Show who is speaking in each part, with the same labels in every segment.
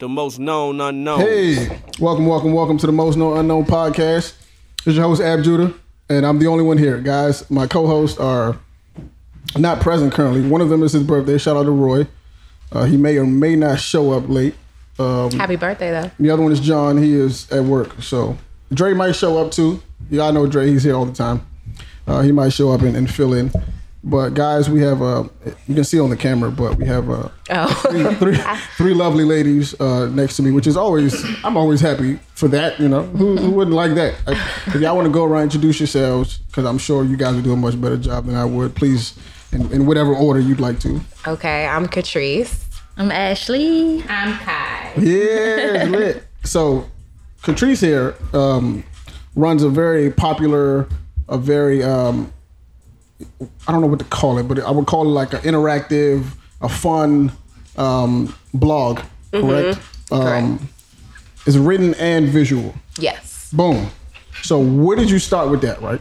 Speaker 1: the most known unknown.
Speaker 2: Hey, welcome, welcome, welcome to the Most Known Unknown podcast. It's your host Ab Judah, and I'm the only one here, guys. My co-hosts are not present currently. One of them is his birthday. Shout out to Roy. Uh, he may or may not show up late. Um,
Speaker 3: Happy birthday, though.
Speaker 2: the other one is John. He is at work, so Dre might show up too. Y'all know Dre. He's here all the time. Uh, he might show up and, and fill in. But guys, we have uh, you can see on the camera, but we have uh,
Speaker 3: Oh,
Speaker 2: three, three lovely ladies uh, next to me, which is always I'm always happy for that. You know, who, who wouldn't like that? Like, if y'all want to go around introduce yourselves, because I'm sure you guys would do a much better job than I would. Please, in, in whatever order you'd like to.
Speaker 3: okay. I'm Catrice.
Speaker 4: I'm Ashley.
Speaker 5: I'm Kai.
Speaker 2: Yeah, lit. So, Catrice here um, runs a very popular, a very um, I don't know what to call it, but I would call it like an interactive, a fun um, blog. Correct. Um, it's written and visual.
Speaker 3: Yes.
Speaker 2: Boom. So, where did you start with that? Right.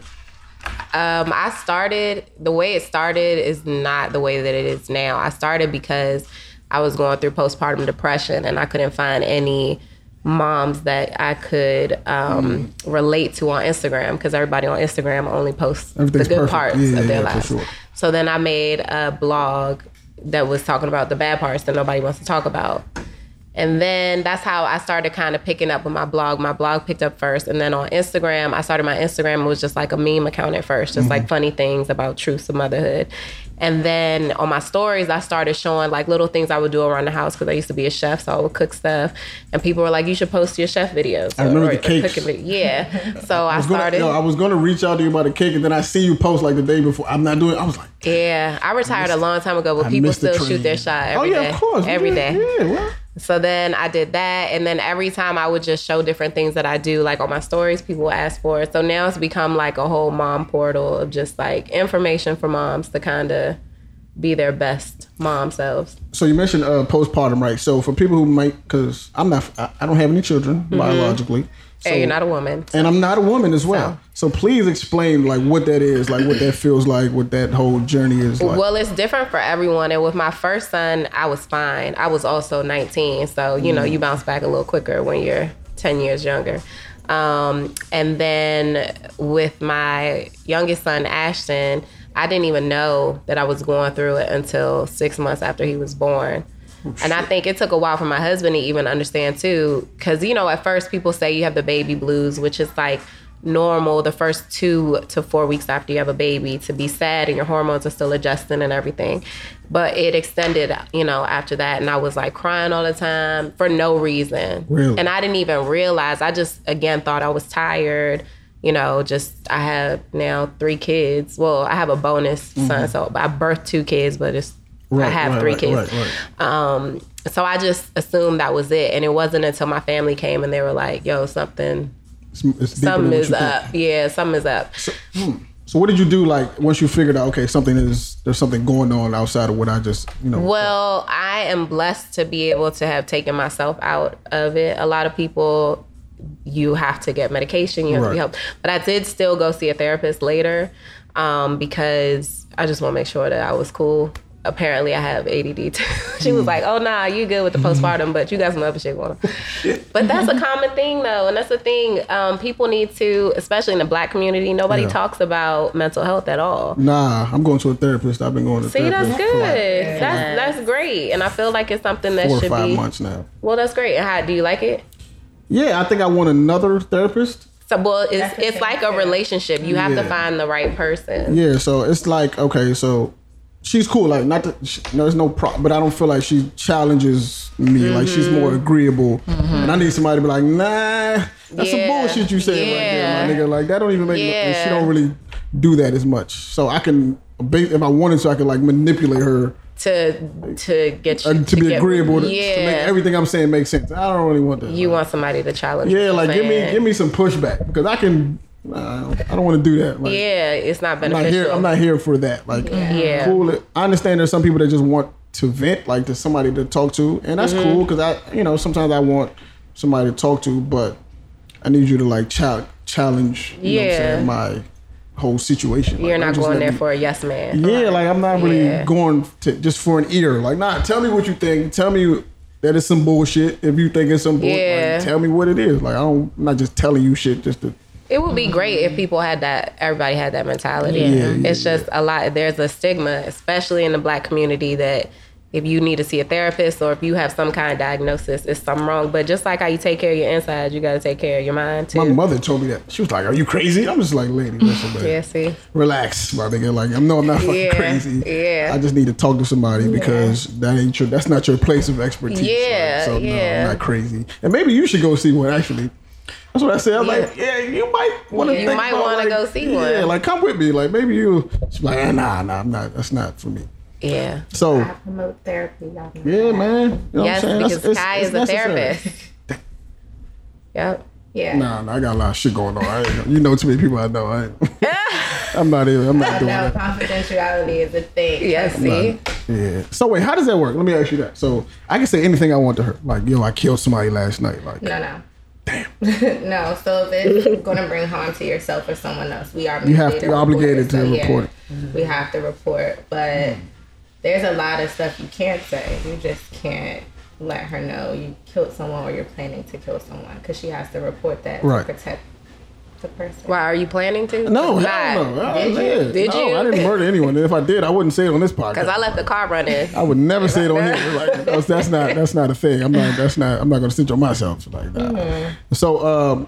Speaker 3: Um, I started the way it started is not the way that it is now. I started because I was going through postpartum depression and I couldn't find any moms that I could um, relate to on Instagram because everybody on Instagram only posts the good
Speaker 2: perfect.
Speaker 3: parts
Speaker 2: Yeah,
Speaker 3: of their
Speaker 2: yeah,
Speaker 3: lives.
Speaker 2: sure.
Speaker 3: So then I made a blog that was talking about the bad parts that nobody wants to talk about. And then that's how I started kind of picking up with my blog. My blog picked up first. And then on Instagram, I started my Instagram. It was just like a meme account at first, just like funny things about truths of motherhood. And then on my stories, I started showing like little things I would do around the house because I used to be a chef, so I would cook stuff. And people were like, "You should post your chef videos."
Speaker 2: I remember
Speaker 3: or-
Speaker 2: the cakes.
Speaker 3: cooking Yeah. So I
Speaker 2: I gonna,
Speaker 3: started.
Speaker 2: yo, I was gonna reach out to you about a cake, and then I see you post like the day before. I'm not doing. I was like,
Speaker 3: yeah, I retired a long time ago, but
Speaker 2: I
Speaker 3: people
Speaker 2: missed the
Speaker 3: still shoot their shot
Speaker 2: oh
Speaker 3: every
Speaker 2: yeah,
Speaker 3: day.
Speaker 2: of course,
Speaker 3: every
Speaker 2: yeah,
Speaker 3: day.
Speaker 2: Yeah, well,
Speaker 3: So then I did that, and then every time I would just show different things that I do, like on my stories, people ask for it. So now it's become like a whole mom portal of just like information for moms to kind of be their best mom selves.
Speaker 2: So you mentioned uh, postpartum, right? So for people who might, because I'm not, I, I don't have any children biologically, so,
Speaker 3: and you're not a woman.
Speaker 2: and I'm not a woman as well. So please explain like what that is, like what that feels like, what that whole journey is like.
Speaker 3: Well, it's different for everyone. And with my first son, I was fine. I was also 19. So, you know, you bounce back a little quicker when you're 10 years younger. Um, and then with my youngest son, Ashton, I didn't even know that I was going through it until six months after he was born. And I think it took a while for my husband to even understand too. Cause, you know, at first people say you have the baby blues, which is like, normal the first two to four weeks after you have a baby to be sad and your hormones are still adjusting and everything. But it extended, you know, after that. And I was like crying all the time for no reason.
Speaker 2: Really?
Speaker 3: And I didn't even realize. I just, again, thought I was tired. You know, just I have now three kids. Well, I have a bonus son, mm-hmm. so I birthed two kids, but it's I have
Speaker 2: right,
Speaker 3: three
Speaker 2: right,
Speaker 3: kids.
Speaker 2: right, right.
Speaker 3: Um, so I just assumed that was it, and it wasn't until my family came and they were like, "Yo, something
Speaker 2: It's, it's
Speaker 3: something is
Speaker 2: you think.
Speaker 3: up. Yeah, something is up.
Speaker 2: So what did you do like once you figured out okay something is there's something going on outside of what I just you know
Speaker 3: Well, I am blessed to be able to have taken myself out of it. A lot of people, you have to get medication, you have to be helped. But I did still go see a therapist later um, because I just want to make sure that I was cool. Apparently, I have ADD too. she was like, "Oh nah, you good with the postpartum, but you got some other shit going on." but that's a common thing, though, and that's the thing. Um, people need to, especially in the Black community, nobody
Speaker 2: Yeah.
Speaker 3: talks about mental health at all.
Speaker 2: nah I'm going to a therapist I've been going to
Speaker 3: See,
Speaker 2: therapist
Speaker 3: that's good.
Speaker 2: like
Speaker 3: That's that's great, and I feel like it's something that
Speaker 2: four or
Speaker 3: should
Speaker 2: five
Speaker 3: be.
Speaker 2: months now
Speaker 3: Well, that's great. How do you like it?
Speaker 2: yeah I think I want another therapist
Speaker 3: So, well, it's it's like a relationship. You have to find the right person.
Speaker 2: Yeah, so it's like okay, so she's cool. Like not that she, there's no problem, but I don't feel like she challenges me. Like she's
Speaker 3: Mm-hmm.
Speaker 2: more agreeable, and I need somebody to be like, nah, that's some bullshit you saying right there, my nigga. Like that don't even make. no- she don't really do that as much. So I can, if I wanted to, I could like manipulate her
Speaker 3: To to get you
Speaker 2: uh, to, be
Speaker 3: get-
Speaker 2: agreeable to, to
Speaker 3: yeah,
Speaker 2: make everything I'm saying make sense. I don't really want that.
Speaker 3: you
Speaker 2: like,
Speaker 3: want somebody to challenge.
Speaker 2: yeah, like give me give me some pushback because I can. Uh, I don't want to do that. Like,
Speaker 3: Yeah, it's not
Speaker 2: I'm
Speaker 3: beneficial.
Speaker 2: not here. I'm not here for that. Like,
Speaker 3: Yeah.
Speaker 2: cool. I understand there's some people that just want to vent, like there's somebody to talk to, and that's
Speaker 3: Mm-hmm.
Speaker 2: cool because I, you know, sometimes I want somebody to talk to, but I need you to like chal- challenge, you know what I'm
Speaker 3: Yeah.
Speaker 2: saying, my whole situation. Like,
Speaker 3: You're
Speaker 2: don't
Speaker 3: going there
Speaker 2: me-
Speaker 3: for a yes man.
Speaker 2: Yeah, like I'm not really
Speaker 3: Yeah.
Speaker 2: going to just for an ear. Like, nah, tell me what you think. Tell me that is some bullshit. If you think it's some bullshit,
Speaker 3: Yeah.
Speaker 2: like, tell me what it is. Like I don't, I'm not just telling you shit just to.
Speaker 3: It would be great if people had that. Everybody had that mentality.
Speaker 1: Yeah.
Speaker 2: Yeah, yeah,
Speaker 3: it's just a lot. There's a stigma, especially in the black community, that if you need to see a therapist or if you have some kind of diagnosis, it's something wrong. But just like how you take care of your insides, you got to take care of your mind too.
Speaker 2: My mother told me that. She was like, "Are you crazy?" I'm just like, "Lady, listen, man.
Speaker 3: yeah, see,
Speaker 2: relax, my nigga. Like I'm no, I'm not fucking crazy.
Speaker 3: yeah.
Speaker 2: I just need to talk to somebody because that ain't your. That's not your place of expertise.
Speaker 3: Yeah,
Speaker 2: so no,
Speaker 3: yeah.
Speaker 2: I'm not crazy. And maybe you should go see one. Actually, that's what I said. I'm like, yeah, you might want to.
Speaker 3: You might wanna go see one.
Speaker 2: Yeah, like come with me. Like maybe you. She's like, ah, nah, nah, I'm not. That's not for me.
Speaker 3: yeah.
Speaker 2: So
Speaker 1: I promote therapy.
Speaker 2: Yeah,
Speaker 1: that.
Speaker 2: man. You know
Speaker 3: Yes,
Speaker 2: what I'm saying?
Speaker 3: because
Speaker 2: That's-
Speaker 3: Kai
Speaker 2: it's-
Speaker 3: is a
Speaker 2: it's necessary.
Speaker 3: therapist. Yep.
Speaker 1: Yeah.
Speaker 2: Nah, nah, I got a lot of shit going on. I ain't, you know too many people I know. I I'm not even. I'm not doing
Speaker 1: know
Speaker 2: that.
Speaker 1: confidentiality is a thing.
Speaker 3: Yes, see.
Speaker 2: Yeah. So wait, how does that work? Let me ask you that. So I can say anything I want to her. Like, yo, I killed somebody last night. Like,
Speaker 1: No, no.
Speaker 2: Damn.
Speaker 1: no, so if it's going to bring harm to yourself or someone else, we are
Speaker 2: You have to- you're obligated to
Speaker 1: so, yeah,
Speaker 2: report it.
Speaker 1: We have to report, but there's a lot of stuff you can't say. You just can't let her know you killed someone or you're planning to kill someone because she has to report that
Speaker 2: Right.
Speaker 1: to protect the person.
Speaker 3: Why are you planning to?
Speaker 2: No,
Speaker 3: Not.
Speaker 2: hell no. I-
Speaker 1: Did you?
Speaker 2: yeah.
Speaker 3: Did
Speaker 2: no,
Speaker 3: you?
Speaker 2: I didn't murder anyone. If I did, I wouldn't say it on this podcast.
Speaker 3: Because I left the car running.
Speaker 2: I would never say it on here. Like, that's, that's not that's not a thing. I'm not that's not I'm not gonna snitch on myself like that.
Speaker 3: Mm-hmm.
Speaker 2: So um,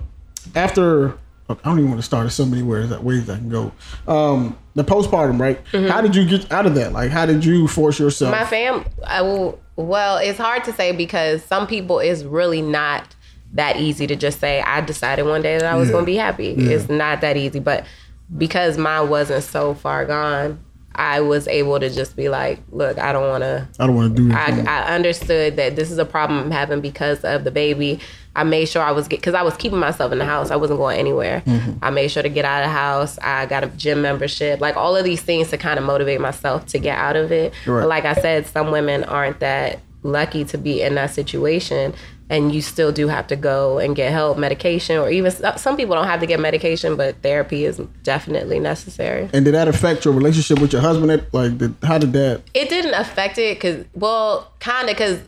Speaker 2: after I don't even want to start. There's so many ways that ways I can go. Um, the postpartum, right? How did you get out of that? Like, how did you force yourself?
Speaker 3: Mm-hmm. My fam, I will. Well, it's hard to say because some people is really not that easy to just say. I decided one day that I was
Speaker 2: Yeah.
Speaker 3: going to be happy.
Speaker 2: Yeah.
Speaker 3: It's not that easy, but because mine wasn't so far gone, I was able to just be like, "Look, I don't want to."
Speaker 2: I don't want to do
Speaker 3: I. I understood that this is a problem I'm having because of the baby. I made sure I was because I was keeping myself in the house. I wasn't going anywhere. Mm-hmm. I made sure to get out of the house. I got a gym membership, like all of these things to kind of motivate myself to get out of it.
Speaker 2: Right.
Speaker 3: But like I said, some women aren't that lucky to be in that situation. And you still do have to go and get help, medication, or even some people don't have to get medication, but therapy is definitely necessary.
Speaker 2: and did that affect your relationship with your husband? Like, did, how did that?
Speaker 3: it didn't affect it because well kind of because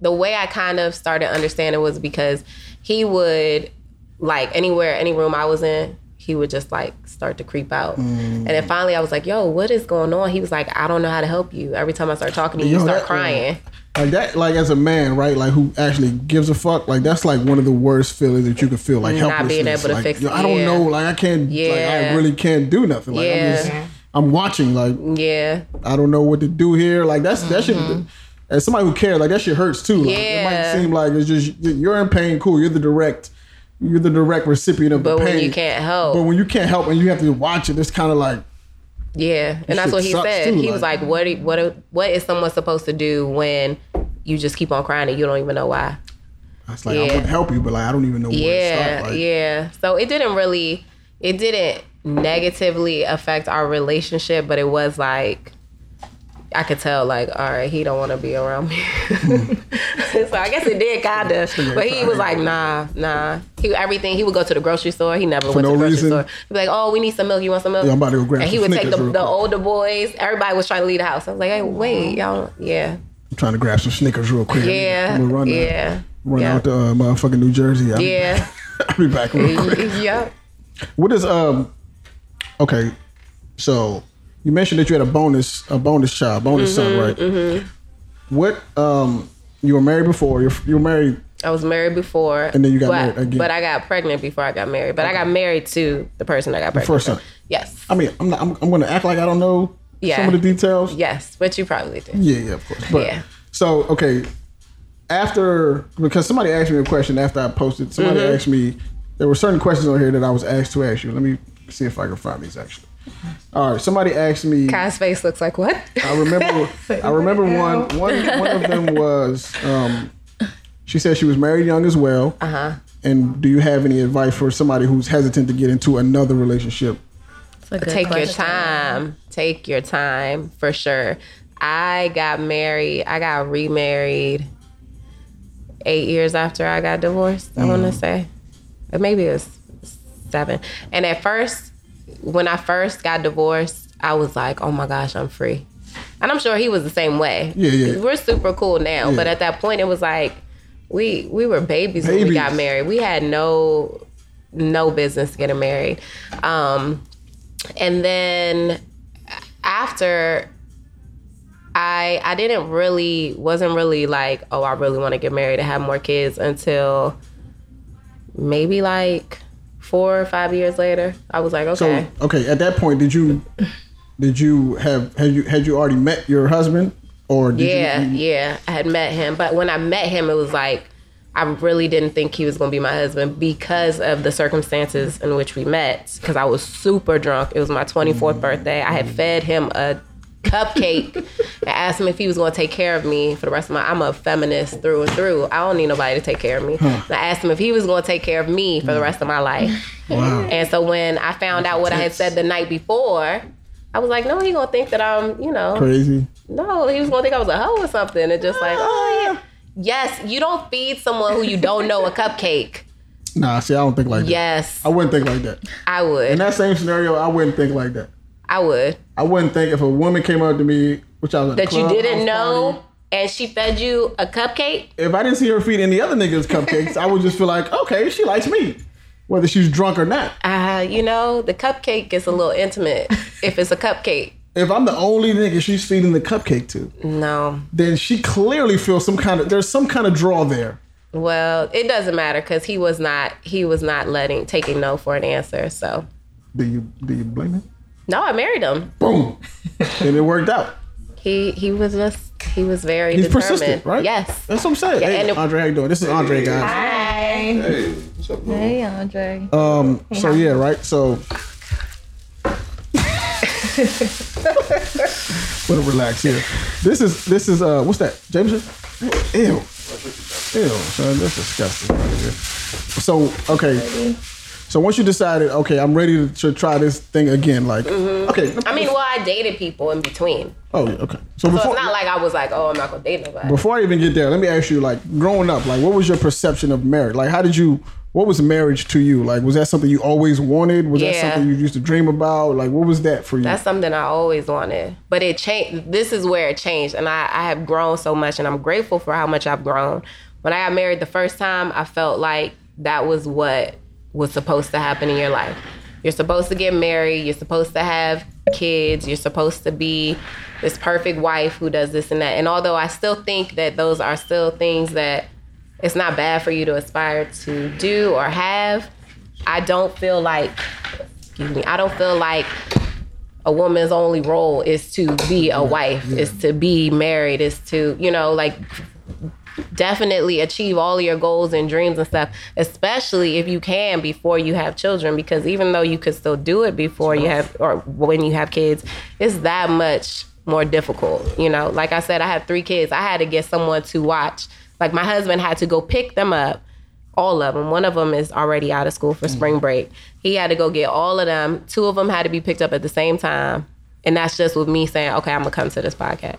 Speaker 3: the way i kind of started understanding was because he would like anywhere any room i was in he would just like start to creep out and then finally i was like yo what is going on he was like i don't know how to help you every time i start talking to you you
Speaker 2: Yo,
Speaker 3: start
Speaker 2: that-
Speaker 3: crying
Speaker 2: Like that, like as a man, right? Like who actually gives a fuck? Like that's like one of the worst feelings that you could feel. Like
Speaker 3: Not being able to
Speaker 2: like,
Speaker 3: fix
Speaker 2: yo, I don't
Speaker 3: yeah.
Speaker 2: know. Like I can't. Like I really can't do nothing. Like I'm
Speaker 3: Yeah.
Speaker 2: just, I'm watching. Like
Speaker 3: yeah
Speaker 2: I don't know what to do here. Like that's that shit. As somebody who cares, like that shit hurts too. Like, it might
Speaker 3: Mm-hmm.
Speaker 2: Seem like it's just you're in pain. Cool, you're the direct, you're the direct recipient of
Speaker 3: but
Speaker 2: the pain.
Speaker 3: But when you can't help
Speaker 2: But when you can't help and you have to watch it, it's kind of like
Speaker 3: Yeah, and that's what he said.
Speaker 2: too,
Speaker 3: he was
Speaker 2: like-
Speaker 3: like, "What? do- What? What is someone supposed to do when you just keep on crying and you don't even know why?"
Speaker 2: it's like I
Speaker 3: Yeah.
Speaker 2: want to help you, but like I don't even know
Speaker 3: Yeah,
Speaker 2: start. Like,
Speaker 3: yeah. So it didn't really, it didn't negatively affect our relationship, but it was like. I could tell, like, all right, he don't want to be around me. so I guess it did kind of, but he was like, nah, nah. He everything. He would go to the grocery store. He never went
Speaker 2: no
Speaker 3: to the grocery
Speaker 2: reason?
Speaker 3: store. He'd be like, oh, we need some milk. You want some milk?
Speaker 2: Yeah, I'm about to go grab
Speaker 3: And he would take the, the older boys. Everybody was trying to leave the house. I was like, hey, wait, y'all, yeah,
Speaker 2: I'm trying to grab some Snickers real quick.
Speaker 3: yeah,
Speaker 2: I'm gonna run,
Speaker 3: yeah,
Speaker 2: run
Speaker 3: yeah.
Speaker 2: out to uh, motherfucking New Jersey. I'll,
Speaker 3: yeah,
Speaker 2: I'll be back real quick.
Speaker 3: Yep.
Speaker 2: What is um? Okay, so you mentioned that you had a bonus, a bonus child, bonus son,
Speaker 3: Mm-hmm,
Speaker 2: right? What um? You were married before. You're you were married.
Speaker 3: I was married before,
Speaker 2: And then you got
Speaker 3: but,
Speaker 2: married again.
Speaker 3: But I got pregnant before I got married. But I got married to the person I got pregnant.
Speaker 2: first time.
Speaker 3: Yes,
Speaker 2: I mean, I'm not. I'm, I'm going to act like I don't know
Speaker 3: Yeah.
Speaker 2: some of the details.
Speaker 3: yes, but you probably did.
Speaker 2: Yeah, yeah, of course. But
Speaker 3: Yeah.
Speaker 2: so okay, after because somebody asked me a question after I posted. Somebody
Speaker 3: Mm-hmm.
Speaker 2: asked me there were certain questions on here that I was asked to ask you. Let me see if I can find these actually. All right, somebody asked me.
Speaker 3: Kai's face looks like what?
Speaker 2: I remember. I remember one. One. One of them was. Um, she said she was married young as well.
Speaker 3: Uh huh.
Speaker 2: And do you have any advice for somebody who's hesitant to get into another relationship?
Speaker 3: Take your time. Take your time for sure. I got married. I got remarried eight years after I got divorced. I want to say, or maybe it was seven. And at first, when I first got divorced, I was like, "Oh my gosh, I'm free." And I'm sure he was the same way.
Speaker 2: Yeah, yeah.
Speaker 3: We're super cool now,
Speaker 2: Yeah.
Speaker 3: but at that point, it was like we we were babies, when we got married. We had no no business getting married. Um, and then after I I didn't really wasn't really like oh I really want to get married and have more kids until maybe like four or five years later. I was like okay.
Speaker 2: So
Speaker 3: okay.
Speaker 2: at that point, did you did you have had you had you already met your husband or did
Speaker 3: yeah,
Speaker 2: you,
Speaker 3: yeah. I had met him, but when I met him, it was like I really didn't think he was going to be my husband because of the circumstances in which we met. Because I was super drunk. It was my 24th birthday. I had fed him a cupcake and asked him if he was going to take care of me for the rest of my. I'm a feminist through and through. I don't need nobody to take care of me. And I asked him if he was going to take care of me for the rest of my life.
Speaker 2: Wow.
Speaker 3: And so when I found out what I had said the night before. I was like, no, he gonna think that I'm, you know,
Speaker 2: crazy?
Speaker 3: no, he was gonna think I was a hoe or something. And just like, oh yeah. Ah. Yes, you don't feed someone who you don't know a cupcake.
Speaker 2: Nah, see, I don't think like that.
Speaker 3: Yes,
Speaker 2: I wouldn't think like that.
Speaker 3: I would.
Speaker 2: In that same scenario, I wouldn't think like that.
Speaker 3: I would.
Speaker 2: I wouldn't think if a woman came up to me, which I was at
Speaker 3: That
Speaker 2: the
Speaker 3: you didn't know
Speaker 2: party,
Speaker 3: and she fed you a cupcake.
Speaker 2: If I didn't see her feed any other niggas cupcakes, I would just feel like, okay, she likes me, whether she's drunk or not.
Speaker 3: Uh, you know, the cupcake is a little intimate if it's a cupcake.
Speaker 2: If I'm the only nigga she's feeding the cupcake to,
Speaker 3: No.
Speaker 2: then she clearly feels some kind of there's some kind of draw there.
Speaker 3: Well, it doesn't matter because he was not he was not letting taking no for an answer. So
Speaker 2: Do you do you blame him?
Speaker 3: No, I married him.
Speaker 2: Boom, and it worked out.
Speaker 3: He he was just he was very
Speaker 2: He's
Speaker 3: determined.
Speaker 2: persistent, right?
Speaker 3: Yes.
Speaker 2: That's what I'm saying.
Speaker 3: Yeah,
Speaker 2: hey,
Speaker 3: and
Speaker 2: Andre, how you doing? This is Andre, guys.
Speaker 1: Hi.
Speaker 4: Hey, what's up, man?
Speaker 1: Hey, Andre.
Speaker 2: Um. So yeah, right. So. Wanna relax here. This is this is uh what's that Jameson? Ew. Ew. Son, that's disgusting. Right here. So okay. So once you decided, okay, I'm ready to, to try this thing again. Like, mm-hmm. okay.
Speaker 3: I mean, well, I dated people in between.
Speaker 2: oh yeah, okay. So
Speaker 3: So
Speaker 2: before
Speaker 3: it's not like I was like, oh, I'm not gonna date nobody.
Speaker 2: before I even get there, let me ask you, like, growing up, like, what was your perception of marriage? Like, how did you? What was marriage to you? Like, was that something you always wanted? Was that something you used to dream about? Like, what was that for you?
Speaker 3: That's something I always wanted. But it changed. This is where it changed. And I, I have grown so much, and I'm grateful for how much I've grown. When I got married the first time, I felt like that was what was supposed to happen in your life. You're supposed to get married, you're supposed to have kids, you're supposed to be this perfect wife who does this and that. And although I still think that those are still things that it's not bad for you to aspire to do or have, I don't feel like, excuse me, I don't feel like a woman's only role is to be a wife, is to be married, is to, you know, like definitely achieve all your goals and dreams and stuff, especially if you can before you have children. Because even though you could still do it before you have or when you have kids, it's that much more difficult. You know, like I said, I have three kids. I had to get someone to watch. Like my husband had to go pick them up. All of them. One of them is already out of school for spring mm. break. He had to go get all of them. Two of them had to be picked up at the same time. And that's just with me saying, okay, I'm going to come to this podcast.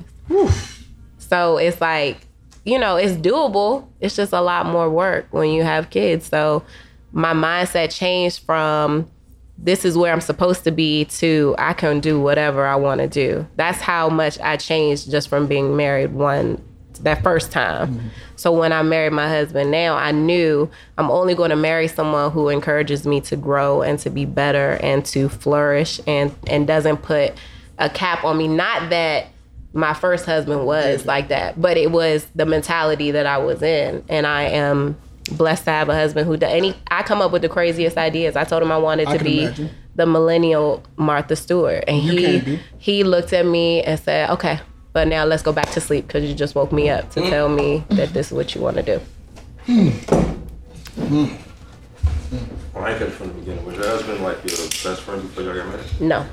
Speaker 3: So it's like, you know, it's doable. It's just a lot more work when you have kids. So my mindset changed from this is where I'm supposed to be to I can do whatever I want to do. That's how much I changed just from being married one that first time. Mm-hmm. So when I married my husband now, I knew I'm only going to marry someone who encourages me to grow and to be better and to flourish and and doesn't put a cap on me. Not that my first husband was like that, but it was the mentality that I was in, and I am blessed to have a husband who does. Any, I come up with the craziest ideas. I told him I wanted
Speaker 2: I
Speaker 3: to
Speaker 2: can
Speaker 3: be
Speaker 2: imagine.
Speaker 3: the millennial Martha Stewart, and
Speaker 2: You
Speaker 3: he he looked at me and said, "Okay, but now let's go back to sleep because you just woke me up to tell me that this is what you want to do."
Speaker 4: Well, I ain't catch from the beginning. Was your husband like your best friend before y'all got married?
Speaker 3: No,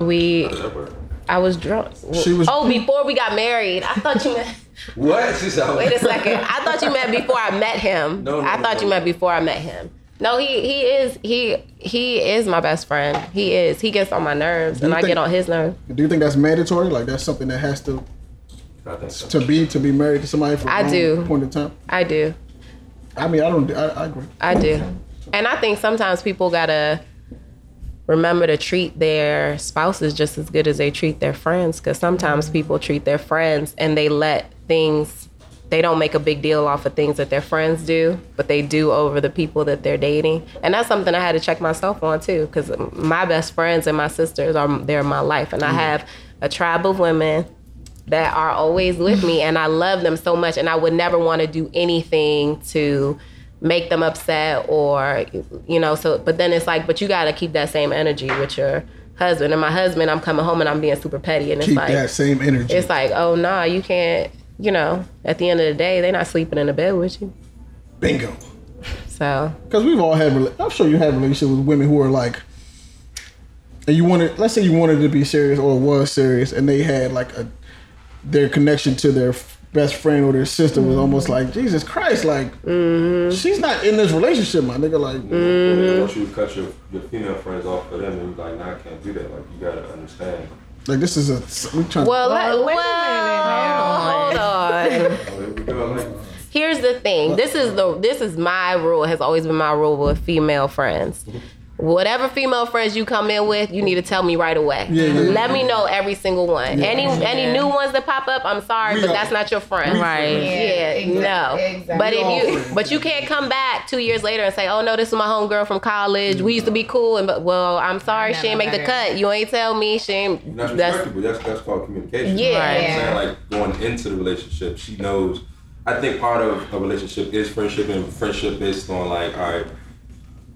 Speaker 3: we.
Speaker 4: How does that work?
Speaker 3: I was drunk.
Speaker 2: She was-
Speaker 3: Oh, before we got married, I thought you meant.
Speaker 4: What? She said, oh.
Speaker 3: Wait a second. I thought you meant before I met him.
Speaker 4: No, no,
Speaker 3: I thought
Speaker 4: no.
Speaker 3: you meant before I met him. No, he he is he he is my best friend. He is. He gets on my nerves, and
Speaker 2: you
Speaker 3: I get on his nerves.
Speaker 2: Do you think that's mandatory? Like that's something that has to
Speaker 4: so.
Speaker 2: to be to be married to somebody for a
Speaker 3: I
Speaker 2: long
Speaker 3: do.
Speaker 2: point in time?
Speaker 3: I do.
Speaker 2: I mean, I don't. I, I agree.
Speaker 3: I do. And I think sometimes people gotta remember to treat their spouses just as good as they treat their friends because sometimes people treat their friends and they let things they don't make a big deal off of things that their friends do but they do over the people that they're dating. And that's something i had to check myself on too because my best friends and my sisters are they're my life. And i mm-hmm. have a tribe of women that are always with me and I love them so much and I would never want to do anything to make them upset or you know so but then it's like but you got to keep that same energy with your husband and my husband I'm coming home and I'm being super petty and it's
Speaker 2: Keep
Speaker 3: like
Speaker 2: that same energy.
Speaker 3: it's like oh nah you can't you know at the end of the day they're not sleeping in the bed with you
Speaker 2: Bingo.
Speaker 3: so
Speaker 2: Because we've all had, I'm sure you had relationships with women who are like, and you wanted, let's say you wanted to be serious or was serious, and they had like a, their connection to their best friend or their sister was mm-hmm. almost like, Jesus Christ, like, mm-hmm. she's not in this relationship, my nigga. Like,
Speaker 4: They mm-hmm. want you cut your, your female friends off for them, and you like, nah, I can't do that. Like, you gotta understand.
Speaker 2: like this is a, we trying
Speaker 3: well,
Speaker 1: Well,
Speaker 3: let,
Speaker 1: wait a
Speaker 3: well
Speaker 1: minute
Speaker 3: hold on
Speaker 4: here we go. Like,
Speaker 3: here's the thing this is the this is my rule has always been my rule with female friends whatever female friends you come in with you need to tell me right away
Speaker 2: Yeah, yeah,
Speaker 3: let me know every single one any any new ones that pop up i'm sorry
Speaker 2: We
Speaker 3: but
Speaker 2: are-
Speaker 3: that's not your friend
Speaker 5: Right.
Speaker 3: yeah,
Speaker 1: exactly,
Speaker 3: no.
Speaker 1: exactly.
Speaker 3: But if you, but you can't come back two years later and say, "Oh no, this is my homegirl from college. We used to be cool." And but well, I'm sorry, she
Speaker 1: Never
Speaker 3: ain't make the cut. You ain't tell me. She ain't.
Speaker 4: that's
Speaker 3: That's
Speaker 4: respectable. That's that's called communication.
Speaker 3: Yeah.
Speaker 4: You know what I'm
Speaker 1: Yeah.
Speaker 4: saying? Like going into the relationship, she knows. I think part of a relationship is friendship and friendship based on like, all right,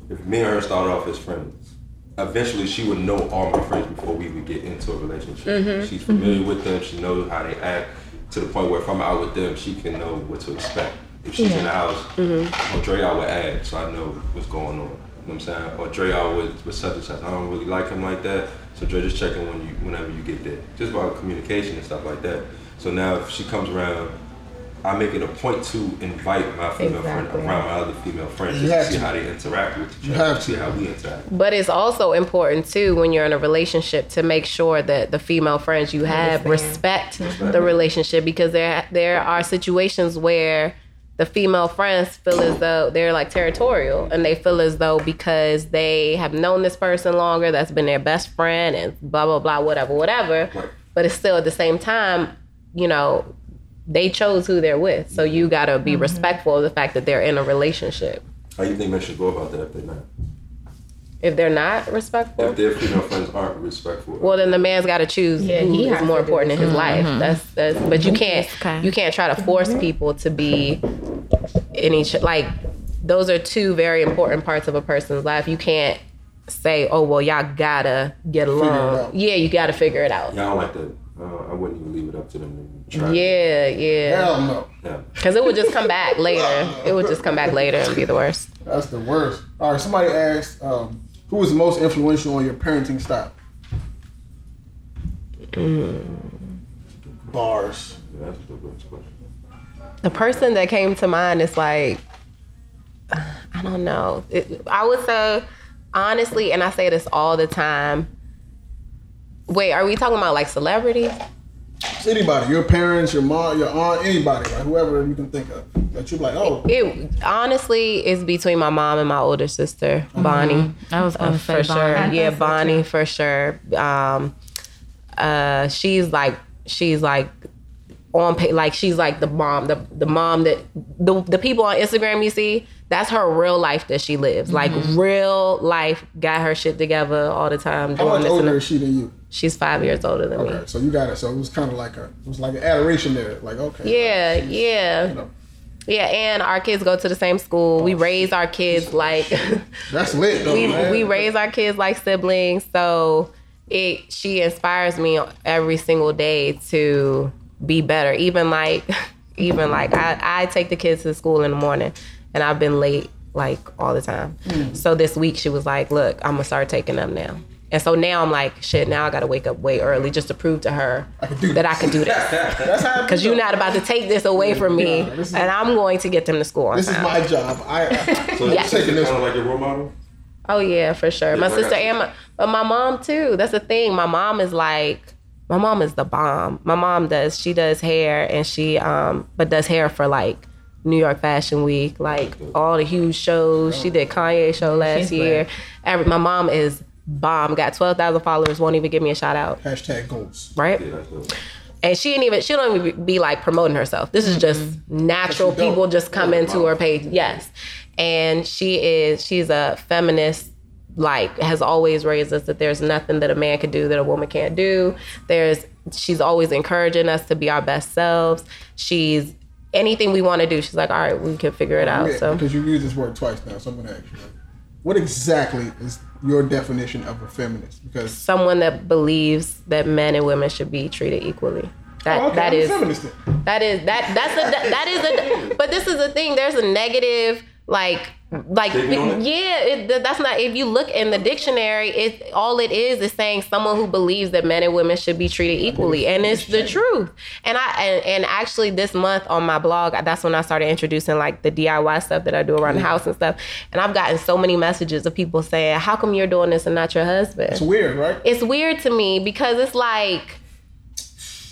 Speaker 4: if me and her started off as friends, eventually she would know all my friends before we would get into a relationship. Mm-hmm. She's familiar with them. She knows how they act to the point where if I'm out with them, she can know what to expect. If she's in the house, mm-hmm. or Dre I would add so I know what's going on. You know what I'm saying? Or Dre out with, with such and such. I don't really like him like that. So Dre just checking when you whenever you get there. Just about communication and stuff like that. So now if she comes around, I make it a point to invite my female
Speaker 1: Exactly.
Speaker 4: friend around my other female friends
Speaker 2: You
Speaker 4: just
Speaker 2: have
Speaker 4: to see
Speaker 2: to.
Speaker 4: how they interact with each
Speaker 2: You
Speaker 4: other.
Speaker 2: have
Speaker 4: to see how we interact.
Speaker 3: But it's also important too when you're in a relationship to make sure that the female friends you have respect the relationship because there there are situations where the female friends feel as though they're like territorial and they feel as though because they have known this person longer that's been their best friend and blah blah blah whatever whatever
Speaker 4: Right.
Speaker 3: but it's still at the same time you know they chose who they're with so you got to be respectful of the fact that they're in a relationship
Speaker 4: How you think men should go about that if they're not?
Speaker 3: if they're not respectful
Speaker 4: If their female friends aren't respectful.
Speaker 3: Well, then the man's got to choose
Speaker 1: Yeah,
Speaker 3: who
Speaker 1: he
Speaker 3: is more important in his
Speaker 1: this.
Speaker 3: life. That's that's. But you can't
Speaker 5: Okay.
Speaker 3: you can't try to force people to be in each like. Those are two very important parts of a person's life. You can't say, "Oh, well, y'all gotta get along." Yeah, you gotta figure it out.
Speaker 4: yeah, I don't like that. Uh, I wouldn't even leave it up to them to try.
Speaker 3: Yeah, yeah.
Speaker 2: hell no.
Speaker 4: Yeah.
Speaker 3: Because it would just come back later. It would just come back later and be the worst.
Speaker 2: That's the worst. All right, somebody asked, um, who was the most influential on your parenting style? Bars.
Speaker 4: Yeah, that's the worst question.
Speaker 3: The person that came to mind is like, I don't know. It, I would say, honestly, and I say this all the time. Wait, are we talking about like celebrities?
Speaker 2: It's anybody, your parents, your mom, your aunt, anybody, like whoever you can think of. That you're like, oh,
Speaker 3: It honestly is between my mom and my older sister, Bonnie.
Speaker 5: I was gonna
Speaker 3: Uh,
Speaker 5: say
Speaker 3: for sure.
Speaker 5: Bonnie.
Speaker 3: Yeah, Bonnie for sure. Um, uh, she's like she's like on pay, like she's like the mom, the the mom that the the people on Instagram you see. That's her real life that she lives. Like real life, got her shit together all the time.
Speaker 2: how
Speaker 3: Doing
Speaker 2: much
Speaker 3: this and
Speaker 2: older
Speaker 3: that.
Speaker 2: is she than you?
Speaker 3: She's five years older than me.
Speaker 2: Okay, so you got it. So it was kind of like a, it was like an adoration there. Like, okay.
Speaker 3: Yeah, yeah.
Speaker 2: You know,
Speaker 3: Yeah, and our kids go to the same school. We oh, raise our kids like
Speaker 2: that's lit though,
Speaker 3: we
Speaker 2: man.
Speaker 3: we raise our kids like siblings. So it she inspires me every single day to be better. Even like even like I, I take the kids to school in the morning and I've been late like all the time. Hmm. So this week she was like, Look, I'm gonna start taking them now. And so now I'm like, shit, now I gotta wake up way early just to prove to her
Speaker 2: do
Speaker 3: that I can do this. Because you're not about to take this away from me,
Speaker 2: Yeah, is-
Speaker 3: and I'm going to get them to school on
Speaker 2: This is my job. I. I
Speaker 4: So
Speaker 3: Yeah.
Speaker 4: is
Speaker 2: Taking this
Speaker 4: kind of like your role model?
Speaker 3: Oh yeah, for sure. my
Speaker 4: Yeah, I
Speaker 3: sister
Speaker 4: got you.
Speaker 3: and my, but my mom too. That's the thing. My mom is like, my mom is the bomb. My mom does. She does hair, and she um, but does hair for like New York Fashion Week, like all the huge shows. She did Kanye show last
Speaker 1: She's
Speaker 3: year. Every my mom is bomb. Got twelve thousand followers. Won't even give me a shout out.
Speaker 2: Hashtag goals.
Speaker 3: Right.
Speaker 4: Yeah,
Speaker 3: And she didn't even she don't even be like promoting herself. This is just mm-hmm. natural
Speaker 2: That's dope.
Speaker 3: people just come into her page. Yes. And she is she's a feminist like has always raised us that there's nothing that a man can do that a woman can't do. There's she's always encouraging us to be our best selves. She's anything we want to do, she's like, all right, we can figure it out.
Speaker 2: Yeah,
Speaker 3: So
Speaker 2: because you use this word twice now, so I'm gonna ask you, what exactly is your definition of a feminist? Because
Speaker 3: someone that believes that men and women should be treated equally. That
Speaker 2: oh, okay,
Speaker 3: that is
Speaker 2: feminist.
Speaker 3: That is that that's a that is a but this is the thing. There's a negative like like
Speaker 4: Stigma on it?
Speaker 3: yeah it, that's not if you look in the dictionary it all it is is saying someone who believes that men and women should be treated equally and it's the truth. And i and, and actually this month on my blog that's when i started introducing like the diy stuff that i do around the house and stuff. And i've gotten so many messages of people saying how come you're doing this and not your husband?
Speaker 2: It's weird, right?
Speaker 3: it's weird to me because it's like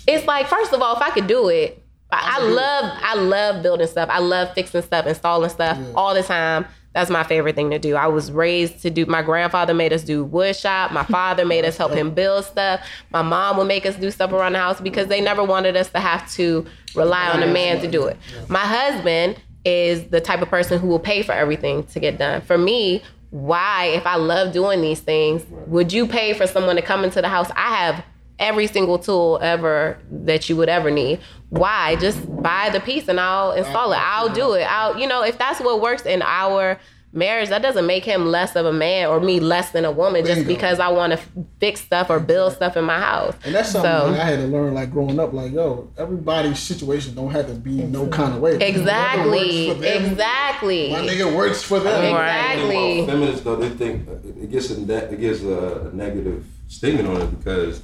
Speaker 3: it's like first of all if i could do it i, I love i love building stuff. I love fixing stuff installing stuff all the time. That's my favorite thing to do. I was raised to do my grandfather made us do wood shop. My father made us help him build stuff. My mom would make us do stuff around the house because they never wanted us to have to rely on a man to do it. My husband is the type of person who will pay for everything to get done. For me why if i love doing these things would you pay for someone to come into the house? I have every single tool ever that you would ever need. Why? Just buy the piece and i'll install it. i'll do it. i'll you know if that's what works in our marriage that doesn't make him less of a man or me less than a woman just
Speaker 2: Bingo.
Speaker 3: because i want to fix stuff or build stuff in my house.
Speaker 2: And that's something
Speaker 3: So-
Speaker 2: that I had to learn, like growing up. Like, yo, everybody's situation don't have to be no kind of way.
Speaker 3: Exactly.
Speaker 2: them,
Speaker 3: exactly.
Speaker 2: My nigga works for them.
Speaker 3: Exactly.
Speaker 4: Feminists though. They think it gets a ne- it gives a, a negative stigma on it because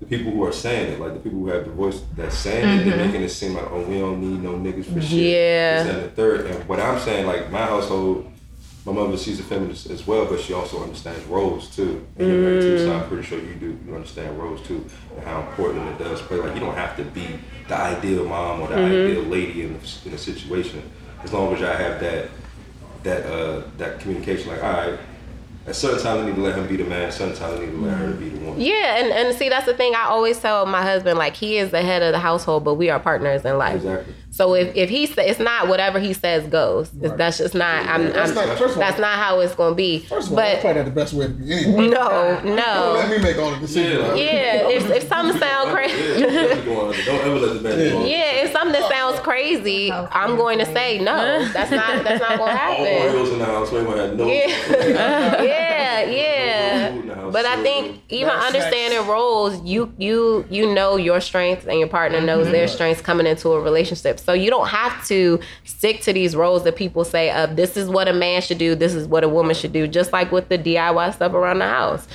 Speaker 4: the people who are saying it, like the people who have the voice that's saying it, they're making it seem like oh we don't need no niggas for shit.
Speaker 3: Yeah.
Speaker 4: And the third. And what I'm saying, like my household, my mother she's a feminist as well, but she also understands roles too. And you're married too, so I'm pretty sure you do. You understand roles too and how important it does play. Like you don't have to be the ideal mom or the ideal lady in the, in a situation as long as y'all have that that uh that communication like all right at certain times I need to let him be the man at certain times I need to let her be the woman
Speaker 3: Yeah, and, and see that's the thing. I always tell my husband like he is the head of the household, but we are partners in life.
Speaker 4: Exactly.
Speaker 3: So if, if he say it's not whatever he says goes. It's- That's just not. I'm.
Speaker 2: That's
Speaker 3: I'm
Speaker 2: not- first of all-
Speaker 3: not how it's going to be.
Speaker 2: First of all, that's
Speaker 3: but
Speaker 2: probably not the best way to be anyway.
Speaker 3: no,
Speaker 2: Don't let me make all the decisions.
Speaker 4: Yeah.
Speaker 3: Yeah, if, if something sound
Speaker 4: yeah,
Speaker 3: crazy.
Speaker 4: definitely going under. don't ever let the man go under.
Speaker 3: Yeah, if something sounds crazy, I'm going to say no. That's not. That's not going to
Speaker 4: all
Speaker 3: happen.
Speaker 4: Oreos in the house so had no
Speaker 3: Yeah, yeah,
Speaker 4: No
Speaker 3: yeah.
Speaker 4: food in the
Speaker 3: But I think even
Speaker 2: That's
Speaker 3: understanding roles, you you you know your strengths and your partner mm-hmm. knows their strengths coming into a relationship. So you don't have to stick to these roles that people say of this is what a man should do, this is what a woman should do. Just like with the DIY stuff around the house.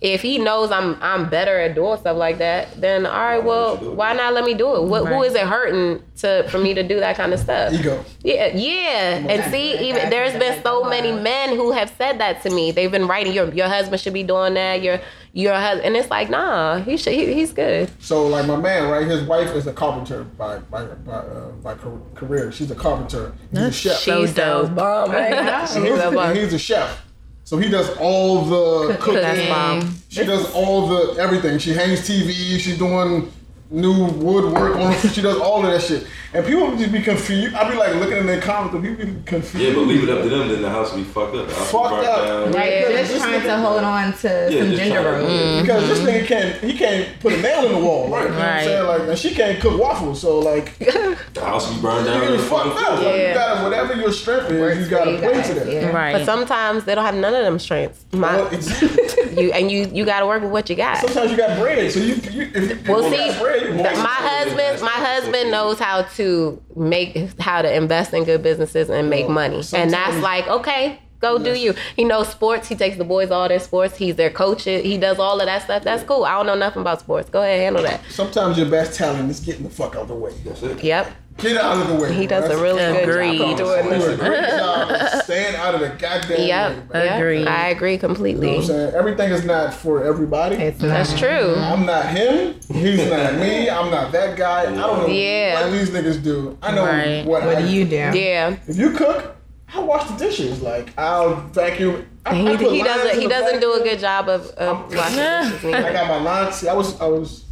Speaker 3: If he knows I'm I'm better at doing stuff like that, then all right, well, why not let me do it? What, Who is it hurting to for me to do that kind of stuff?
Speaker 2: Ego.
Speaker 3: Yeah, yeah. And see, even there's been so many men who have said that to me. They've been writing, your your husband should be doing that. Your your husband, and it's like, nah, he should. He, he's good.
Speaker 2: So like my man, right? His wife is a carpenter by by by, uh, by career. She's a carpenter. He's a chef.
Speaker 3: She sounds bomb right now.
Speaker 2: And he's, and he's a chef. So he does all the cooking.
Speaker 3: Bomb.
Speaker 2: She does all the everything. She hangs TV. She's doing new woodwork on. She does all of that shit. And people would just be confused. I'd be like looking in their comments, and people be confused.
Speaker 4: yeah but leave it up to them then the house will be fucked up the house
Speaker 2: Fucked up.
Speaker 4: down.
Speaker 1: Right,
Speaker 2: Yeah,
Speaker 1: just
Speaker 2: this
Speaker 1: trying to hold on to
Speaker 4: Yeah,
Speaker 1: some
Speaker 4: just
Speaker 1: ginger
Speaker 4: trying to-
Speaker 1: road.
Speaker 2: Because this mm-hmm. nigga can't, he can't put a nail in the wall. Like, you know what I'm
Speaker 5: Right.
Speaker 2: saying? Like, and she can't cook waffles. So, like,
Speaker 4: the house will be burned down
Speaker 2: you
Speaker 4: and
Speaker 2: fucked up. Like, you
Speaker 3: Yeah.
Speaker 2: gotta, whatever your strength is,
Speaker 1: Works
Speaker 2: you gotta
Speaker 1: you
Speaker 2: play
Speaker 1: guys,
Speaker 2: to that.
Speaker 1: yeah.
Speaker 5: Right.
Speaker 3: But sometimes they don't have none of them strengths. My,
Speaker 2: Well, exactly.
Speaker 3: you and you you got to work with what you got.
Speaker 2: Sometimes you got bread, so you, you if you
Speaker 3: Well,
Speaker 2: you
Speaker 3: see,
Speaker 2: got bread, you
Speaker 3: th-
Speaker 2: want
Speaker 3: my husband, my husband knows how to make, how to invest in good businesses and make money, and that's like, okay, go do you. He knows sports. He takes the boys all their sports. He's their coach. He does all of that stuff. That's cool. I don't know nothing about sports. Go ahead, handle that.
Speaker 2: Sometimes your best talent is getting the fuck out of the way.
Speaker 4: that's it
Speaker 3: Yep,
Speaker 2: Get out of the way.
Speaker 3: he
Speaker 2: bro.
Speaker 3: does a
Speaker 2: That's-
Speaker 3: really good
Speaker 5: Agreed.
Speaker 3: job of doing
Speaker 2: You do a
Speaker 3: this.
Speaker 2: great job staying out of the goddamn
Speaker 3: Yep,
Speaker 2: way. bro.
Speaker 3: yep.
Speaker 5: Agreed.
Speaker 3: I agree
Speaker 2: You know what
Speaker 3: completely.
Speaker 2: I'm saying? Everything is not for everybody.
Speaker 1: It's
Speaker 3: That's
Speaker 1: not.
Speaker 3: true.
Speaker 2: I'm not him. He's not me. I'm not that guy. I don't know
Speaker 3: Yeah.
Speaker 2: what these niggas do. I know
Speaker 5: Right.
Speaker 2: what,
Speaker 1: What
Speaker 2: I
Speaker 1: do you do?
Speaker 3: Yeah,
Speaker 2: If you cook, I wash the dishes. Like I'll vacuum. I,
Speaker 3: He,
Speaker 2: I
Speaker 3: he doesn't. He doesn't do a good job of, of washing dishes.
Speaker 2: I got my lines. See, I was I was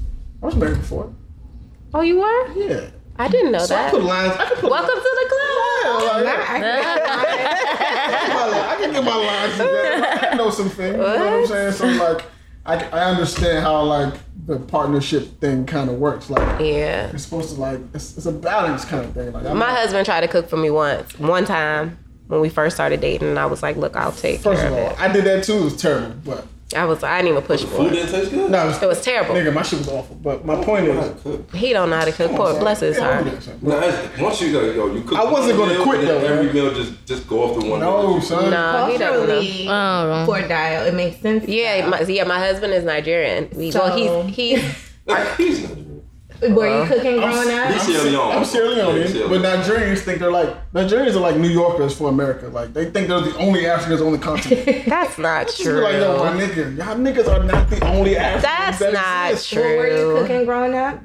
Speaker 2: I was married before.
Speaker 3: Oh, you were?
Speaker 2: Yeah.
Speaker 3: I didn't know
Speaker 2: So I
Speaker 3: that.
Speaker 2: put lines. I can put
Speaker 3: Welcome
Speaker 2: lines.
Speaker 3: to the club.
Speaker 2: Yeah, like,
Speaker 1: I,
Speaker 2: I can get my lines together. I know some things. You know what I'm saying? So like, I, I understand how like the partnership thing kind of works. Like,
Speaker 3: Yeah.
Speaker 2: it's supposed to like it's, it's a balance kind of thing. Like, I'm
Speaker 3: My
Speaker 2: not-
Speaker 3: husband tried to cook for me once, one time when we first started dating, and I was like, "Look, I'll take
Speaker 2: First
Speaker 3: care
Speaker 2: of
Speaker 3: of
Speaker 2: all,
Speaker 3: it."
Speaker 2: I did that too. It was terrible, but
Speaker 3: I was, I didn't even push for
Speaker 4: Food
Speaker 3: it.
Speaker 4: didn't taste good.
Speaker 2: no, it was,
Speaker 3: It was terrible.
Speaker 2: nigga, my shit was awful. But my point is,
Speaker 3: He don't know how to cook. Poor, bless his heart.
Speaker 4: No, once you go, yo, you cook.
Speaker 2: I wasn't gonna
Speaker 4: meal,
Speaker 2: quit,
Speaker 4: and
Speaker 2: though,
Speaker 4: Every
Speaker 2: man.
Speaker 4: meal just just go off the one.
Speaker 2: No,
Speaker 4: that
Speaker 2: son.
Speaker 3: No, he doesn't know.
Speaker 1: culturally,
Speaker 5: Oh.
Speaker 1: dial, it makes sense.
Speaker 3: Yeah, my, yeah. My husband is Nigerian. We, well,
Speaker 1: So-
Speaker 3: he's he's
Speaker 4: cook. He's Nigerian.
Speaker 1: Were you uh-huh. cooking
Speaker 2: I'm,
Speaker 1: growing up?
Speaker 4: He's Sierra Leone.
Speaker 2: I'm Sierra Leonean,
Speaker 4: Sierra
Speaker 2: but Nigerians think they're like Nigerians are like New Yorkers for America. Like they think they're the only Africans on the continent.
Speaker 3: that's not
Speaker 2: Just be
Speaker 3: true.
Speaker 2: like, yo, my nigga, y'all niggas are not the only Africans.
Speaker 3: That's
Speaker 2: that
Speaker 3: not
Speaker 2: exist.
Speaker 3: true.
Speaker 1: What were you cooking growing up?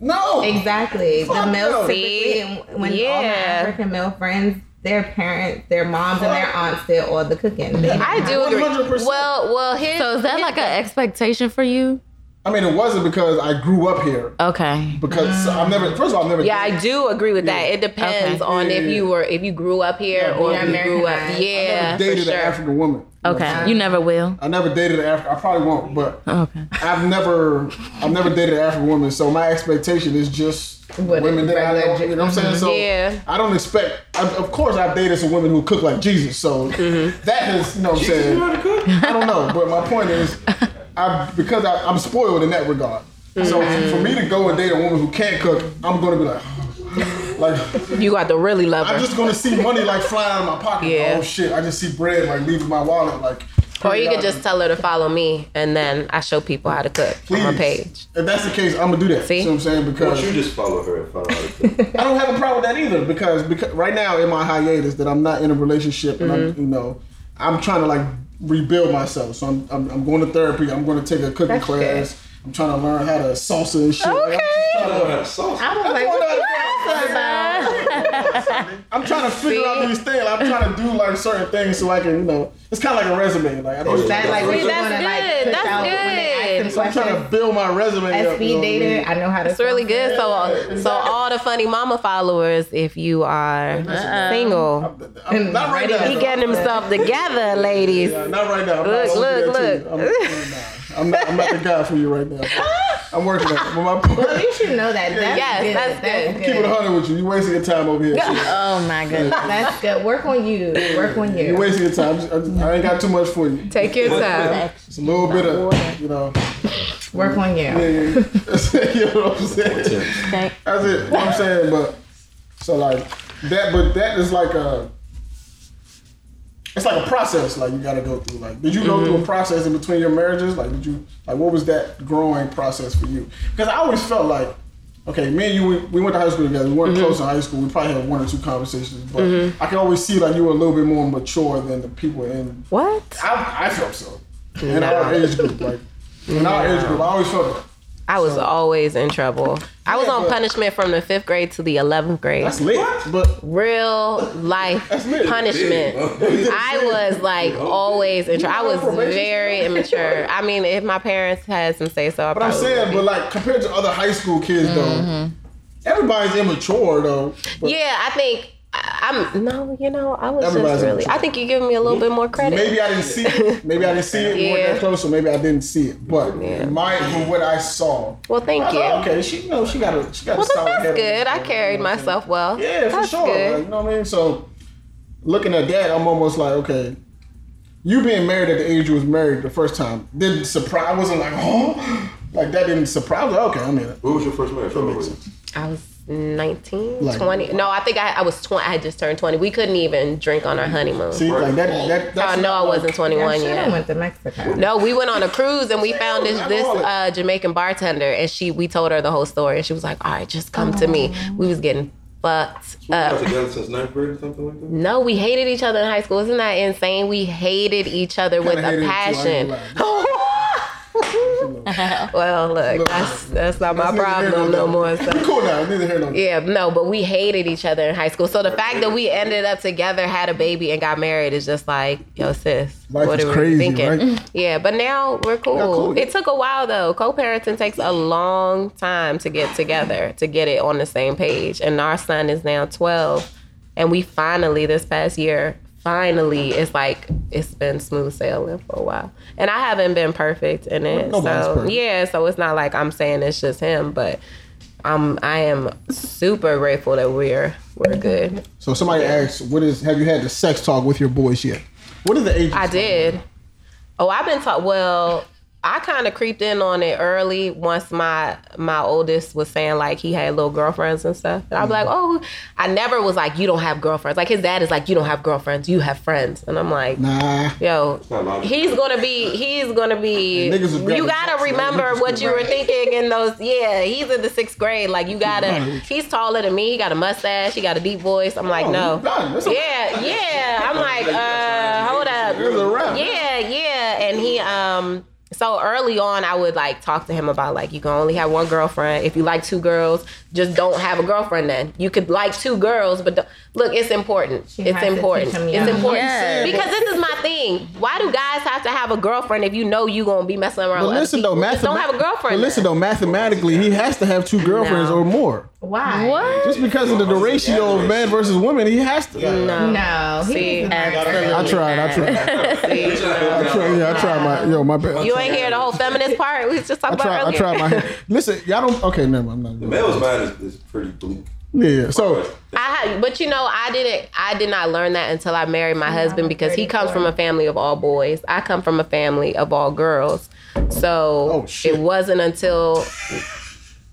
Speaker 2: No,
Speaker 1: Exactly.
Speaker 2: Fuck
Speaker 1: the male
Speaker 2: no.
Speaker 1: typically, and when all my African male friends, their parents, their moms, and their aunts did all the cooking. They
Speaker 3: I do agree.
Speaker 2: 100%.
Speaker 3: Well, well, his,
Speaker 5: So is that like an expectation for you?
Speaker 2: I mean it wasn't because I grew up here.
Speaker 5: Okay.
Speaker 2: Because I've never, first of all, I've never.
Speaker 3: Yeah, I do agree with that. It depends
Speaker 5: Okay.
Speaker 3: on
Speaker 2: Yeah,
Speaker 3: if you were if you grew up here
Speaker 2: Yeah,
Speaker 3: or
Speaker 1: yeah,
Speaker 3: if you grew up.
Speaker 1: Americanized.
Speaker 3: Yeah, for
Speaker 2: dated an
Speaker 3: sure.
Speaker 2: African woman. You know
Speaker 5: Okay. You never will.
Speaker 2: I never dated an African. I probably won't, but
Speaker 5: Okay.
Speaker 2: I've never, I've never dated an African woman. So my expectation is just
Speaker 1: What
Speaker 2: women that I know.
Speaker 1: regular-
Speaker 2: You know what I'm saying? So
Speaker 3: Yeah.
Speaker 2: I don't expect. I, of course, I've dated some women who cook like Jesus. So
Speaker 3: Mm-hmm.
Speaker 2: that is, you know what I'm saying.
Speaker 4: You know to cook?
Speaker 2: I don't know, but my point is, I because I, I'm spoiled in that regard. So
Speaker 3: Mm-hmm.
Speaker 2: for me to go and date a woman who can't cook, I'm gonna be like, like
Speaker 3: You got to really love her.
Speaker 2: I'm just gonna see money like flying out of my pocket.
Speaker 3: Yeah.
Speaker 2: Oh shit! I just see bread like leaving my wallet like.
Speaker 3: or you could just tell her to follow me, and then I show people how to cook on my page.
Speaker 2: If that's the case, I'm gonna do that.
Speaker 3: See?
Speaker 2: See what I'm saying?
Speaker 4: Why
Speaker 2: Because
Speaker 4: don't you just follow her and follow how to cook?
Speaker 2: I don't have a problem with that either. Because because right now in my hiatus that I'm not in a relationship and
Speaker 3: Mm-hmm.
Speaker 2: I'm you know I'm trying to like rebuild myself. So I'm I'm, I'm going to therapy. I'm going to take a cooking
Speaker 1: That's
Speaker 2: class. I'm trying to learn how to salsa and shit. Like, I'm, just
Speaker 4: I
Speaker 2: trying
Speaker 4: don't how to sauce.
Speaker 1: I was like,
Speaker 2: what
Speaker 1: what
Speaker 2: I-
Speaker 1: you about?
Speaker 2: I'm trying to figure out these things. I'm trying to do like certain things so I can you know it's kind of like a resume. Like I
Speaker 4: Oh,
Speaker 2: just,
Speaker 4: yeah.
Speaker 1: That like what
Speaker 4: See,
Speaker 1: you
Speaker 3: that's
Speaker 1: wanna like
Speaker 3: good. That's
Speaker 1: out when they ask
Speaker 3: good.
Speaker 2: so I'm trying to build my resume.
Speaker 1: As
Speaker 2: up,
Speaker 1: speed
Speaker 2: you know what I mean?
Speaker 1: dater, I know how to.
Speaker 3: It's really good. So, so all the funny mama followers, if you are uh-uh. single,
Speaker 2: I'm not right now.
Speaker 3: he
Speaker 2: though.
Speaker 3: getting himself together, ladies.
Speaker 2: Yeah, not right now. I'm
Speaker 3: Look,
Speaker 2: not, I'm
Speaker 3: look,
Speaker 2: gonna do that
Speaker 3: look.
Speaker 2: Too. I'm, I'm, not, I'm not the guy for you right now. I'm working on it. But my point,
Speaker 1: Well, you should know that. That's
Speaker 3: Yes,
Speaker 1: good.
Speaker 3: that's good.
Speaker 1: good.
Speaker 2: keep it 100 with you. You're wasting your time over here. sis.
Speaker 5: Oh my goodness.
Speaker 1: That's good. Work on you. Work on you.
Speaker 2: You're wasting your time. I, I ain't got too much for you.
Speaker 3: Take your time.
Speaker 2: It's a little bit of, you know.
Speaker 1: Work on you.
Speaker 2: Yeah, yeah, yeah. You know what I'm saying? That's it. You know what I'm saying? But so like that, but that is like a. It's like a process, like you got to go through. Like, did you go through a process in between your marriages? Like, did you like what was that growing process for you? Because I always felt like, okay, me and you, we, we went to high school together. We weren't mm-hmm. close in high school. We probably had one or two conversations, but mm-hmm. I can always see like you were a little bit more mature than the people in.
Speaker 3: What?
Speaker 2: I, I felt so in our age group, like in our age group, I always felt.
Speaker 3: I was always in trouble. I was
Speaker 2: Yeah,
Speaker 3: on
Speaker 2: but-
Speaker 3: punishment from the fifth grade to the eleventh grade.
Speaker 2: That's lit, but
Speaker 3: Real life
Speaker 2: lit.
Speaker 3: punishment. I was like always in trouble. I was
Speaker 2: probation
Speaker 3: very immature. I mean, if my parents had some say so, I
Speaker 2: But I'm saying,
Speaker 3: would
Speaker 2: but like compared to other high school kids, though, mm-hmm. everybody's immature though. But
Speaker 3: yeah, I think I- I'm no, you know, I was
Speaker 2: Everybody's
Speaker 3: just really. I think you're giving me a little bit more credit.
Speaker 2: Maybe I didn't see it. Maybe I didn't see it. We weren't
Speaker 3: Yeah.
Speaker 2: that close, or maybe I didn't see it. But my from what I saw,
Speaker 3: Well, thank
Speaker 2: I
Speaker 3: you.
Speaker 2: thought, okay, she you know she got a she got
Speaker 3: Well,
Speaker 2: a solid
Speaker 3: then
Speaker 2: head
Speaker 3: that's good. I carried
Speaker 2: you know what I'm saying?
Speaker 3: myself well.
Speaker 2: Yeah, for sure.
Speaker 3: Good.
Speaker 2: Like, you know what I mean? So looking at that, I'm almost like, okay, you being married at the age you was married the first time didn't surprise. I wasn't like, oh, like that didn't surprise. me. Okay, I mean,
Speaker 4: What was your first marriage? How old were you?
Speaker 3: I was 19,
Speaker 2: Like-
Speaker 3: 20. No, I think I, I was 20. I had just turned 20. We couldn't even drink on our honeymoon.
Speaker 2: see, like that. that
Speaker 3: I
Speaker 2: that's
Speaker 3: know
Speaker 2: not
Speaker 3: I wasn't 21
Speaker 1: I should have
Speaker 3: yet.
Speaker 1: went to Mexico.
Speaker 3: No, we went on a cruise and we found this this uh, Jamaican bartender and she we told her the whole story and she was like, "All right, just come to me." We was getting fucked
Speaker 4: You
Speaker 3: up.
Speaker 4: together since ninth grade or something like that?
Speaker 3: No, we hated each other in high school. Isn't that insane? We hated each other with
Speaker 2: Kinda hated
Speaker 3: a
Speaker 2: it too,
Speaker 3: passion.
Speaker 2: gonna lie.
Speaker 3: well, look, that's that's not my
Speaker 2: That's neither
Speaker 3: problem
Speaker 2: nor
Speaker 3: no more. So.
Speaker 2: Cool now. Neither here nor there.
Speaker 3: Yeah, no, but we hated each other in high school. So the fact that we ended up together, had a baby, and got married is just like, yo, sis,
Speaker 2: Life
Speaker 3: what
Speaker 2: is
Speaker 3: are we
Speaker 2: crazy,
Speaker 3: thinking?
Speaker 2: right?
Speaker 3: Yeah, but now we're cool.
Speaker 2: cool.
Speaker 3: It took a while though. Co-parenting takes a long time to get together, to get it on the same page. And our son is now 12, and we finally this past year. Finally, it's like it's been smooth sailing for a while, and I haven't been perfect in it.
Speaker 2: Nobody's
Speaker 3: so
Speaker 2: perfect.
Speaker 3: yeah, so it's not like I'm saying it's just him, but I'm I am super grateful that we're we're good.
Speaker 2: So somebody asks, "What is? Have you had the sex talk with your boys yet? what are the age?
Speaker 3: I did. Oh, I've been taught. Well, I kind of creeped in on it early once my my oldest was saying like he had little girlfriends and stuff. And I'm like, oh, I never was like, you don't have girlfriends. Like his dad is like, you don't have girlfriends, you have friends. And I'm like,
Speaker 2: Nah.
Speaker 3: yo, he's gonna be, he's gonna be.
Speaker 2: Niggas was grabbing
Speaker 3: You gotta remember what you were thinking in those. Yeah, he's in the sixth grade. Like you gotta. He's taller than me. He got a mustache. He got a deep voice. I'm like,
Speaker 2: Oh,
Speaker 3: no.
Speaker 2: you done. That's a-
Speaker 3: Yeah, yeah. I'm like, uh, hold up.
Speaker 2: It's a wrap.
Speaker 3: Yeah, yeah. And he um so early on I would like talk to him about like you can only have one girlfriend. If you like two girls, just don't have a girlfriend then. You could like two girls, but look, it's important.
Speaker 1: She
Speaker 3: it's important. It's important.
Speaker 5: Yeah.
Speaker 3: Because this is my thing. Why do guys have to have a girlfriend if you know you gonna be messing around
Speaker 2: But
Speaker 3: with
Speaker 2: listen
Speaker 3: other
Speaker 2: though,
Speaker 3: people? Just don't have a girlfriend.
Speaker 2: But listen though, mathematically, he has to have two girlfriends
Speaker 3: No.
Speaker 2: or more.
Speaker 1: Why?
Speaker 5: What?
Speaker 2: Just because of the, the ratio of man versus women, he has to.
Speaker 3: No.
Speaker 1: No. he
Speaker 3: See,
Speaker 1: needs
Speaker 5: absolutely.
Speaker 2: I tried. I tried.
Speaker 3: See,
Speaker 2: I tried. Yeah, I tried my. Yo, my bad.
Speaker 3: you ain't hear the whole feminist part we was just
Speaker 2: I
Speaker 3: talking
Speaker 2: tried.
Speaker 3: about
Speaker 2: I
Speaker 3: earlier.
Speaker 2: tried my. Hand. Listen, y'all don't. Okay, never. mind, I'm not.
Speaker 4: Male's mind is, is pretty bleak.
Speaker 2: Yeah. So
Speaker 3: I had, but you know, I didn't. I did not learn that until I married my husband because he comes from a family of all boys. I come from a family of all girls. So
Speaker 2: Oh,
Speaker 3: it wasn't until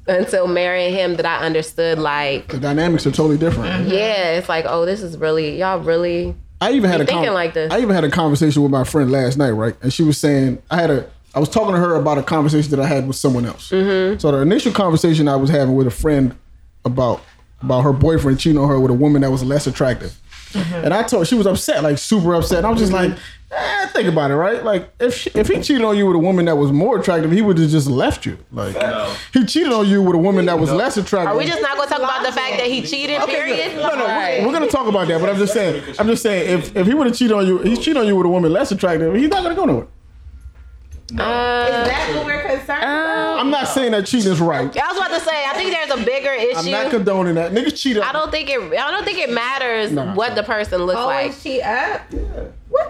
Speaker 3: until marrying him that I understood. Like,
Speaker 2: the dynamics are totally different.
Speaker 3: yeah, it's like, oh, this is really y'all really.
Speaker 2: I even had a
Speaker 3: thinking like this.
Speaker 2: I even had a conversation with my friend last night, right? And she was saying I had a I was talking to her about a conversation that I had with someone else. Mm-hmm. So the initial conversation I was having with a friend about about her boyfriend cheating on her with a woman that was less attractive. And I told she was upset, like super upset. And I was just like, eh, think about it, right? Like if she, if he cheated on you with a woman that was more attractive, he would have just left you. Like he cheated on you with a woman that was less attractive.
Speaker 3: Are we just not gonna talk about the fact that he cheated? period.
Speaker 2: No, no, we're, we're gonna talk about that, but I'm just saying, I'm just saying, if, if he would have cheated on you, he's cheating on you with a woman less attractive, he's not gonna go nowhere.
Speaker 1: Is that what we're concerned about?
Speaker 2: I'm not saying that cheating is right.
Speaker 3: I was about to say, I think there's a bigger issue.
Speaker 2: I'm not condoning that. Niggas cheat.
Speaker 3: I don't think it. I don't think it matters
Speaker 2: Nah.
Speaker 3: what the person looks like.
Speaker 1: Always cheat up?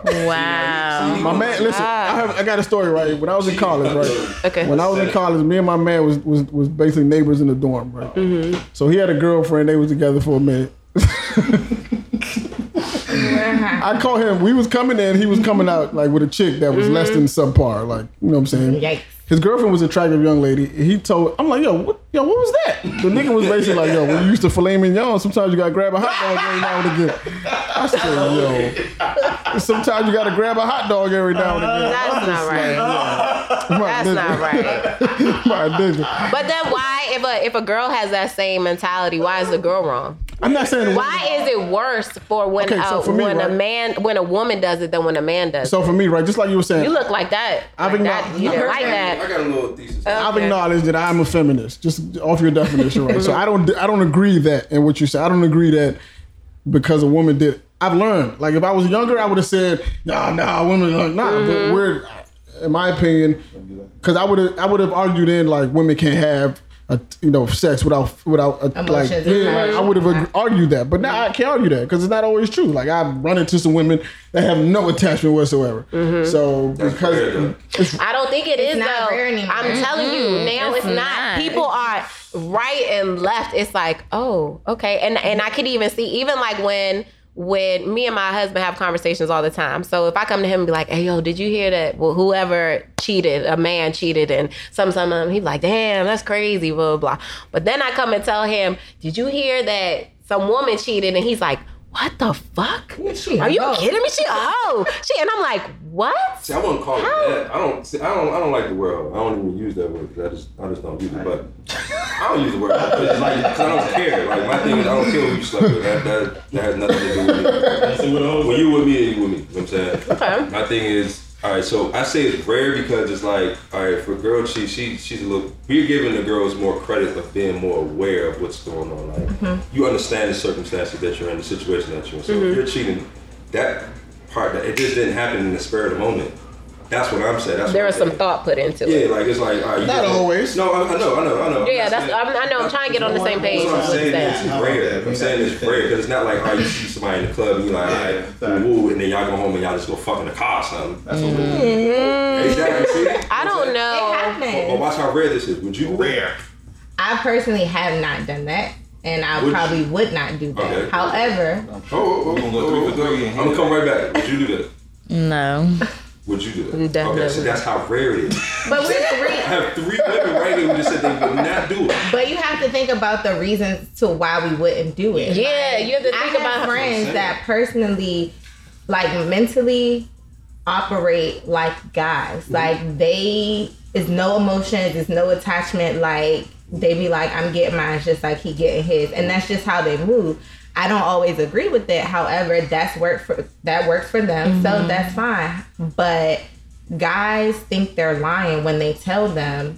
Speaker 5: Wow.
Speaker 2: My man, listen, I, have, I got a story right. When I was in college, right?
Speaker 3: Okay.
Speaker 2: When I was in college, me and my man was was, was basically neighbors in the dorm, right?
Speaker 3: Mm-hmm.
Speaker 2: So he had a girlfriend. They was together for a minute. I called him. We was coming in. He was coming out like with a chick that was less than
Speaker 3: Mm-hmm.
Speaker 2: subpar. Like you know what I'm saying?
Speaker 1: Yikes.
Speaker 2: His girlfriend was an attractive young lady. He told, I'm like, yo, what, yo, what was that? The nigga was basically like, yo, when you used to filet mignon, sometimes you gotta grab a hot dog every now and again. I said, yo, sometimes you gotta grab a hot dog every now and again.
Speaker 3: That's not right. That's
Speaker 2: nigga.
Speaker 3: not right.
Speaker 2: My nigga.
Speaker 3: But then why, if a if a girl has that same mentality, why is the girl wrong?
Speaker 2: I'm not saying.
Speaker 3: Why is it worse for when
Speaker 2: Okay, so
Speaker 3: uh,
Speaker 2: for me,
Speaker 3: when
Speaker 2: right?
Speaker 3: a man when a woman does it than when a man does?
Speaker 2: So
Speaker 3: it?
Speaker 2: for me, right, just like you were saying,
Speaker 3: You look like that.
Speaker 2: I've
Speaker 3: like
Speaker 2: acknowledged-
Speaker 3: that. You didn't like
Speaker 4: I got a little thesis.
Speaker 3: Okay.
Speaker 2: I've acknowledged that I'm a feminist, just off your definition, right? so I don't, I don't agree that in what you said. I don't agree that because a woman did. I've learned. Like if I was younger, I would have said, nah, nah, women, are nah. But we're, in my opinion, because I would have, I would have argued in like women can't have. A, you know, sex without without a, like yeah, like, I would have argued that, but now I can't argue that because it's not always true. Like I've run into some women that have no attachment whatsoever. Mm-hmm. So
Speaker 4: rare,
Speaker 2: because it's,
Speaker 3: I don't think it is
Speaker 1: not
Speaker 3: though.
Speaker 1: rare anymore.
Speaker 3: I'm telling you mm-hmm. now, it's,
Speaker 5: It's
Speaker 3: not.
Speaker 5: not.
Speaker 3: People are right and left. It's like, oh, okay, and and I could even see even like when when me and my husband have conversations all the time. So if I come to him and be like, hey yo, did you hear that? Well, whoever cheated, a man cheated, and some some of them, he's like, damn, that's crazy, blah blah. blah. But then I come and tell him, did you hear that some woman cheated? And he's like. What the fuck?
Speaker 1: she
Speaker 3: Are you
Speaker 1: hoe.
Speaker 3: kidding me? She a hoe. She and I'm like, what?
Speaker 4: See, I wouldn't call it that. I don't. See, I don't. I don't like the word. I don't even use that word because I just. I just don't use it. But I don't use the word because it's like because I don't care. Like my thing is, I don't care who you slept with. That that, that has nothing to do with me. When you with me, you with me. You know what I'm saying?
Speaker 3: Okay.
Speaker 4: My thing is, All right, so I say it's rare because it's like, all right, for girl, she she she's a little. We're giving the girls more credit of being more aware of what's going on. Like
Speaker 3: Mm-hmm.
Speaker 4: you understand the circumstances that you're in, the situation that you're in. So
Speaker 3: Mm-hmm.
Speaker 4: if you're cheating, that part that it just didn't happen in the spur of the moment. That's what I'm saying. That's
Speaker 3: There was some thought put into
Speaker 4: Yeah,
Speaker 3: it.
Speaker 4: Yeah, like it's like, all right, you
Speaker 2: Not
Speaker 4: got-
Speaker 2: always.
Speaker 4: No, I, I know, I know, I know. I'm
Speaker 3: Yeah, that's.
Speaker 4: saying-
Speaker 3: I'm, I know. I'm trying to get on the same page.
Speaker 4: That's what I'm saying.
Speaker 3: that.
Speaker 4: It's rare. I'm saying it's rare because it's not like how you see somebody in the club and you like, all right,
Speaker 6: exactly.
Speaker 4: woo, and then y'all go home and y'all just go fuck in the car or something.
Speaker 6: That's what
Speaker 3: Mm.
Speaker 6: it is.
Speaker 4: Exactly. See?
Speaker 3: I don't
Speaker 1: It
Speaker 3: know.
Speaker 4: But, but watch how rare this is. Would you?
Speaker 6: Rare.
Speaker 1: I personally have not done that, and I
Speaker 4: Would you?
Speaker 1: probably would not do that.
Speaker 4: Okay.
Speaker 1: However,
Speaker 4: Oh, oh, oh,
Speaker 6: We gonna go three for three and
Speaker 4: I'm gonna come right back. Would you do that?
Speaker 5: No.
Speaker 4: Would you do that?
Speaker 3: You definitely
Speaker 4: Okay, so that's how rare it is.
Speaker 1: but we
Speaker 4: three.
Speaker 1: I
Speaker 4: have three women right here who just said they would not do it.
Speaker 1: But you have to think about the reasons to why we wouldn't do it.
Speaker 3: Yeah,
Speaker 1: Like,
Speaker 3: you have to
Speaker 1: I
Speaker 3: think
Speaker 1: have
Speaker 3: about-
Speaker 1: friends that personally, like mentally, operate like guys.
Speaker 3: Mm-hmm.
Speaker 1: Like they is no emotions, is no attachment. Like they be like, I'm getting mine just like he getting his, and that's just how they move. I don't always agree with it. However, that's work for that works for them, so mm-hmm. that's fine. But guys think they're lying when they tell them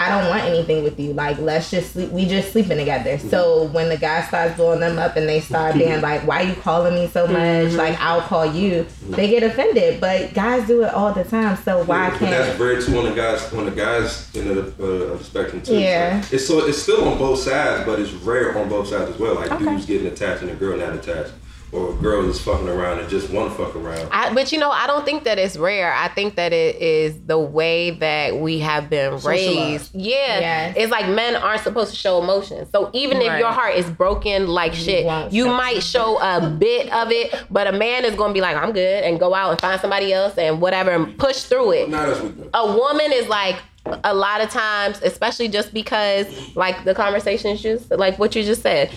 Speaker 1: I don't want anything with you. Like, let's just sleep. We just sleeping together. So when the guy starts blowing them up and they start being like, "Why you calling me so much?" Like, I'll call you. They get offended. But guys do it all the time. So why
Speaker 4: that's
Speaker 1: can't?
Speaker 4: That's rare too on the guys on the guys in the uh, spectrum too.
Speaker 1: Yeah.
Speaker 4: So it's so it's still on both sides, but it's rare on both sides as well. Like dudes getting attached and a girl not attached, or a girl is fucking around and just want to fuck around.
Speaker 3: I, but you know, I don't think that it's rare. I think that it is the way that we have been raised. Yeah,
Speaker 1: Yes.
Speaker 3: it's like men aren't supposed to show emotion. So even if your heart is broken like shit, you might show a bit of it, but a man is going to be like, "I'm good," and go out and find somebody else and whatever and push through it.
Speaker 4: Not as we do.
Speaker 3: a woman is like a lot of times, especially just because like the conversations just like what you just said,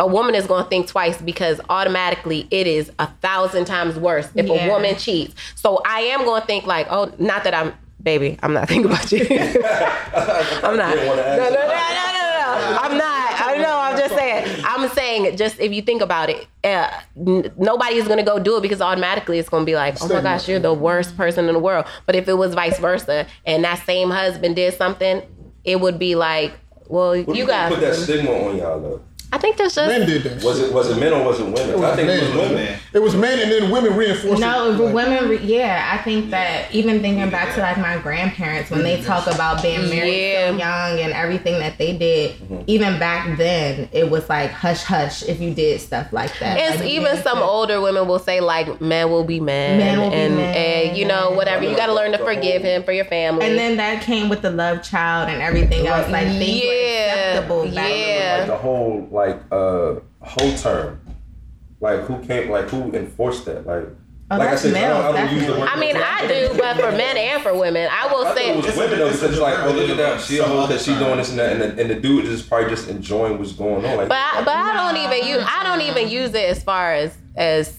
Speaker 3: a woman is going to think twice because automatically it is a thousand times worse if
Speaker 1: Yeah.
Speaker 3: a woman cheats. So I am going to think like, oh, not that I'm. Baby, I'm not thinking about you. I'm not. No, no, no, no, no, no. I'm not. I know. I'm just saying. I'm saying, just if you think about it, uh, n- nobody's gonna go do it because automatically it's gonna be like, oh my gosh, you're the worst person in the world. But if it was vice versa, and that same husband did something, it would be like, well,
Speaker 4: What do
Speaker 3: you
Speaker 4: you
Speaker 3: got.
Speaker 4: put that stigma on y'all though?
Speaker 3: I think that's just.
Speaker 2: Men did that.
Speaker 4: Was it was it men or was it women? I think it was
Speaker 2: men.
Speaker 4: women.
Speaker 2: It was men, and then women reinforced
Speaker 1: No,
Speaker 2: it.
Speaker 1: but
Speaker 2: Like,
Speaker 1: women, re- yeah, I think that even thinking back to like my grandparents when they talk about being married
Speaker 3: Yeah.
Speaker 1: so young and everything that they did, mm-hmm. even back then, it was like hush hush if you did stuff like that.
Speaker 3: It's
Speaker 1: Like,
Speaker 3: even some
Speaker 1: could-
Speaker 3: older women will say like men will be men,
Speaker 1: Men will be
Speaker 3: and,
Speaker 1: men.
Speaker 3: and you know whatever you got to learn to forgive him for your family.
Speaker 1: And then that came with the love child and everything else. Like things
Speaker 3: Yeah,
Speaker 1: were acceptable back
Speaker 3: yeah.
Speaker 4: Like the whole like uh whole term. Like who came like who enforced that? Like
Speaker 1: Oh,
Speaker 4: like I
Speaker 1: that's
Speaker 4: said, I don't, I don't use the word.
Speaker 3: I mean, I do, but for men and for women, I will
Speaker 4: I
Speaker 3: say
Speaker 4: it was women though, because it's like, oh look at that, she a hoe because she doing this and that, and the, and the dude is probably just enjoying what's going on. Like,
Speaker 3: But I, but I don't even use I don't even use it as far as as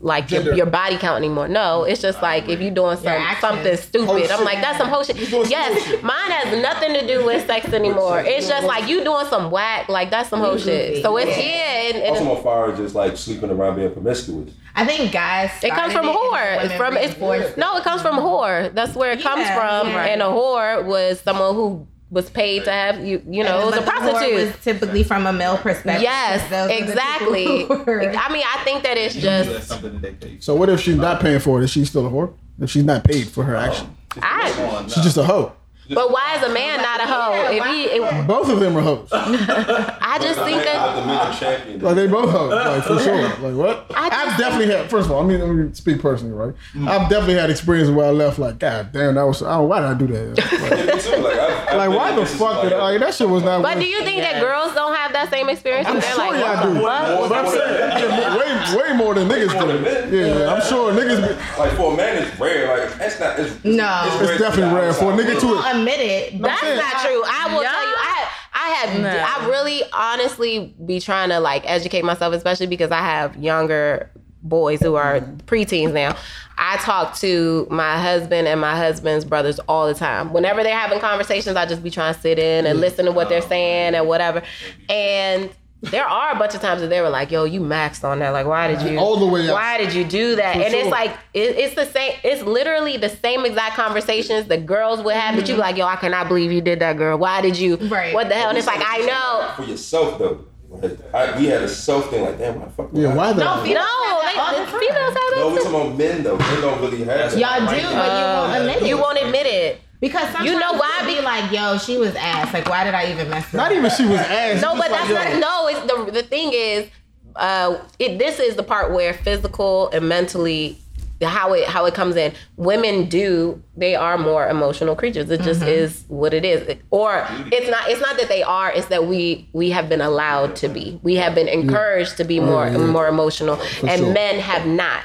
Speaker 3: like your,
Speaker 2: Gender.
Speaker 3: your body count anymore. No, it's just like if you're doing some
Speaker 1: actions.
Speaker 3: something stupid.
Speaker 2: Whole
Speaker 3: I'm like that's some whole shit.
Speaker 2: You doing some
Speaker 3: Yes,
Speaker 2: whole shit.
Speaker 3: mine has nothing to do with sex anymore. It's just like you doing some whack. Like that's some whole shit. So it's yeah, and,
Speaker 4: also
Speaker 3: and
Speaker 4: on fire just like sleeping around being promiscuous.
Speaker 1: I think guys.
Speaker 3: it comes from
Speaker 1: started
Speaker 3: whore. It's from
Speaker 1: women
Speaker 3: it's
Speaker 1: reinforced
Speaker 3: no, it comes from whore. That's where it comes from.
Speaker 1: yeah.
Speaker 3: And a whore was someone who was paid to have you. You know, it was a
Speaker 1: the
Speaker 3: prostitute.
Speaker 1: Was typically from a male perspective.
Speaker 3: Yes,
Speaker 1: Those are the
Speaker 3: exactly.
Speaker 1: were-
Speaker 3: I mean, I think that it's just.
Speaker 6: something that they pay.
Speaker 2: So what if she's not paying for it? Is she still a whore? If she's not paid for her oh. action,
Speaker 3: I,
Speaker 2: she's just a hoe.
Speaker 3: But why is a man not a hoe? If he, it,
Speaker 2: Both of them are hoes.
Speaker 3: I just think
Speaker 4: Like,
Speaker 3: that.
Speaker 4: the men champion.
Speaker 2: Like they both hoes, like for sure. Like what?
Speaker 3: I just-
Speaker 2: I've definitely had. First of all, I mean, let me speak personally, right? Mm. I've definitely had experiences where I left like, God damn, that was. Oh, why did I do that? Like,
Speaker 4: Me too, like, I've, I've
Speaker 2: like, why
Speaker 4: in
Speaker 2: the
Speaker 4: this
Speaker 2: fuck
Speaker 4: like,
Speaker 2: did like that shit was not?
Speaker 3: But do you think that girls don't have that same experience?
Speaker 2: I'm
Speaker 3: And they're
Speaker 2: sure
Speaker 3: like,
Speaker 2: y'all do.
Speaker 3: the fuck?
Speaker 2: But I'm saying yeah, way way more than niggas do.
Speaker 4: men.
Speaker 2: Yeah, I'm sure niggas. Be,
Speaker 4: Like for a man, it's rare. Like that's not. It's,
Speaker 1: No.
Speaker 2: it's
Speaker 4: to
Speaker 2: definitely rare for a nigga to
Speaker 1: Won't admit it. But
Speaker 3: That's
Speaker 2: saying-
Speaker 3: not true. I will
Speaker 5: Yeah.
Speaker 3: tell you, I I have
Speaker 5: No.
Speaker 3: I really honestly be trying to like educate myself, especially because I have younger boys who are preteens now. I talk to my husband and my husband's brothers all the time. Whenever they're having conversations, I just be trying to sit in and listen to what they're oh. saying and whatever. And there are a bunch of times that they were like, "Yo, you maxed on that. Like, why did you?
Speaker 2: All the way up.
Speaker 3: Why did you do that?"
Speaker 2: For
Speaker 3: and
Speaker 2: sure.
Speaker 3: it's like it, it's the same. It's literally the same exact conversations the girls would have. But you be mm-hmm. like, "Yo, I cannot believe you did that, girl. Why did you?
Speaker 1: Right.
Speaker 3: What the hell?" And it's like, I know.
Speaker 4: For yourself though. Like, I, we had a self thing like, damn, why the fuck?
Speaker 2: Yeah, why that?
Speaker 1: No,
Speaker 3: No,
Speaker 1: females have
Speaker 3: they,
Speaker 1: that all the
Speaker 3: the females have
Speaker 4: No,
Speaker 3: that
Speaker 4: we're talking about men though. Men don't really have that.
Speaker 1: Y'all do, but you won't admit it.
Speaker 3: You won't admit it.
Speaker 1: Because sometimes
Speaker 3: You know why?
Speaker 1: you'll be like, yo, she was ass. Like, why did I even mess with
Speaker 2: Not
Speaker 1: her?
Speaker 2: even she was ass.
Speaker 3: No, but that's
Speaker 2: like,
Speaker 3: not. No, it's the the thing is, uh, it this is the part where physical and mentally. How it how it comes in. Women do they are more emotional creatures. It
Speaker 2: Mm-hmm.
Speaker 3: just is what it is. Or it's not it's not that they are. It's that we we have been allowed to be. We have been encouraged to be more
Speaker 2: yeah.
Speaker 3: more emotional, and
Speaker 2: sure.
Speaker 3: men have not.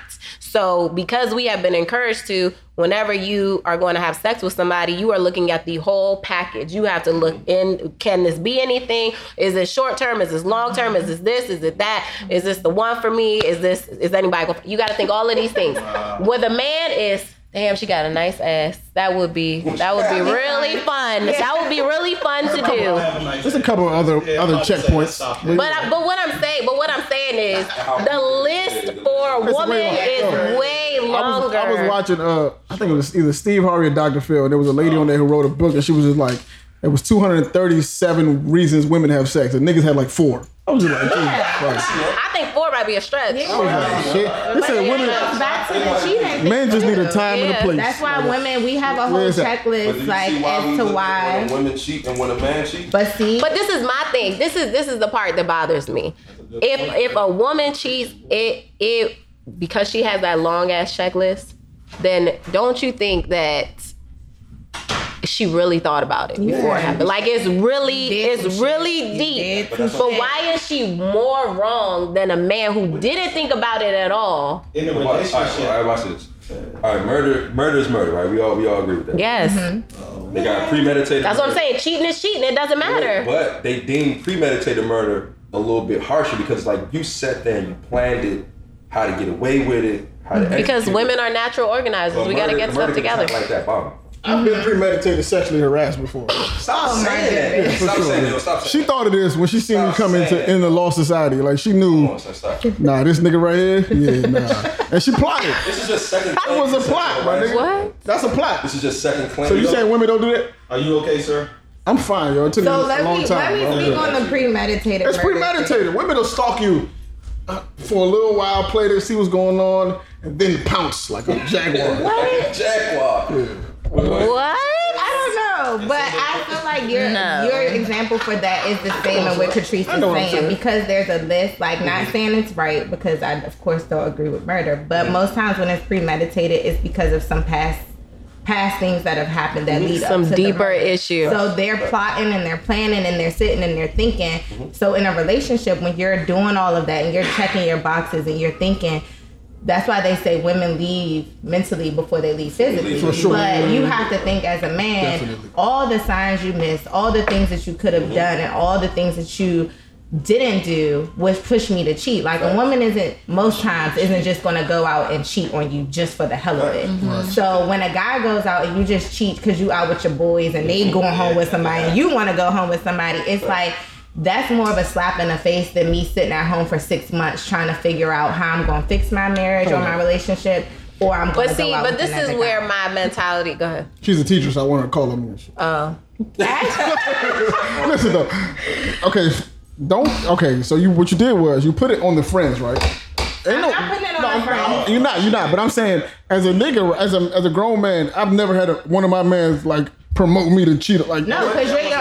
Speaker 3: So because we have been encouraged to, whenever you are going to have sex with somebody, you are looking at the whole package. You have to look in. Can this be anything? Is it short term? Is this long term? Is this this? Is it that? Is this the one for me? Is this is anybody? You got to think all of these things. With a man is. Damn, she got a nice ass. That would be that would be really fun. That would be really fun to do.
Speaker 2: There's a couple of other other
Speaker 7: I'm about to say,
Speaker 2: checkpoints.
Speaker 7: let's stop it.
Speaker 3: But I, but what I'm saying, but what I'm saying is the list for a
Speaker 2: It's
Speaker 3: woman
Speaker 2: way
Speaker 3: is
Speaker 2: long.
Speaker 3: way
Speaker 2: I was,
Speaker 3: longer.
Speaker 2: I was watching. Uh, I think it was either Steve Harvey or Dr. Phil. And there was a lady on there who wrote a book, and she was just like, "It was 237 reasons women have sex, and niggas had like four. I was just like, Jesus Christ.
Speaker 3: I think four might be a stretch.
Speaker 2: I was like, shit. They said women,
Speaker 1: back to the cheating.
Speaker 2: men just need a time and a place.
Speaker 1: That's why women, we have a whole
Speaker 2: Where's that?
Speaker 4: But do
Speaker 1: checklist,
Speaker 4: you
Speaker 1: like,
Speaker 4: see why we
Speaker 1: as to why.
Speaker 4: when a woman cheat and when a man cheat?
Speaker 1: But see,
Speaker 3: But this is my thing. This is this is the part that bothers me. If if a woman cheats, it it because she has that long ass checklist, then don't you think that she really thought about it before it happened? Like it's really it's
Speaker 1: some shit.
Speaker 3: really deep.
Speaker 1: did
Speaker 3: But
Speaker 1: shit.
Speaker 3: why is she more wrong than a man who didn't think about it at all?
Speaker 7: In a
Speaker 4: Watch, all right,
Speaker 7: relationship,
Speaker 4: all right, watch this. All right, murder, murder is murder, right? We all we all agree with that.
Speaker 3: Yes. Mm-hmm.
Speaker 4: They got premeditated.
Speaker 3: That's what I'm saying. Cheating is cheating. It doesn't matter.
Speaker 4: But they deem premeditated murder a little bit harsher because like you sat there and you planned it, how to get away with it, how to
Speaker 3: Because women
Speaker 4: it.
Speaker 3: are natural organizers.
Speaker 4: But
Speaker 3: we got to get stuff together.
Speaker 4: Like that, Bob.
Speaker 2: I've been premeditated sexually harassed before.
Speaker 4: Stop
Speaker 1: Oh, my
Speaker 4: saying that.
Speaker 1: goodness.
Speaker 4: Stop
Speaker 2: For
Speaker 4: saying
Speaker 2: sure.
Speaker 4: that. Stop
Speaker 2: She thought of this when she seen me come into
Speaker 4: saying
Speaker 2: in the law society. Like she knew,
Speaker 4: that. Stop, stop.
Speaker 2: nah, this nigga right here, yeah, nah. And she plotted.
Speaker 4: This is just second.
Speaker 2: That was a plot, my nigga.
Speaker 3: What?
Speaker 2: That's a plot.
Speaker 4: This is just second claim.
Speaker 2: So you saying women don't do that?
Speaker 7: are you okay, sir?
Speaker 2: I'm fine, yo. It took me
Speaker 1: so
Speaker 2: a
Speaker 1: let
Speaker 2: long
Speaker 1: me
Speaker 2: time.
Speaker 1: let me speak on the premeditated.
Speaker 2: It's
Speaker 1: murder thing.
Speaker 2: premeditated. Women will stalk you uh, for a little while, play to see what's going on, and then pounce like a jaguar. what?
Speaker 4: Jaguar?
Speaker 3: What?
Speaker 1: I don't know, but I feel like your
Speaker 5: No.
Speaker 1: your example for that is the same as what Catrice
Speaker 2: I
Speaker 1: is
Speaker 2: know what I'm
Speaker 1: saying
Speaker 2: saying.
Speaker 1: because there's a list. Like, not saying it's right because I of course don't agree with murder, but most times when it's premeditated, it's because of some past past things that have happened that lead
Speaker 3: Some
Speaker 1: up to
Speaker 3: deeper
Speaker 1: murder.
Speaker 3: issue.
Speaker 1: So they're plotting and they're planning and they're sitting and they're thinking. So in a relationship, when you're doing all of that and you're checking your boxes and you're thinking, that's why they say women leave mentally before they leave physically.
Speaker 2: For sure.
Speaker 1: But you have to think as a man,
Speaker 2: Definitely.
Speaker 1: all the signs you missed, all the things that you could have mm-hmm. done, and all the things that you didn't do was push me to cheat. Like a woman isn't most times isn't just gonna go out and cheat on you just for the hell of it. Mm-hmm. So when a guy goes out and you just cheat because you out with your boys and they going home with somebody and you want to go home with somebody, it's like that's more of a slap in the face than me sitting at home for six months trying to figure out how I'm gonna fix my marriage or my hmm. relationship. Or I'm gonna
Speaker 3: But see,
Speaker 1: go
Speaker 3: but this is where
Speaker 1: guy.
Speaker 3: my mentality. Go ahead.
Speaker 2: She's a teacher, so I want to call on me.
Speaker 3: Oh,
Speaker 2: Listen though. Okay, don't. Okay, so you what you did was you put it on the friends, right? Ain't no-
Speaker 1: not putting it on
Speaker 2: no,
Speaker 1: the
Speaker 2: I'm-
Speaker 1: friends.
Speaker 2: You're not. You're not. But I'm saying, as a nigga, as a as a grown man, I've never had a, one of my mans like promote me to cheat. Like
Speaker 1: No, because you're your own man.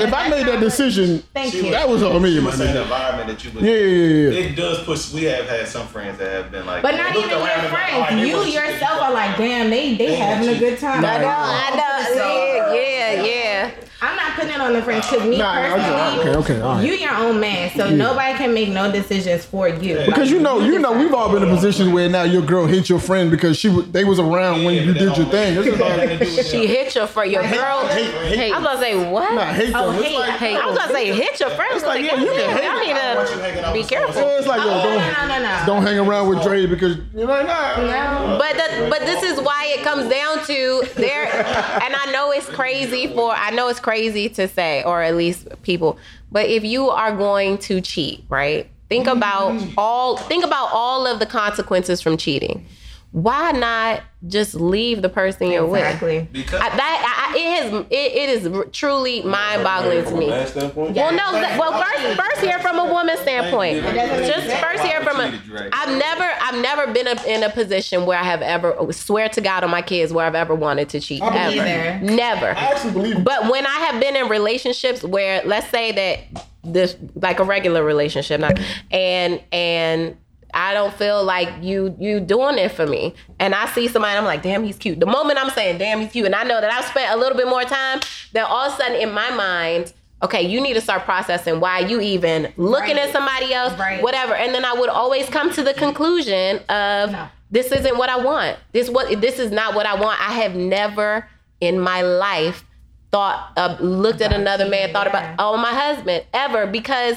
Speaker 2: If I made that decision,
Speaker 1: Thank you.
Speaker 2: that was on me,
Speaker 7: She
Speaker 2: my
Speaker 7: was saying the environment that you was
Speaker 2: Yeah, yeah, yeah, yeah.
Speaker 7: It does push. We have had some friends that have been like,
Speaker 1: But not even your
Speaker 7: around and been like, "All right,
Speaker 1: friends.
Speaker 7: Oh,
Speaker 1: you yourself are like, damn, they they
Speaker 7: They
Speaker 1: having a good time.
Speaker 3: I know, I know. Yeah, yeah, yeah.
Speaker 1: I'm not putting it on the friends because me
Speaker 2: Nah, nah,
Speaker 1: personally,
Speaker 2: okay, okay, all right.
Speaker 1: you your own man, so nobody can make no decisions for you.
Speaker 2: Because you know, you know, we've all been in positions where now your girl hit your friend because she they was around when you did your thing. This is
Speaker 7: that
Speaker 2: like,
Speaker 7: had to do with
Speaker 3: She hit your friend, your girl.
Speaker 2: hate, hate,
Speaker 3: I was gonna say what?
Speaker 2: nah, hate
Speaker 1: Oh,
Speaker 2: Oh, them.
Speaker 1: Hate,
Speaker 2: like,
Speaker 1: hate.
Speaker 3: I was gonna say hit your friend.
Speaker 2: It's like, yeah, you can hate
Speaker 7: I
Speaker 3: need to be careful.
Speaker 2: Yeah, it's like, yo,
Speaker 1: Oh,
Speaker 2: don't
Speaker 1: no, no, no.
Speaker 2: don't hang around with Dre because you're like, nah.
Speaker 1: No.
Speaker 3: But that, but this is why it comes down to there. And I know it's crazy for I know it's crazy to say, or at least people. But if you are going to cheat, right? Think about mm-hmm. all think about all of the consequences from cheating. Why not just leave the person you're with?
Speaker 1: Exactly.
Speaker 3: with?
Speaker 7: Because
Speaker 3: I, that I, it has it, it is truly mind-boggling to me.
Speaker 4: man?
Speaker 3: Well, no. Well, first, first hear from a woman's standpoint. Just first hear from a. I've never, I've never been a, in a position where I have ever oh, swear to God on my kids where I've ever wanted to cheat.
Speaker 2: I
Speaker 3: Ever,
Speaker 2: believe
Speaker 1: Either.
Speaker 3: never.
Speaker 2: I actually believe.
Speaker 3: But when I have been in relationships where, let's say that this, like a regular relationship, not, and and I don't feel like you you doing it for me, and I see somebody, I'm like, damn, he's cute. The moment I'm saying, damn, he's cute, and I know that I've spent a little bit more time, then all of a sudden in my mind. Okay, you need to start processing why you even looking
Speaker 1: Right.
Speaker 3: at somebody else,
Speaker 1: Right.
Speaker 3: whatever. And then I would always come to the conclusion of
Speaker 1: No.
Speaker 3: this isn't what I want. This what this is not what I want. I have never in my life thought uh, looked at another man, thought
Speaker 1: yeah.
Speaker 3: about oh my husband ever because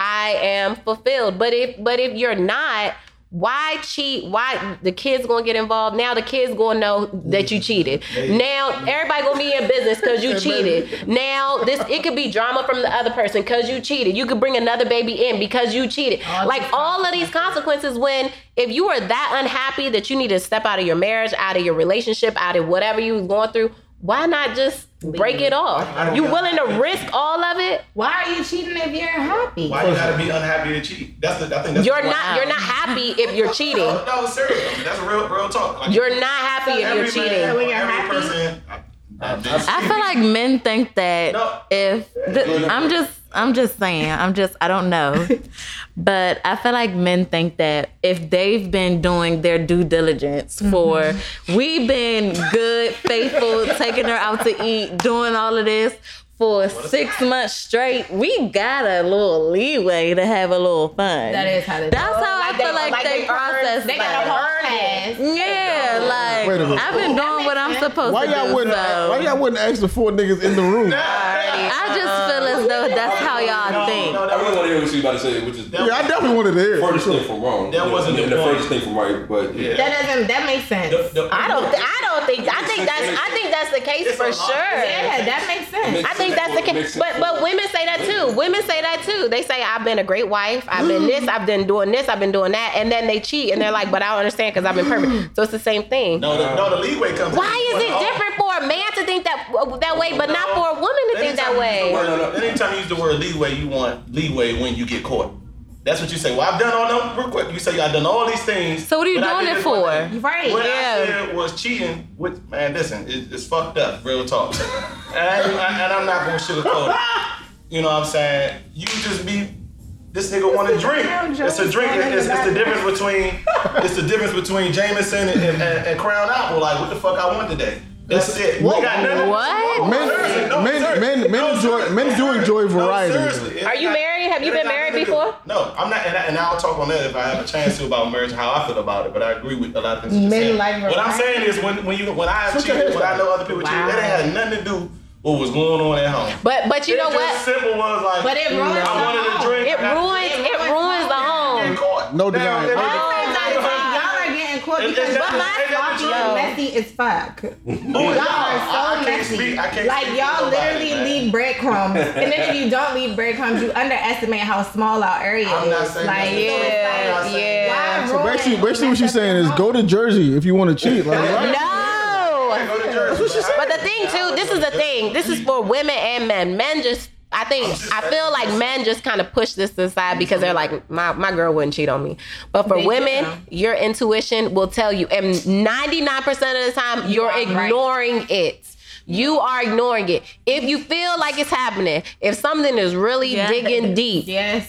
Speaker 3: I am fulfilled. But if but if you're not, why cheat? Why the kids gonna get involved? Now the kids gonna know that you cheated. Now everybody gonna be in business because you cheated. Now this it could be drama from the other person because you cheated. You could bring another baby in because you cheated. Like all of these consequences when if you are that unhappy that you need to step out of your marriage, out of your relationship, out of whatever you was going through, why not just break it off? You willing to risk all of it?
Speaker 1: Why are you cheating if you're happy?
Speaker 7: why you gotta be unhappy to cheat? That's the I think that's
Speaker 3: You're
Speaker 7: the-
Speaker 3: not you're not happy if you're cheating.
Speaker 7: No, no, serious. I mean, that's a real real talk. Like,
Speaker 3: You're not happy if you're
Speaker 7: man,
Speaker 3: cheating.
Speaker 1: When you're
Speaker 7: every
Speaker 1: happy?
Speaker 7: person. I,
Speaker 5: I feel like men think that
Speaker 7: No.
Speaker 5: if the, I'm just I'm just saying I'm just I don't know, but I feel like men think that if they've been doing their due diligence for mm-hmm. we've been good, faithful, taking her out to eat, doing all of this for six months straight, we got a little leeway to have a little fun.
Speaker 1: That is how they
Speaker 5: That's
Speaker 1: do it.
Speaker 5: how I feel like they process
Speaker 1: They got a
Speaker 5: that.
Speaker 1: whole pass.
Speaker 5: Yeah, like
Speaker 2: Wait a minute.
Speaker 5: I've been doing what I'm supposed
Speaker 2: Why
Speaker 5: to
Speaker 2: y'all
Speaker 5: do.
Speaker 2: wouldn't?
Speaker 5: so.
Speaker 2: Why y'all wouldn't ask the four niggas in the room?
Speaker 5: I just feel as though that's how y'all think.
Speaker 7: No,
Speaker 4: I
Speaker 7: that
Speaker 4: really
Speaker 7: was,
Speaker 4: want to hear what you about to say, which is the
Speaker 2: Yeah, I definitely wanted to hear. it,
Speaker 4: furthest thing from wrong.
Speaker 7: That wasn't
Speaker 4: the,
Speaker 7: the
Speaker 4: the furthest thing from right, but yeah.
Speaker 1: That doesn't. That makes sense.
Speaker 7: the, the,
Speaker 3: I don't I don't think I think that's I think that's the case
Speaker 7: It's
Speaker 3: for sure.
Speaker 1: yeah, that makes sense.
Speaker 3: I think that's the case. But but women say that too. Women say that too. They say I've been a great wife. I've been this. I've been doing this. I've been doing that. And then they cheat and they're like, but I don't understand because I've been perfect. So it's the same thing.
Speaker 7: no, the, no, the leeway comes.
Speaker 3: Why
Speaker 7: in.
Speaker 3: is it different for a man to think that that way, but not for a woman to think that
Speaker 7: Anytime you use
Speaker 3: way?
Speaker 7: word-
Speaker 4: No, no, no.
Speaker 7: Anytime you use the word leeway, you want leeway when you get caught. That's what you say. Well, I've done all them real quick. You say I've done all these things.
Speaker 5: So what are you doing it
Speaker 7: this one
Speaker 5: for?
Speaker 7: thing.
Speaker 1: Right.
Speaker 7: What
Speaker 3: Yeah.
Speaker 7: I said was cheating. With man, listen, it, it's fucked up. Real talk. and, I, and I'm not gonna sugarcoat it. You know what I'm saying? You just be. This nigga want a drink. It's a drink. It's, it's the difference between. It's the difference between Jameson and, and, and, and Crown Apple. Like, what the fuck I want today? That's it.
Speaker 2: What?
Speaker 7: We got nothing-
Speaker 5: What?
Speaker 2: Men,
Speaker 7: no,
Speaker 2: men,
Speaker 7: seriously.
Speaker 2: men, men
Speaker 7: No,
Speaker 2: enjoy, men do enjoy variety.
Speaker 7: No, seriously.
Speaker 3: Are you married? Have you been married
Speaker 7: nothing to do-
Speaker 3: before?
Speaker 7: No, I'm not, and, I, and I'll talk on that if I have a chance to about marriage, and how I feel about it. But I agree with a lot of things. you're
Speaker 1: Men
Speaker 7: saying.
Speaker 1: like
Speaker 7: what I'm saying is when when you when I
Speaker 2: Switch
Speaker 7: cheated, when I know other people cheated,
Speaker 1: Wow.
Speaker 7: that ain't had nothing to do with what was going on at home.
Speaker 3: But but you
Speaker 7: it
Speaker 3: know
Speaker 7: just
Speaker 3: what?
Speaker 7: simple was like,
Speaker 1: But it ruins
Speaker 7: I wanted to drink.
Speaker 3: It
Speaker 7: I-
Speaker 3: ruins it ruins the home.
Speaker 7: caught.
Speaker 2: No
Speaker 7: Now,
Speaker 2: denying.
Speaker 7: and-
Speaker 2: Oh.
Speaker 1: Y'all are getting caught
Speaker 7: And-
Speaker 1: because
Speaker 7: and
Speaker 1: y'all
Speaker 7: that- and
Speaker 1: y'all messy as fuck.
Speaker 7: Who is
Speaker 1: Y'all
Speaker 7: y'all?
Speaker 1: are
Speaker 7: I-
Speaker 1: so
Speaker 7: I can't
Speaker 1: messy.
Speaker 7: speak- I can't
Speaker 1: like
Speaker 7: speak
Speaker 1: y'all literally
Speaker 7: man.
Speaker 1: leave breadcrumbs, and then if you don't leave breadcrumbs, you underestimate how small our area
Speaker 7: I'm not
Speaker 1: is.
Speaker 7: saying
Speaker 1: Like,
Speaker 7: that.
Speaker 1: so it's
Speaker 3: Yeah,
Speaker 1: like,
Speaker 3: yeah.
Speaker 2: So basically,
Speaker 1: it?
Speaker 2: basically what she's saying is go to Jersey if you want to cheat. Like, right?
Speaker 3: No.
Speaker 7: Go to Jersey.
Speaker 3: But the thing too, this is the thing. This is for women and men. Men just I think I feel like men just kind of push this aside because they're like, my, my girl wouldn't cheat on me. But for
Speaker 1: They
Speaker 3: women,
Speaker 1: do.
Speaker 3: your intuition will tell you, and 99% of the time, you're
Speaker 1: are right.
Speaker 3: ignoring it. You are ignoring it. If you feel like it's happening, if something is really
Speaker 5: Yeah.
Speaker 3: digging deep,
Speaker 1: Yes.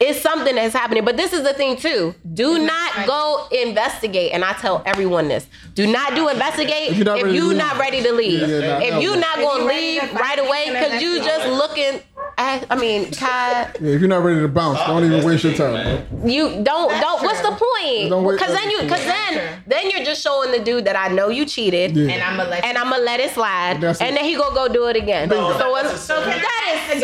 Speaker 3: It's something that's happening. But this is the thing too. Do not
Speaker 1: right.
Speaker 3: go investigate. And I tell everyone this. Do not do investigate
Speaker 2: If you're not
Speaker 3: if
Speaker 2: ready to
Speaker 3: you're
Speaker 2: leave.
Speaker 3: not ready to leave.
Speaker 2: Yeah, yeah,
Speaker 3: if
Speaker 2: no,
Speaker 3: you're
Speaker 2: no.
Speaker 3: not gonna leave right away because you
Speaker 1: investigate.
Speaker 3: just looking at, I mean, Kai,
Speaker 2: Yeah, if you're not ready to bounce, don't even waste your time. bro.
Speaker 3: you don't
Speaker 1: That's
Speaker 3: don't what's the point? Because then you because then
Speaker 1: true.
Speaker 3: then you're just showing the dude that I know you cheated
Speaker 2: Yeah.
Speaker 1: And I'm gonna let
Speaker 3: and. I'm gonna let it slide and then he gonna go do it again.
Speaker 7: No,
Speaker 3: so it's,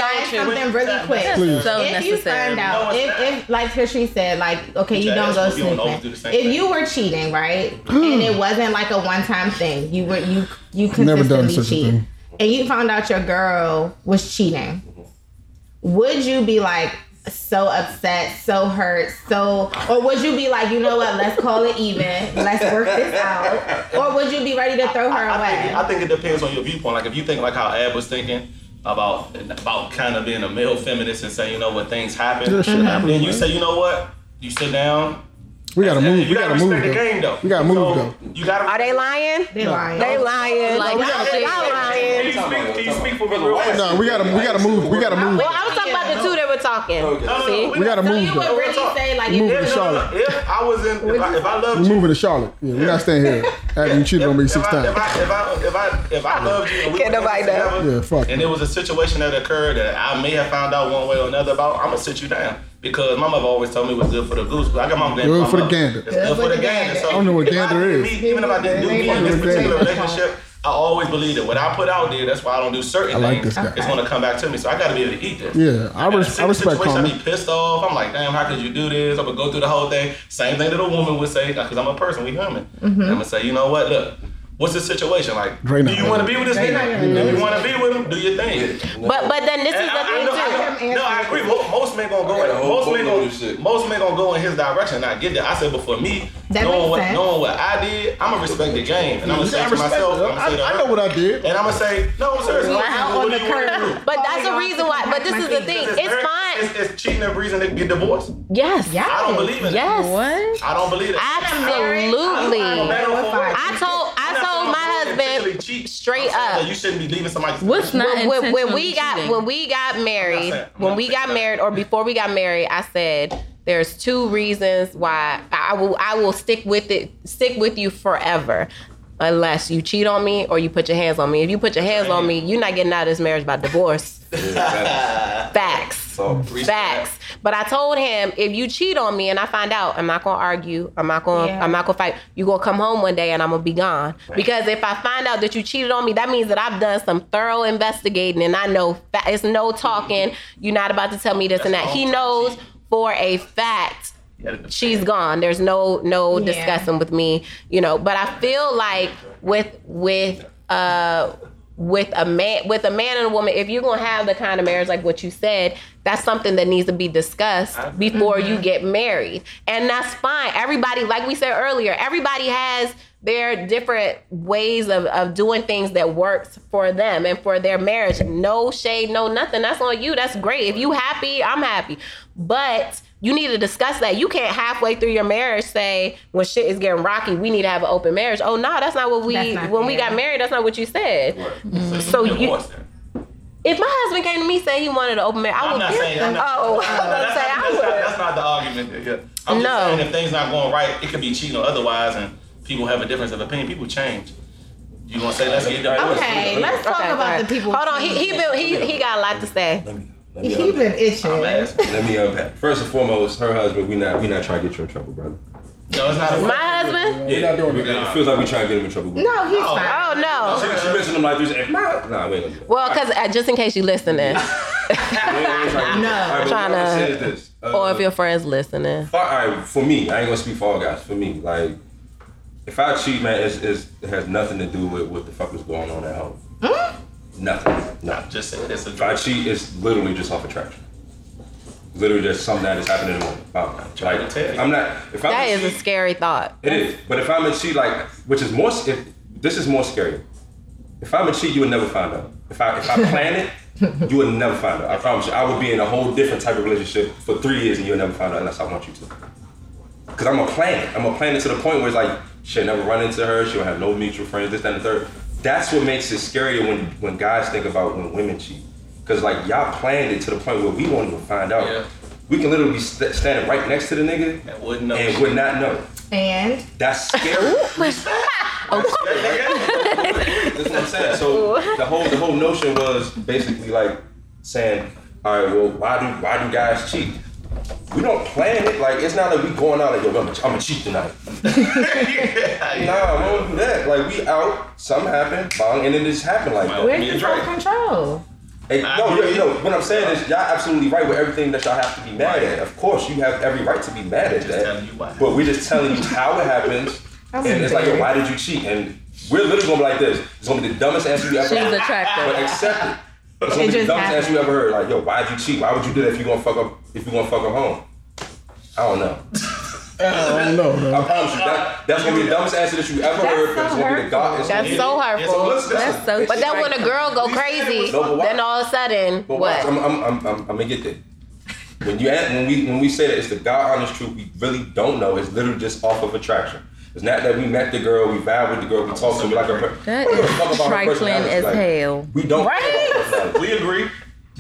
Speaker 1: guys
Speaker 3: so true.
Speaker 1: something really quick?
Speaker 2: Please.
Speaker 5: So
Speaker 1: if you
Speaker 5: necessary.
Speaker 1: find out,
Speaker 7: No, it's
Speaker 1: if,
Speaker 7: not.
Speaker 1: if like Trish said, like okay, you don't go
Speaker 7: that's- don't always do
Speaker 1: snooping. If
Speaker 7: thing.
Speaker 1: you were cheating, right, hmm. and it wasn't like a one-time thing, you were you you
Speaker 2: Never done
Speaker 1: consistently
Speaker 2: such a
Speaker 1: cheat. and you found out your girl was cheating, would you be like so upset, so hurt, so, or would you be like, you know what, let's call it even, let's work this out, or would you be ready to throw her
Speaker 7: I,
Speaker 1: away?
Speaker 7: think, I think it depends on your viewpoint. Like if you think like how Ab was thinking about about kind of being a male feminist and saying, you know what, things happen.
Speaker 2: Yeah, shit happens,
Speaker 7: then you say, you know what, you sit down.
Speaker 2: We gotta move.
Speaker 7: You
Speaker 2: We gotta
Speaker 7: gotta
Speaker 2: move
Speaker 7: the game though.
Speaker 2: We gotta move
Speaker 7: So,
Speaker 2: though.
Speaker 7: You gotta.
Speaker 3: Are they lying?
Speaker 1: they lying.
Speaker 3: They lying.
Speaker 5: Like,
Speaker 3: They
Speaker 5: no,
Speaker 3: they
Speaker 5: they-
Speaker 3: lying.
Speaker 7: Can you speak, can you speak for me real?
Speaker 2: No, we gotta we gotta move. We gotta move.
Speaker 3: Well, I was talking about the two that were talking.
Speaker 4: Okay.
Speaker 7: No, no, no,
Speaker 3: See?
Speaker 2: We gotta
Speaker 1: So
Speaker 2: move
Speaker 1: you would
Speaker 2: though.
Speaker 1: really say like,
Speaker 2: We
Speaker 1: if
Speaker 2: moving to
Speaker 7: no, no, no.
Speaker 2: Charlotte.
Speaker 7: if I was in, if I, if I loved you,
Speaker 2: moving to Charlotte. Yeah, we gotta stay here. After you cheated on me six times.
Speaker 7: If I, if I, if I, if I loved you and we
Speaker 3: Can't
Speaker 7: were
Speaker 3: nobody know.
Speaker 2: Yeah, fuck.
Speaker 7: and there was a situation that occurred that I may have found out one way or another about, I'm gonna sit you down. Because my mother always told me what's good for the goose, but I got my game.
Speaker 2: Good for the gander.
Speaker 7: It's good for the gander. So
Speaker 2: I don't know what gander
Speaker 7: did
Speaker 2: is.
Speaker 7: Me, even if I didn't do me in this particular relationship, I always believe that what I put out there, that's why I don't do certain
Speaker 2: I like
Speaker 7: things.
Speaker 2: this guy.
Speaker 7: It's gonna come back to me. So I gotta be able to eat this.
Speaker 2: Yeah, I,
Speaker 7: And
Speaker 2: res-
Speaker 7: in
Speaker 2: I
Speaker 7: a
Speaker 2: respect
Speaker 7: situation, I
Speaker 2: Carmen.
Speaker 7: be pissed off. I'm like, damn, how could you do this? I'm gonna go through the whole thing. Same thing that a woman would say, because I'm a person, we human. Mm-hmm. I'm gonna say, you know what? Look, what's the situation? Like,
Speaker 2: Dre not
Speaker 7: do you want to be with this
Speaker 1: Dre
Speaker 7: nigga?
Speaker 1: gonna
Speaker 7: If
Speaker 1: do
Speaker 7: you want to be with him, do your thing.
Speaker 3: But but then this is
Speaker 7: And
Speaker 3: the
Speaker 7: I, I
Speaker 3: thing
Speaker 7: know, I
Speaker 3: too.
Speaker 7: know, no, I agree. Most men gonna go.
Speaker 4: I
Speaker 7: In, most men
Speaker 4: boatload of shit.
Speaker 7: gonna. Most men gonna go in his direction. And I get that. I said, but for me,
Speaker 1: That
Speaker 7: knowing
Speaker 1: makes
Speaker 7: what
Speaker 1: sense.
Speaker 7: knowing what I did, I'm gonna respect the game, and I'm gonna say to
Speaker 2: respect
Speaker 7: myself. I'm gonna say to
Speaker 2: I, I know what I did.
Speaker 7: and I'm gonna say, no, I'm serious.
Speaker 1: Like out
Speaker 7: What
Speaker 1: on
Speaker 7: do
Speaker 1: the
Speaker 7: you do?
Speaker 3: But that's the reason why. But this is the thing. It's fine.
Speaker 7: Is, is cheating a reason to get divorced?
Speaker 3: Yes.
Speaker 1: Yeah.
Speaker 7: I don't believe in it.
Speaker 3: Yes.
Speaker 5: What?
Speaker 7: I don't believe it.
Speaker 3: Absolutely.
Speaker 7: I
Speaker 3: I told I told my husband straight up.
Speaker 7: You shouldn't be leaving somebody.
Speaker 5: What's not
Speaker 3: when, when, when we
Speaker 5: intentionally
Speaker 3: got
Speaker 5: cheating?
Speaker 3: when we got married,
Speaker 7: saying- I'm
Speaker 3: when
Speaker 7: not
Speaker 3: we got
Speaker 7: that.
Speaker 3: married, or before we got married, I said there's two reasons why I will I will stick with it, stick with you forever. Unless you cheat on me or you put your hands on me. If you put your hands on me, you're not getting out of this marriage by divorce. Facts.
Speaker 4: So,
Speaker 3: Facts. But I told him if you cheat on me and I find out, I'm not gonna argue. I'm not gonna.
Speaker 1: Yeah.
Speaker 3: I'm not gonna fight. You gonna come home one day and I'm gonna be gone. Because if I find out that you cheated on me, that means that I've done some thorough investigating and I know fa- it's no talking. You're not about to tell me this and that. He knows for a fact she's gone. There's no no
Speaker 1: Yeah.
Speaker 3: discussing with me, you know. But I feel like with with uh with a man with a man and a woman, if you're gonna have the kind of marriage like what you said, that's something that needs to be discussed before you mm-hmm. get married. And that's fine. Everybody, like we said earlier, everybody has their different ways of, of doing things that works for them and for their marriage. No shade, no nothing. That's on you. That's great. If you happy, I'm happy. But you need to discuss that. You can't halfway through your marriage say when shit is getting rocky, we need to have an open marriage. Oh no, that's not what we
Speaker 1: not
Speaker 3: when we got married. That's not what you said.
Speaker 7: Mm-hmm.
Speaker 3: So you, if my husband came to me saying he wanted an open marriage, I
Speaker 7: I'm
Speaker 3: would
Speaker 7: not
Speaker 3: give
Speaker 7: saying. I'm not,
Speaker 3: Oh, I
Speaker 7: that's,
Speaker 3: would
Speaker 7: not,
Speaker 3: say I
Speaker 7: that's, not,
Speaker 3: would.
Speaker 7: that's not the argument. There, yeah. I'm
Speaker 3: No.
Speaker 7: just saying if things not going right, it could be cheating or otherwise, and people have a difference of opinion. People change. You gonna say let's get divorced?
Speaker 1: Okay, let's talk
Speaker 3: Okay,
Speaker 1: about
Speaker 3: ahead.
Speaker 1: the people.
Speaker 3: Hold on, he he been he he got a lot to say.
Speaker 4: Let me,
Speaker 1: He
Speaker 4: unpack.
Speaker 1: been itching.
Speaker 4: Let me unpack. First and foremost, her husband, we not we not trying to get you in trouble, brother.
Speaker 7: No, it's not. A
Speaker 3: My husband?
Speaker 4: Yeah,
Speaker 2: not doing
Speaker 4: it.
Speaker 2: that.
Speaker 4: It feels like we trying to get him in trouble.
Speaker 1: No, he's
Speaker 7: Oh.
Speaker 1: fine.
Speaker 3: Oh no.
Speaker 4: She, she mentioned him like this. and- Nah, nah, we ain't gonna do that.
Speaker 3: Well, because uh, just in case you listening,
Speaker 4: We gonna try
Speaker 1: No.
Speaker 4: All right, but I'm gonna say this. Uh,
Speaker 3: or if your friends listening.
Speaker 4: For, All right, for me, I ain't gonna speak for all guys. For me, like, if I cheat, man, it's, it's, it has nothing to do with what the fuck is going on at home. Nothing. No.
Speaker 7: Just saying it's a
Speaker 4: If I cheat, it's literally just off attraction. Literally just something that is happening in the moment. Wow.
Speaker 7: Trying to tell
Speaker 4: Like,
Speaker 7: you.
Speaker 4: I'm not. If I'm
Speaker 3: That
Speaker 4: a
Speaker 3: is a
Speaker 4: cheat,
Speaker 3: scary thought.
Speaker 4: It is. But if I'm a cheat, like, which is more, if this is more scary. If I'm a cheat, you would never find out. If I if I plan it, you would never find out. I promise you. I would be in a whole different type of relationship for three years and you'll never find out unless I want you to. Cause I'm gonna plan it. I'm gonna plan it to the point where it's like she'll never run into her. She'll have no mutual friends. This, that, and the third. That's what makes it scarier when when guys think about when women cheat. Cause like y'all planned it to the point where we won't even find out.
Speaker 7: Yeah.
Speaker 4: We can literally be st- standing right next to the nigga
Speaker 7: And wouldn't know.
Speaker 4: and would not know.
Speaker 1: And
Speaker 4: That's scary. That's what I'm saying. So the whole the whole notion was basically like saying, all right, well, why do why do guys cheat? We don't plan it. Like it's not like we going out like yo, I'm gonna, I'm gonna cheat tonight. Nah, we don't do that. Like we out, something happened, bang, and then this happened like that.
Speaker 1: where's
Speaker 7: Me
Speaker 1: the
Speaker 7: and Drake.
Speaker 1: control?
Speaker 4: Hey,
Speaker 7: I
Speaker 4: no,
Speaker 7: agree.
Speaker 4: you know, what I'm saying is y'all absolutely right with everything that y'all have to be mad at. Of course, you have every right to be mad at
Speaker 7: telling
Speaker 4: that.
Speaker 7: you why.
Speaker 4: But we're just telling you how it happens and it's like, yo, why did you cheat? And we're literally gonna be like this. It's gonna be the dumbest answer you ever
Speaker 5: She's
Speaker 4: heard.
Speaker 5: attractive.
Speaker 4: But accept it. It's gonna
Speaker 1: It
Speaker 4: be the
Speaker 1: just
Speaker 4: dumbest
Speaker 1: happened.
Speaker 4: answer you ever heard. Like, yo, why'd you cheat? Why would you do that if you gonna fuck up if you gonna fuck up home? I don't know.
Speaker 2: I don't know,
Speaker 4: I promise you that that's gonna be the dumbest answer that you ever
Speaker 1: That's
Speaker 4: heard. but
Speaker 1: so
Speaker 4: it's gonna be the God. It's
Speaker 3: That's
Speaker 4: gonna
Speaker 3: so
Speaker 4: be-
Speaker 3: hurtful.
Speaker 4: listen,
Speaker 5: That's so
Speaker 4: It's-
Speaker 3: But then when a girl go crazy,
Speaker 4: No,
Speaker 3: then all of a sudden,
Speaker 4: But
Speaker 3: what?
Speaker 4: I'm, I'm, I'm, I'm, I'm gonna get there. When you add, when we when we say that it's the God honest truth, we really don't know. It's literally just off of attraction. It's not that we met the girl, we vibe with the girl, we talk to her, like her.
Speaker 5: That
Speaker 4: we don't
Speaker 5: is
Speaker 4: give a fuck about
Speaker 5: trifling as
Speaker 4: Like,
Speaker 5: hell.
Speaker 4: We don't.
Speaker 3: Right?
Speaker 4: Right.
Speaker 7: We agree.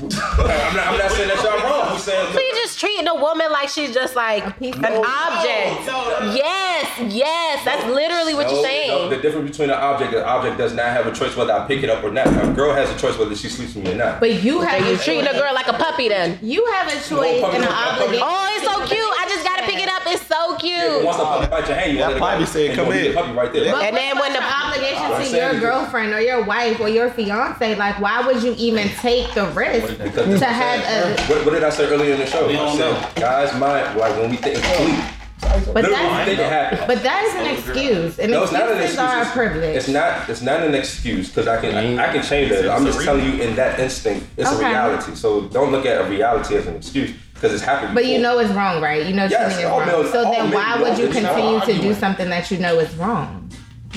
Speaker 4: I'm not, I'm not saying that y'all wrong. We saying
Speaker 3: So you just treating a woman like she's just like an
Speaker 1: of-
Speaker 3: object.
Speaker 7: Oh, no,
Speaker 3: Yes, yes, that's literally what
Speaker 4: No,
Speaker 3: you're
Speaker 4: no,
Speaker 3: saying.
Speaker 4: the difference between an object, an object does not have a choice whether I pick it up or not. A girl has a choice whether she sleeps with me or not.
Speaker 1: But you have
Speaker 3: You
Speaker 1: a
Speaker 3: treating a girl like a puppy then.
Speaker 1: You have a choice
Speaker 4: puppy
Speaker 1: and an obligation.
Speaker 3: Oh, it's so cute. I just gotta pick it up. It's so
Speaker 4: But
Speaker 3: cute.
Speaker 4: once a puppy bites your hand, you
Speaker 7: That
Speaker 4: want to
Speaker 7: puppy said, "Come
Speaker 4: The
Speaker 7: here."
Speaker 4: puppy right there.
Speaker 1: But
Speaker 3: And then when the-
Speaker 1: obligation to your girlfriend or your wife or your fiance, like why would you even take the risk
Speaker 4: Because
Speaker 1: to have a?
Speaker 4: What, what did I say earlier in the show?
Speaker 7: We
Speaker 4: I
Speaker 7: don't
Speaker 4: said,
Speaker 7: know.
Speaker 4: guys, mind like when we think it's sleep.
Speaker 1: But
Speaker 4: Literally, when we think it
Speaker 1: that's but that is an excuse. And
Speaker 4: No, it's not an excuse.
Speaker 1: are a
Speaker 4: It's-
Speaker 1: privilege.
Speaker 4: It's not. It's not an excuse because I can. I, I can change that. I'm just telling you in that instinct, it's
Speaker 1: Okay.
Speaker 4: a reality. So don't look at a reality as an excuse because it's happened.
Speaker 1: But you know it's wrong, right? You know
Speaker 4: Yes,
Speaker 1: cheating is wrong.
Speaker 4: men-
Speaker 1: so then why
Speaker 4: know
Speaker 1: would you continue to do something that you know is wrong?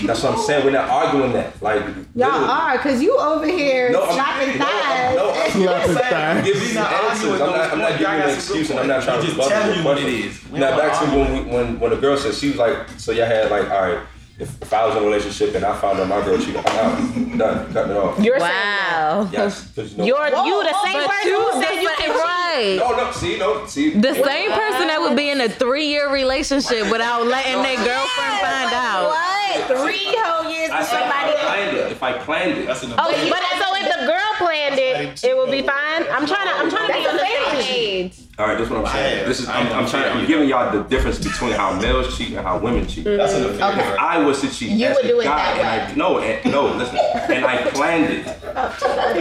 Speaker 4: That's what I'm saying. We're not arguing that. Like
Speaker 1: Y'all
Speaker 4: literally.
Speaker 1: are, cause you over here
Speaker 4: No, I'm,
Speaker 1: slapping
Speaker 4: no, I'm,
Speaker 1: thighs.
Speaker 4: no, I'm,
Speaker 2: Slapping
Speaker 7: saying-
Speaker 2: thighs.
Speaker 4: giving you
Speaker 7: We not
Speaker 4: answers.
Speaker 7: arguing
Speaker 4: I'm not, I'm not giving you an excuse, and I'm not trying
Speaker 7: We
Speaker 4: to
Speaker 7: just
Speaker 4: rebut
Speaker 7: you what it is. We
Speaker 4: Now back to when we, when when a girl said she was like, so y'all had like, all right, if, if I was in a relationship and I found out my girl cheated, I'm out, done, cutting it off.
Speaker 3: You're.
Speaker 5: Wow.
Speaker 4: Yes, you know.
Speaker 3: You're you the same
Speaker 5: But
Speaker 3: person
Speaker 5: you
Speaker 3: who said you can cheat.
Speaker 5: right.
Speaker 4: no, no, see, no, see.
Speaker 5: The same person that would be in a three year relationship without letting their girlfriend find out.
Speaker 3: What?
Speaker 1: Three whole years
Speaker 4: I
Speaker 1: with
Speaker 4: said if I planned it. If I planned it.
Speaker 7: That's an
Speaker 3: Oh, but so if the girl planned it, it would be fine. I'm trying to I'm trying to be on the same page.
Speaker 4: All right, this is what I'm saying.
Speaker 7: Yeah,
Speaker 4: This is
Speaker 7: I
Speaker 4: I'm, I'm trying. I'm giving y'all the difference between how males cheat and how women cheat.
Speaker 7: That's an affair.
Speaker 1: Okay.
Speaker 4: If I was to cheat,
Speaker 1: You
Speaker 4: as
Speaker 1: would
Speaker 4: a
Speaker 1: do it
Speaker 4: guy,
Speaker 1: that
Speaker 4: and I, no, and, no, listen, and I planned it.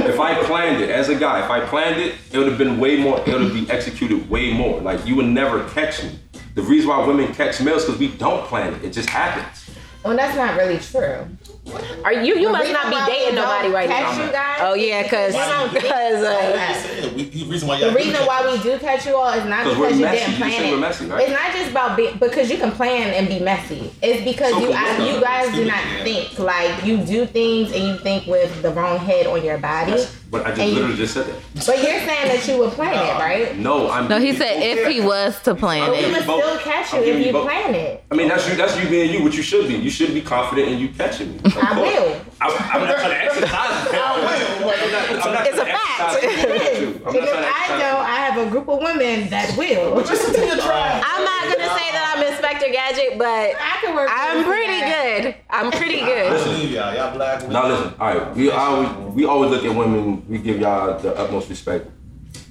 Speaker 4: If I planned it as a guy, if I planned it, it would have been way more. It would have been executed way more. Like you would never catch me. The reason why women catch males because we don't plan it. It just happens.
Speaker 1: Well, that's not really true.
Speaker 3: Are you you must not be dating nobody right
Speaker 1: catch
Speaker 3: now.
Speaker 1: You guys
Speaker 3: Oh yeah, cause
Speaker 1: You don't
Speaker 3: cause uh,
Speaker 1: that.
Speaker 7: said, we, the reason why
Speaker 1: The reason why we do catch you all is not because you
Speaker 4: messy.
Speaker 1: didn't
Speaker 4: You
Speaker 1: plan
Speaker 4: said
Speaker 1: it.
Speaker 4: we're messy, right?
Speaker 1: It's not just about be, because you can plan and be messy. It's because
Speaker 4: So
Speaker 1: you
Speaker 4: can
Speaker 1: I, you guys do not
Speaker 7: yeah.
Speaker 1: think like you do things and you think with the wrong head on your body.
Speaker 4: But I just
Speaker 1: And you-
Speaker 4: literally just said that.
Speaker 1: But you're saying that you would plan it, right?
Speaker 4: No, I'm.
Speaker 5: No, he said if he was to plan
Speaker 1: We
Speaker 4: Okay.
Speaker 5: it.
Speaker 1: must
Speaker 4: both.
Speaker 1: still catch you
Speaker 4: I'm
Speaker 1: if
Speaker 4: giving
Speaker 1: you
Speaker 4: you both.
Speaker 1: plan it.
Speaker 4: I mean, that's you. That's you being you. What you should be. You should be confident in you catching me. Of
Speaker 1: I
Speaker 4: course.
Speaker 1: will.
Speaker 4: I, I'm not trying to exercise. it. I'm not, not
Speaker 3: It's a fact.
Speaker 4: exercise it. I'm
Speaker 1: And if I
Speaker 4: exercise
Speaker 1: I have a group of women that will.
Speaker 7: Just continue to try.
Speaker 3: I'm not gonna say that I'm Inspector Gadget, but
Speaker 1: I can work.
Speaker 3: I'm pretty
Speaker 1: that.
Speaker 3: good. I'm pretty good.
Speaker 7: believe y'all. Y'all black women.
Speaker 4: Now listen, all right. We always we always look at women. We give y'all the utmost respect.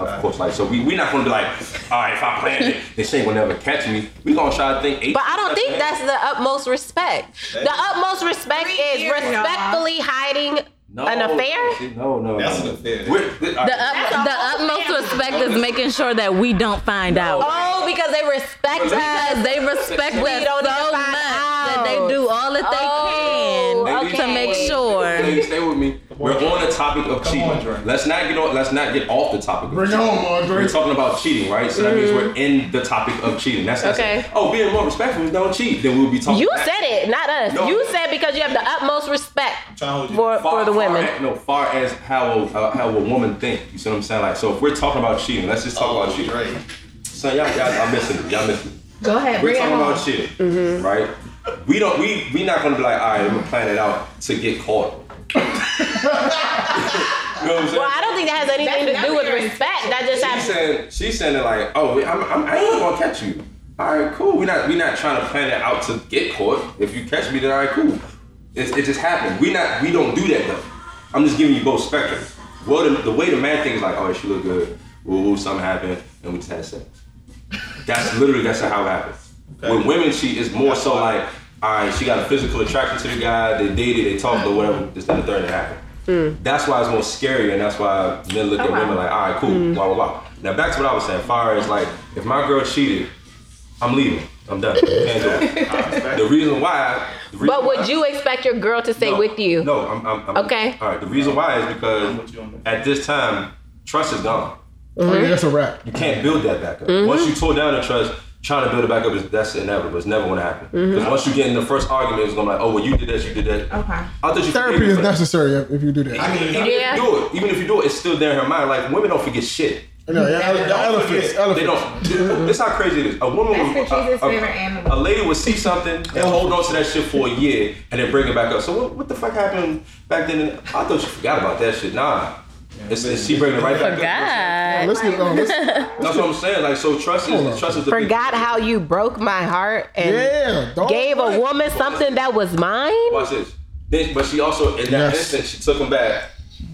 Speaker 4: Of course, like so, we we not gonna be like, all right, if I planned it, then she ain't gonna never catch me. We gonna try to think eight.
Speaker 3: But I don't think that's the utmost respect. The utmost respect is
Speaker 1: years, y'all.
Speaker 3: respectfully hiding
Speaker 4: no,
Speaker 3: an affair.
Speaker 4: No, no,
Speaker 7: That's
Speaker 4: no.
Speaker 7: an affair.
Speaker 4: We're- th- all
Speaker 5: The,
Speaker 4: right.
Speaker 5: up, the utmost respect is making sure that we don't find out.
Speaker 3: Oh, because they respect
Speaker 5: Because
Speaker 3: us.
Speaker 5: they respect
Speaker 3: We
Speaker 5: us
Speaker 3: don't
Speaker 5: so much
Speaker 3: find
Speaker 5: that they do all that they
Speaker 3: Oh,
Speaker 5: can
Speaker 3: okay.
Speaker 5: to make sure.
Speaker 4: Ladies, stay with me. We're on the topic of
Speaker 7: Come
Speaker 4: cheating.
Speaker 7: on,
Speaker 4: let's not get on. Let's not get off the topic. Of
Speaker 2: Bring it
Speaker 4: cheating.
Speaker 2: home, Andre.
Speaker 4: We're talking about cheating, right? So that means we're in the topic of cheating. That's not
Speaker 3: Okay.
Speaker 4: saying, oh, being more respectful, don't cheat. Then we'll be talking.
Speaker 3: You
Speaker 4: back.
Speaker 3: said it, not us.
Speaker 4: No.
Speaker 3: You said because you have the utmost respect
Speaker 7: trying to hold you
Speaker 3: for,
Speaker 4: Far-
Speaker 3: for the women.
Speaker 4: as- no, far as how a, uh, how a woman think. You see what I'm saying? Like, so if we're talking about cheating, let's just talk
Speaker 7: Oh,
Speaker 4: about cheating.
Speaker 7: Right.
Speaker 4: So y'all, y'all, I'm missing it. Y'all missing it.
Speaker 1: Go ahead,
Speaker 4: We're
Speaker 1: bring it
Speaker 4: talking
Speaker 1: home.
Speaker 4: about cheating,
Speaker 3: Mm-hmm.
Speaker 4: right? We don't. We we not gonna be like, all right, I'm gonna plan it out to get caught. You know what I'm saying?
Speaker 3: Well, I don't think that has anything to do with
Speaker 1: never
Speaker 3: respect. That just
Speaker 4: She's
Speaker 3: has.
Speaker 4: saying she's saying it like, oh, I'm, I'm, I ain't gonna catch you. All right, cool. We're not we're not trying to plan it out to get caught. If you catch me, then all right, cool. It, it just happened. We not we don't do that though. I'm just giving you both spectrums. Well, the, the way the man thinks is like, oh, she look good. Woo woo, something happened, and we just had sex. That's literally that's how it happens. When women cheat, it's more so like, all right, she got a physical attraction to the guy. They dated, they talked, or whatever. This, that, and the third, and it happened. Mm. That's why it's more scary, and that's why men look oh, at
Speaker 1: Oh, wow.
Speaker 4: women like, all right, cool, mm. blah blah blah. Now back to what I was saying. Far as like, if my girl cheated, I'm leaving. I'm done. Can't do it. The reason why. The reason
Speaker 3: But
Speaker 4: why-
Speaker 3: would you expect your girl to stay
Speaker 4: No,
Speaker 3: with you?
Speaker 4: No, I'm, I'm, I'm
Speaker 3: Okay.
Speaker 4: All right. The reason why is because at this time, trust is gone. Mm-hmm.
Speaker 2: Oh, yeah, that's a wrap.
Speaker 4: You can't build that back up.
Speaker 3: Mm-hmm.
Speaker 4: Once you tore down the trust, trying to build it back up is that's inevitable. It's never gonna happen.
Speaker 3: Mm-hmm.
Speaker 4: Because once you get in the first argument, it's gonna be like, oh well, you did this, you did that.
Speaker 1: Okay.
Speaker 4: I thought you
Speaker 2: Therapy is necessary if if you do that.
Speaker 7: I mean,
Speaker 4: Even
Speaker 3: Yeah.
Speaker 4: if you do it, even if you do it, it's still there in her mind. Like women don't forget shit.
Speaker 2: No, yeah, ele-
Speaker 7: Don't
Speaker 2: elephants.
Speaker 4: They don't. This is how crazy it is. A woman,
Speaker 1: That's
Speaker 4: will-
Speaker 1: Patrice's
Speaker 4: a, a- a lady would see something and hold on to that shit for a year and then bring it back up. So what, what the fuck happened back then? I thought you forgot about that shit. Nah, it's, it's she bringing it right back up.
Speaker 5: God.
Speaker 2: Let's get um, on.
Speaker 4: That's what I'm saying. Like so, trust is trust is the big-
Speaker 3: Forgot how you broke my heart and
Speaker 2: yeah, dog.
Speaker 3: gave a woman something that was mine?
Speaker 4: Watch this. Then, but she also in that
Speaker 2: Yes.
Speaker 4: instant she took him back.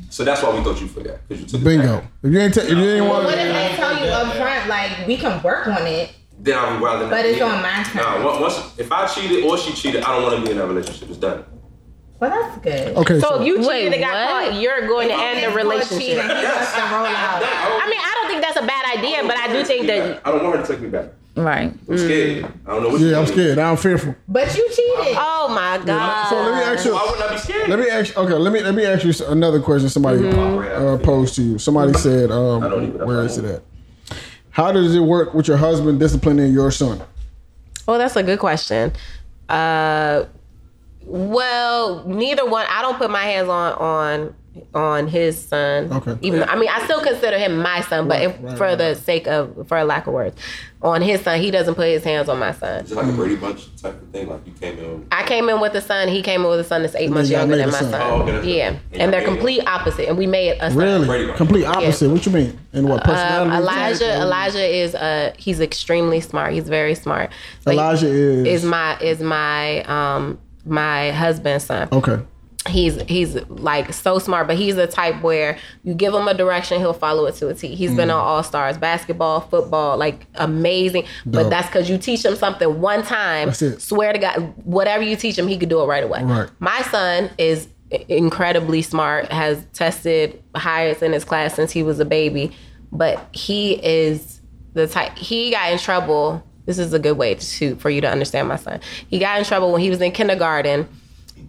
Speaker 4: So that's why we thought you forgot because you took it
Speaker 2: Bingo.
Speaker 4: back.
Speaker 2: If you ain't, ta- if you ain't
Speaker 1: But
Speaker 2: want,
Speaker 1: what if they tell you up front, like we can work on it?
Speaker 4: Then I'll be wilding.
Speaker 1: But it's on my
Speaker 4: Nah, once, once if I cheated or she cheated, I don't want to be in that relationship. It's done.
Speaker 1: Well, that's good.
Speaker 2: okay,
Speaker 3: So
Speaker 2: so,
Speaker 3: if you cheated
Speaker 5: Wait,
Speaker 3: and got
Speaker 5: what?
Speaker 3: caught, you're going to end the relationship.
Speaker 1: He wants to roll out.
Speaker 3: I mean, I don't think that's a bad idea, but I do think that
Speaker 4: I don't want her to take me back.
Speaker 5: Right.
Speaker 4: I'm scared. I don't know what.
Speaker 2: yeah, I'm
Speaker 4: you
Speaker 2: scared. I'm fearful.
Speaker 1: But you cheated.
Speaker 3: Oh my god.
Speaker 2: So let me ask you.
Speaker 4: Why wouldn't I be scared?
Speaker 2: Let me ask. you. Okay, let me let me ask you another question. Somebody uh, posed to you. Somebody said, um,
Speaker 4: don't even-
Speaker 2: "Where is it at? How does it work with your husband disciplining your son?"
Speaker 3: Well, that's a good question. Uh, well, neither one. I don't put my hands on on on his son.
Speaker 2: Okay.
Speaker 3: Even though, I mean, I still consider him my son, but if,
Speaker 2: right,
Speaker 3: for
Speaker 2: right.
Speaker 3: the sake of for a lack of words, on his son, he doesn't put his hands on my son.
Speaker 4: It's like a Brady Bunch type of thing. Like you came in.
Speaker 3: I came in with a son. He came in with a son that's eight months younger than
Speaker 2: a
Speaker 3: my
Speaker 2: son.
Speaker 3: son.
Speaker 4: Oh, okay,
Speaker 3: yeah.
Speaker 4: And
Speaker 3: and they're
Speaker 4: y'all made
Speaker 3: complete opposite, and we made a son.
Speaker 2: Really, complete opposite. What you mean? And what personality?
Speaker 3: Um, Elijah, Elijah is uh he's extremely smart. He's very smart. But he-
Speaker 2: Elijah is
Speaker 3: is my is my um my husband's son.
Speaker 2: okay.
Speaker 3: He's he's like so smart, but he's the type where you give him a direction, he'll follow it to a T. He's
Speaker 2: Mm.
Speaker 3: been on all stars, basketball, football, like amazing. But that's because you teach him something one time.
Speaker 2: That's it.
Speaker 3: Swear to God, whatever you teach him, he could do it right away.
Speaker 2: Right.
Speaker 3: My son is incredibly smart, has tested highest in his class since he was a baby, but he is the type he got in trouble. This is a good way to for you to understand my son. He got in trouble when he was in kindergarten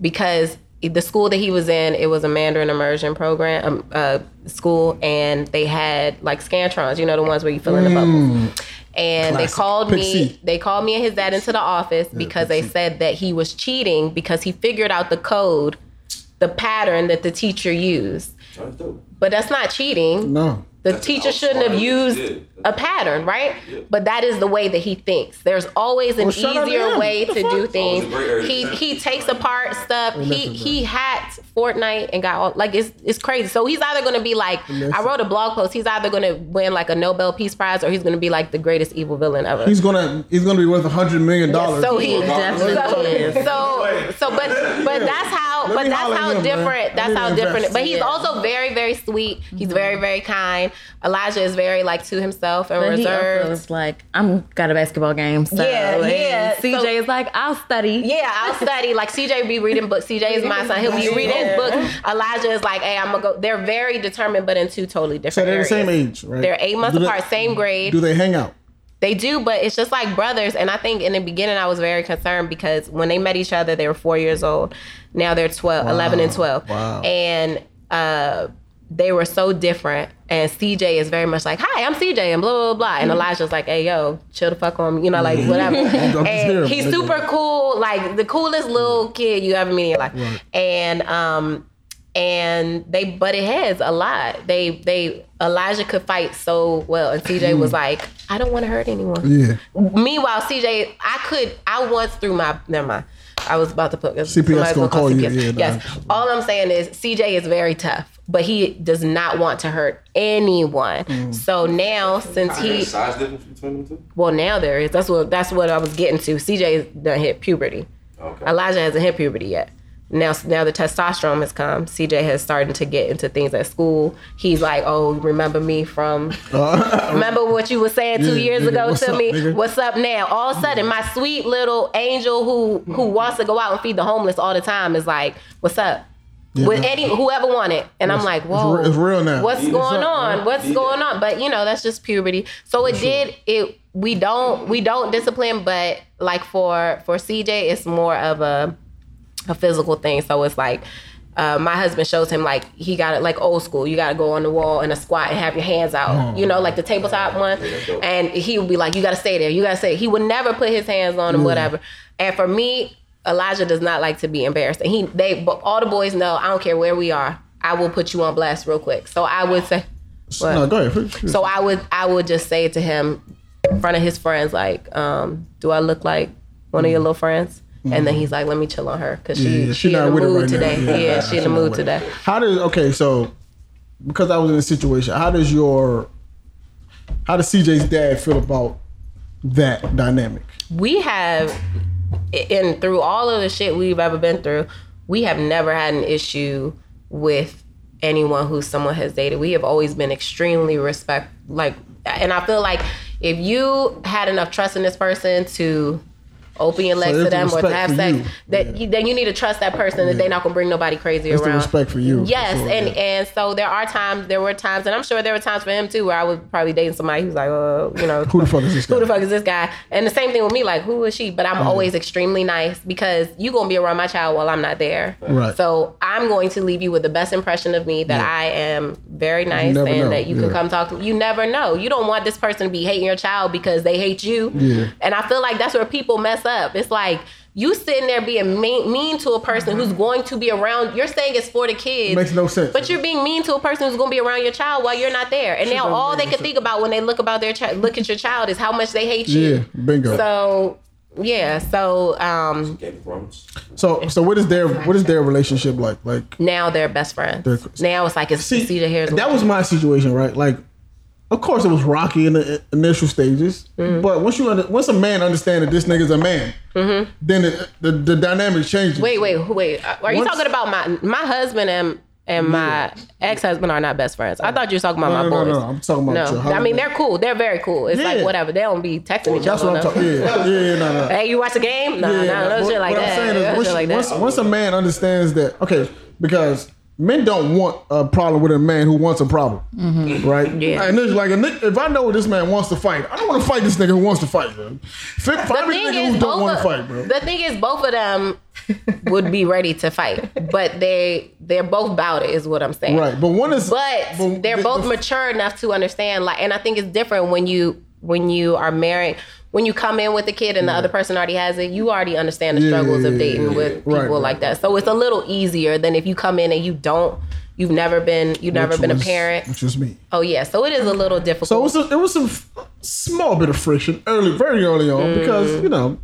Speaker 3: because the school that he was in, it was a Mandarin immersion program, um, uh, school, and they had like scantrons, you know, the ones where you fill in the bubbles. And they called
Speaker 2: Pick
Speaker 3: me. They called me and his dad into the office because they said that he was cheating because he figured out the code, the pattern that the teacher used.
Speaker 4: That's dope.
Speaker 3: But that's not cheating.
Speaker 2: No.
Speaker 3: The
Speaker 4: That's
Speaker 3: teacher shouldn't have used
Speaker 4: it is.
Speaker 3: a pattern, right?
Speaker 4: Yeah.
Speaker 3: But that is the way that he thinks. There's always an
Speaker 2: Well, shout out to
Speaker 3: easier way to do things.
Speaker 4: Always a great area to
Speaker 3: He he takes apart stuff. He
Speaker 2: listen,
Speaker 3: he hacked Fortnite and got all like it's it's crazy. So he's either gonna be like I wrote a blog post. He's either gonna win like a Nobel Peace Prize or he's gonna be like the greatest evil villain ever.
Speaker 2: He's gonna he's gonna be worth a hundred million dollars.
Speaker 3: So he
Speaker 5: Definitely
Speaker 3: so,
Speaker 5: is.
Speaker 3: so so but but that's how
Speaker 2: Let
Speaker 3: but that's how
Speaker 2: him,
Speaker 3: different
Speaker 2: I
Speaker 3: that's how different but he's
Speaker 5: Yeah.
Speaker 3: also very very sweet he's very mm-hmm. very kind Elijah is very like to himself and
Speaker 5: But he also
Speaker 3: reserved
Speaker 5: is like, I'm got a basketball game. So,
Speaker 3: Yeah, yeah,
Speaker 5: CJ
Speaker 3: so-
Speaker 5: is like, I'll study.
Speaker 3: yeah, I'll study. Like CJ be reading books. CJ is my son. He'll be reading his book. Elijah is like, hey, I'm gonna go. They're very determined, but in two totally
Speaker 2: so
Speaker 3: different
Speaker 2: they're the same age, right?
Speaker 3: They're eight months
Speaker 2: Do they-
Speaker 3: apart, same grade.
Speaker 2: Do they hang out?
Speaker 3: They do, but it's just like brothers. And I think in the beginning I was very concerned because when they met each other, they were four years old. Now they're 12, 11 and 12.
Speaker 2: Wow.
Speaker 3: And uh, they were so different. And CJ is very much like, hi, I'm CJ, and blah, blah, blah. And Elijah's like, hey, yo, chill the fuck on me, you know, like whatever. and he's super cool, like the coolest little kid you ever meet in your life. And, um, and they butted heads a lot. They they Elijah could fight so well, and CJ was like, I don't want to hurt anyone.
Speaker 2: Yeah.
Speaker 3: Meanwhile, CJ, I could, I once threw my, never mind. I was about to put somebody's
Speaker 2: gonna call you, yeah, nah.
Speaker 3: yes. All I'm saying is CJ is very tough, but he does not want to hurt anyone.
Speaker 2: Mm.
Speaker 3: So now, since
Speaker 4: Is there a
Speaker 3: he,
Speaker 4: size difference between them two?
Speaker 3: well, now there is. That's what that's what I was getting to. CJ done hit puberty.
Speaker 4: Okay.
Speaker 3: Elijah hasn't hit puberty yet. Now, now the testosterone has come. CJ has started to get into things at school. He's like, "Oh, remember me from? remember what you were saying two
Speaker 2: Yeah,
Speaker 3: years
Speaker 2: nigga,
Speaker 3: ago to
Speaker 2: up,
Speaker 3: me?
Speaker 2: nigga?
Speaker 3: What's up now? All of a sudden, my sweet little angel who who wants to go out and feed the homeless all the time is like, "What's up?" With
Speaker 2: no.
Speaker 3: any whoever want it, and I'm like, whoa,
Speaker 2: it's real now.
Speaker 3: What's
Speaker 2: Need
Speaker 3: going
Speaker 2: it.
Speaker 3: on? What's
Speaker 4: Need
Speaker 3: going
Speaker 4: it.
Speaker 3: on? But you know, that's just puberty. So it did. It we don't we don't discipline, but like for for CJ, it's more of a a physical thing. So it's like. Uh, my husband shows him like he got it like old school. You got to go on the wall in a squat and have your hands out, you know, like the tabletop one. And he would be like, "You got to stay there. You got to stay." He would never put his hands on him, whatever. And for me, Elijah does not like to be embarrassed. And he, they, all the boys know. I don't care where we are. I will put you on blast real quick. So I would say, what?
Speaker 2: No, go ahead.
Speaker 3: So I would I would just say to him in front of his friends, like, um, do I look like one of your little friends? And then he's like, let me chill on her because she,
Speaker 2: Mm-hmm. Yeah,
Speaker 3: she,
Speaker 2: she
Speaker 3: in the mood
Speaker 2: right now.
Speaker 3: today.
Speaker 2: Yeah.
Speaker 3: Yeah, she in the mood today.
Speaker 2: How does okay? So because I was in this situation, how does your how does CJ's dad feel about that dynamic?
Speaker 3: We have, and through all of the shit we've ever been through, we have never had an issue with anyone who someone has dated. We have always been extremely respect like and I feel like if you had enough trust in this person to open your legs
Speaker 2: it's
Speaker 3: to them or to have sex,
Speaker 2: you.
Speaker 3: that
Speaker 2: Yeah.
Speaker 3: you, then you need to trust that person that they're not gonna bring nobody crazy
Speaker 2: It's
Speaker 3: around.
Speaker 2: respect for you. for
Speaker 3: Yes,
Speaker 2: sure,
Speaker 3: and
Speaker 2: yeah.
Speaker 3: and so there are times, there were times, and I'm sure there were times for him too, where I was probably dating somebody who's like, uh, you know,
Speaker 2: Who the fuck is this
Speaker 3: Who
Speaker 2: guy?
Speaker 3: the fuck is this guy? And the same thing with me, like, who is she? But I'm always extremely nice because you gonna be around my child while I'm not there.
Speaker 2: Right.
Speaker 3: So I'm going to leave you with the best impression of me that
Speaker 2: Yeah.
Speaker 3: I am very nice and
Speaker 2: know,
Speaker 3: that you
Speaker 2: yeah.
Speaker 3: can come talk to. You never know. You don't want this person to be hating your child because they hate you.
Speaker 2: Yeah.
Speaker 3: And I feel like that's where people mess up. It's like you sitting there being mean, mean to a person who's going to be around. You're saying it's for the kids.
Speaker 2: Makes no sense.
Speaker 3: But you're being mean to a person who's going to be around your child while you're not there. And now all they
Speaker 2: no
Speaker 3: can
Speaker 2: sense.
Speaker 3: think about when they look about their child, look at your child, is how much they hate you.
Speaker 2: Yeah, bingo.
Speaker 3: So yeah, so um,
Speaker 4: Game of Thrones.
Speaker 2: So so what is their what is their relationship like? Like
Speaker 3: now they're best friends.
Speaker 2: They're-
Speaker 3: now it's like it's
Speaker 2: see
Speaker 3: see the hairs.
Speaker 2: that was my situation, right? Like of course it was rocky in the initial stages,
Speaker 3: Mm-hmm.
Speaker 2: but once you under, once a man understands that this nigga's a man, then it, the the dynamic changes.
Speaker 3: Mm-hmm. Wait, wait, wait. Are you
Speaker 2: Once-
Speaker 3: talking about my my husband and and my ex husband are not best friends? I thought you were talking about
Speaker 2: No,
Speaker 3: my
Speaker 2: no, no,
Speaker 3: boys.
Speaker 2: no, I'm talking about your
Speaker 3: No, I mean they're cool. They're very cool. It's
Speaker 2: Yeah.
Speaker 3: like whatever. They don't be texting each
Speaker 2: That's
Speaker 3: other.
Speaker 2: what I'm
Speaker 3: no.
Speaker 2: talking. Yeah, yeah, yeah, no, no.
Speaker 3: Hey, you watch the game? No,
Speaker 2: Yeah,
Speaker 3: no, no
Speaker 2: what-
Speaker 3: shit like
Speaker 2: what
Speaker 3: that.
Speaker 2: I'm saying is once,
Speaker 3: like
Speaker 2: once,
Speaker 3: that.
Speaker 2: once a man understands that, okay, because men don't want a problem with a man who wants a problem, right?
Speaker 3: Mm-hmm. Yeah.
Speaker 2: And it's like if I know this man wants to fight, I don't want to fight this nigga who wants to fight, bro. Fi-
Speaker 3: the thing
Speaker 2: nigga
Speaker 3: is,
Speaker 2: who don't
Speaker 3: both
Speaker 2: want to
Speaker 3: of,
Speaker 2: fight, bro.
Speaker 3: the thing is, both of them would be ready to fight, but they they're both about it, is what I'm saying.
Speaker 2: Right, but one is,
Speaker 3: but they're
Speaker 2: the-
Speaker 3: both
Speaker 2: the-
Speaker 3: mature enough to understand like and i think it's different when you when you are married when you come in with a kid and the other person already has it you already understand the
Speaker 2: Yeah,
Speaker 3: struggles
Speaker 2: yeah,
Speaker 3: of dating
Speaker 2: yeah,
Speaker 3: with people
Speaker 2: Right, right,
Speaker 3: like that. so it's a little easier than if you come in and you don't you've never been you've never
Speaker 2: which
Speaker 3: been
Speaker 2: was-
Speaker 3: a parent.
Speaker 2: Which was me.
Speaker 3: oh yeah. So it is a little difficult.
Speaker 2: So it was, a, it was some f- small bit of friction early, very early on,
Speaker 3: Mm.
Speaker 2: because you know,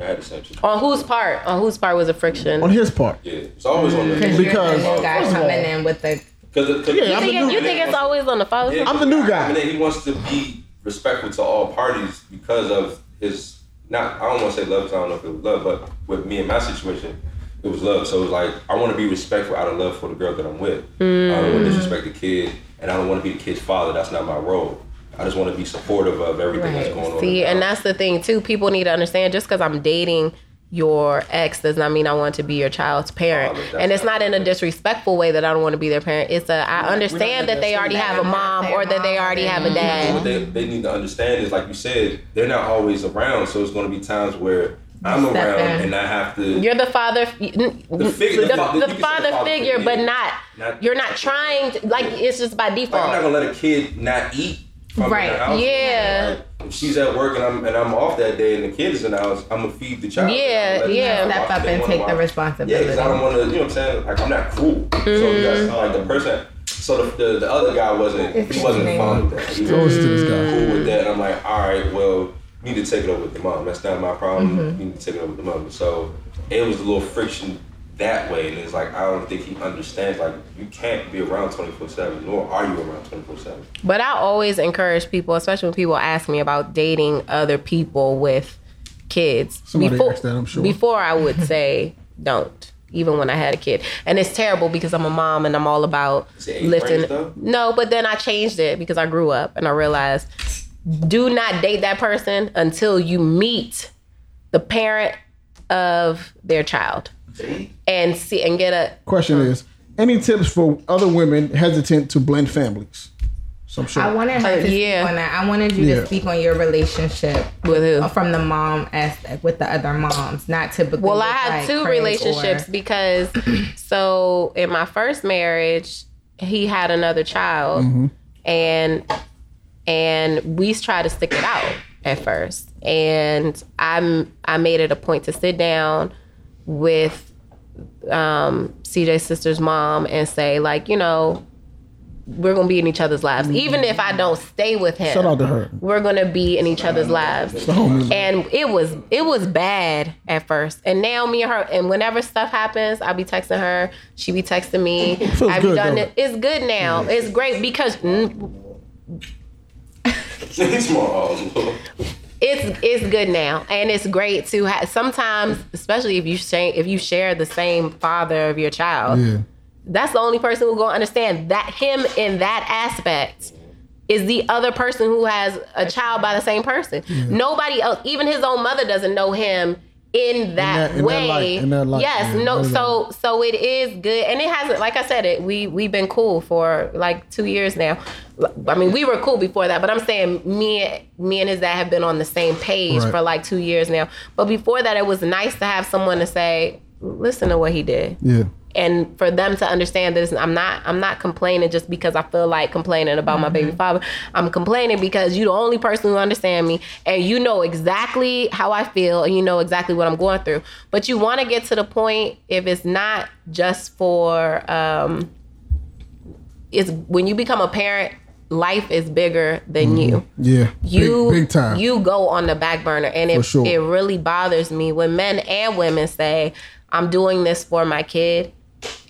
Speaker 4: I had to set you.
Speaker 3: on whose part? On whose part was a friction?
Speaker 2: On his part.
Speaker 4: Yeah, it's always on the
Speaker 1: Because
Speaker 2: Because-
Speaker 1: the guy
Speaker 2: first of all-
Speaker 1: coming in with the
Speaker 4: Because
Speaker 2: Yeah,
Speaker 3: you think,
Speaker 2: the
Speaker 3: it- you think it's always on the father
Speaker 4: Yeah.
Speaker 2: I'm the new guy.
Speaker 4: And then he wants to be respectful to all parties because of his not. I don't want to say love because I don't know if it was love, but with me and my situation, it was love. So it was like I want to be respectful out of love for the girl that I'm with. I don't want to mm. disrespect the kid, and I don't want to be the kid's father. That's not my role. I just want to be supportive of everything that's
Speaker 1: Right.
Speaker 4: going on.
Speaker 3: See, and that's the thing too. People need to understand just because I'm dating your ex does not mean I want to be your child's parent.
Speaker 4: Oh,
Speaker 3: and it's not in a disrespectful way that I don't want to be their parent. It's a I understand that they already have a mom or that they already have a
Speaker 4: what
Speaker 3: dad.
Speaker 4: they, they need to understand is like you said, they're not always around. So it's going to be times where I'm around
Speaker 1: in.
Speaker 4: and I have to.
Speaker 3: You're the father, the,
Speaker 4: The figure-
Speaker 3: the,
Speaker 4: the fa- you can say
Speaker 3: father
Speaker 4: father
Speaker 3: figure,
Speaker 4: figure,
Speaker 3: but not,
Speaker 4: Not-
Speaker 3: you're not trying to, like it's just by
Speaker 4: Like, I'm not gonna let a kid not eat from
Speaker 1: Right,
Speaker 4: the house.
Speaker 3: yeah.
Speaker 4: Like, if she's at work and I'm and I'm off that day and the kid is in the house, I'm gonna feed the child.
Speaker 3: Yeah,
Speaker 4: I'm gonna let
Speaker 3: yeah.
Speaker 4: them
Speaker 1: step
Speaker 4: watch
Speaker 1: up
Speaker 4: what
Speaker 1: and take the
Speaker 4: watch. Yeah,
Speaker 1: responsibility.
Speaker 4: because I don't want to. You know what I'm saying? Like I'm not cruel. So
Speaker 3: Mm-hmm.
Speaker 4: that's like the person. So the, the, the other guy wasn't. He wasn't
Speaker 1: Interesting.
Speaker 4: fond of that. He
Speaker 2: Close
Speaker 4: was
Speaker 2: to this guy.
Speaker 4: cool with that. And I'm like, all right, well, you need to take it up with the mom. That's not my problem.
Speaker 1: Mm-hmm.
Speaker 4: You need to take it up with the mom. So it was a little friction that way, and it's like I don't think he understands. Like you can't be around 24 seven, nor are you around 24 seven.
Speaker 3: But I always encourage people, especially when people ask me about dating other people with kids.
Speaker 2: Somebody
Speaker 3: before,
Speaker 2: asked that, I'm sure.
Speaker 3: Before I would say don't, even when I had a kid. And it's terrible because I'm a mom and I'm all about
Speaker 4: Is it eight
Speaker 3: lifting. No, but then I changed it because I grew up and I realized do not date that person until you meet the parent of their child and see and get a
Speaker 2: Question is, any tips for other women hesitant to blend families? So I'm sure.
Speaker 1: I wanted her
Speaker 3: Uh,
Speaker 1: to
Speaker 3: yeah.
Speaker 1: speak on that. I wanted you
Speaker 2: Yeah.
Speaker 1: to speak on your relationship
Speaker 3: With who?
Speaker 1: from the mom aspect with the other moms, not typically.
Speaker 3: Well, I have
Speaker 1: like,
Speaker 3: two relationships
Speaker 1: or-
Speaker 3: because so in my first marriage, he had another child, and and we tried to stick it out at first, and I'm I made it a point to sit down with um, CJ's sister's mom and say like you know we're gonna be in each other's lives, even if I don't stay with him.
Speaker 2: Shout out to her.
Speaker 3: We're gonna be in each other's lives. And it was it was bad at first. And now me and her and whenever stuff happens i'll be texting her. She be texting me.
Speaker 2: Feels
Speaker 3: have you
Speaker 2: good,
Speaker 3: done
Speaker 2: though.
Speaker 3: it. It's good now. It's great because mm,
Speaker 4: He's small.
Speaker 3: It's it's good now and it's great to have sometimes especially if you share if you share the same father of your child
Speaker 2: Yeah.
Speaker 3: that's the only person who's gonna understand that him in that aspect is the other person who has a child by the same person. Nobody else, even his own mother, doesn't know him in that,
Speaker 2: that- in that
Speaker 3: way.
Speaker 2: light, in that
Speaker 3: yes, no.
Speaker 2: that
Speaker 3: So so it is good, and it hasn't. Like I said, it we we've been cool for like two years now. I mean, we were cool before that, but I'm saying me me and his dad have been on the same page
Speaker 2: Right.
Speaker 3: for like two years now. But before that, it was nice to have someone to say, listen to what he did
Speaker 2: Yeah.
Speaker 3: And for them to understand this i'm not i'm not complaining just because i feel like complaining about my baby father i'm complaining because you're the only person who understand me and you know exactly how i feel and you know exactly what i'm going through but you want to get to the point if it's not just for um it's when you become a parent life is bigger than you
Speaker 2: Yeah.
Speaker 3: you
Speaker 2: big, big time.
Speaker 3: you go on the back burner and it,
Speaker 2: sure.
Speaker 3: it really bothers me when men and women say i'm doing this for my kid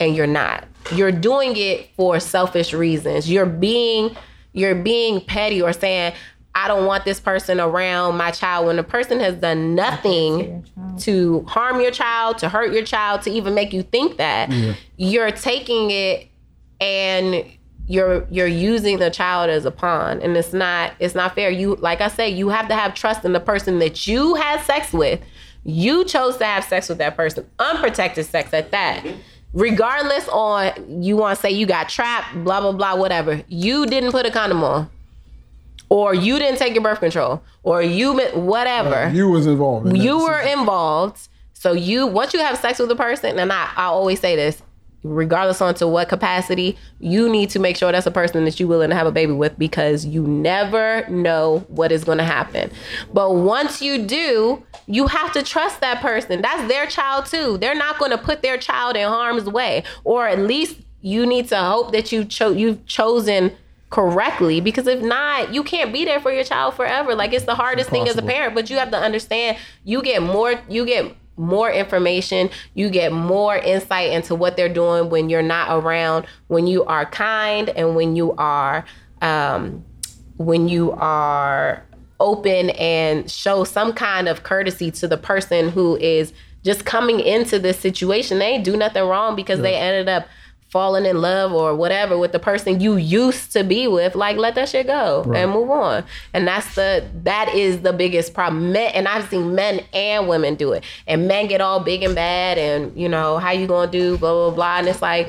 Speaker 3: and you're not. You're doing it for selfish reasons. You're being you're being petty or saying i don't want this person around my child when the person has done nothing to harm your child to hurt your child to even make you think that. You're taking it and you're you're using the child as a pawn. And it's not it's not fair. You like i say you have to have trust in the person that you had sex with. You chose to have sex with that person. Unprotected sex at that regardless on you want to say you got trapped blah blah blah whatever you didn't put a condom on or you didn't take your birth control or you whatever uh,
Speaker 2: you was involved. in
Speaker 3: you were involved. So you once you have sex with a person, and I, I always say this, regardless on to what capacity, you need to make sure that's a person that you're willing to have a baby with because you never know what is going to happen. But once you do, you have to trust that person. That's their child too. They're not going to put their child in harm's way, or at least you need to hope that you cho- you've chosen correctly because if not you can't be there for your child forever like it's the hardest thing as a parent but you have to understand you get more you get more information. You get more insight into what they're doing when you're not around when you are kind and when you are um when you are open and show some kind of courtesy to the person who is just coming into this situation. They do nothing wrong because they ended up falling in love or whatever with the person you used to be with like let that shit go and move on. And that's the that is the biggest problem. Men and i've seen men and women do it. And men get all big and bad and you know how you gonna do blah blah blah. And it's like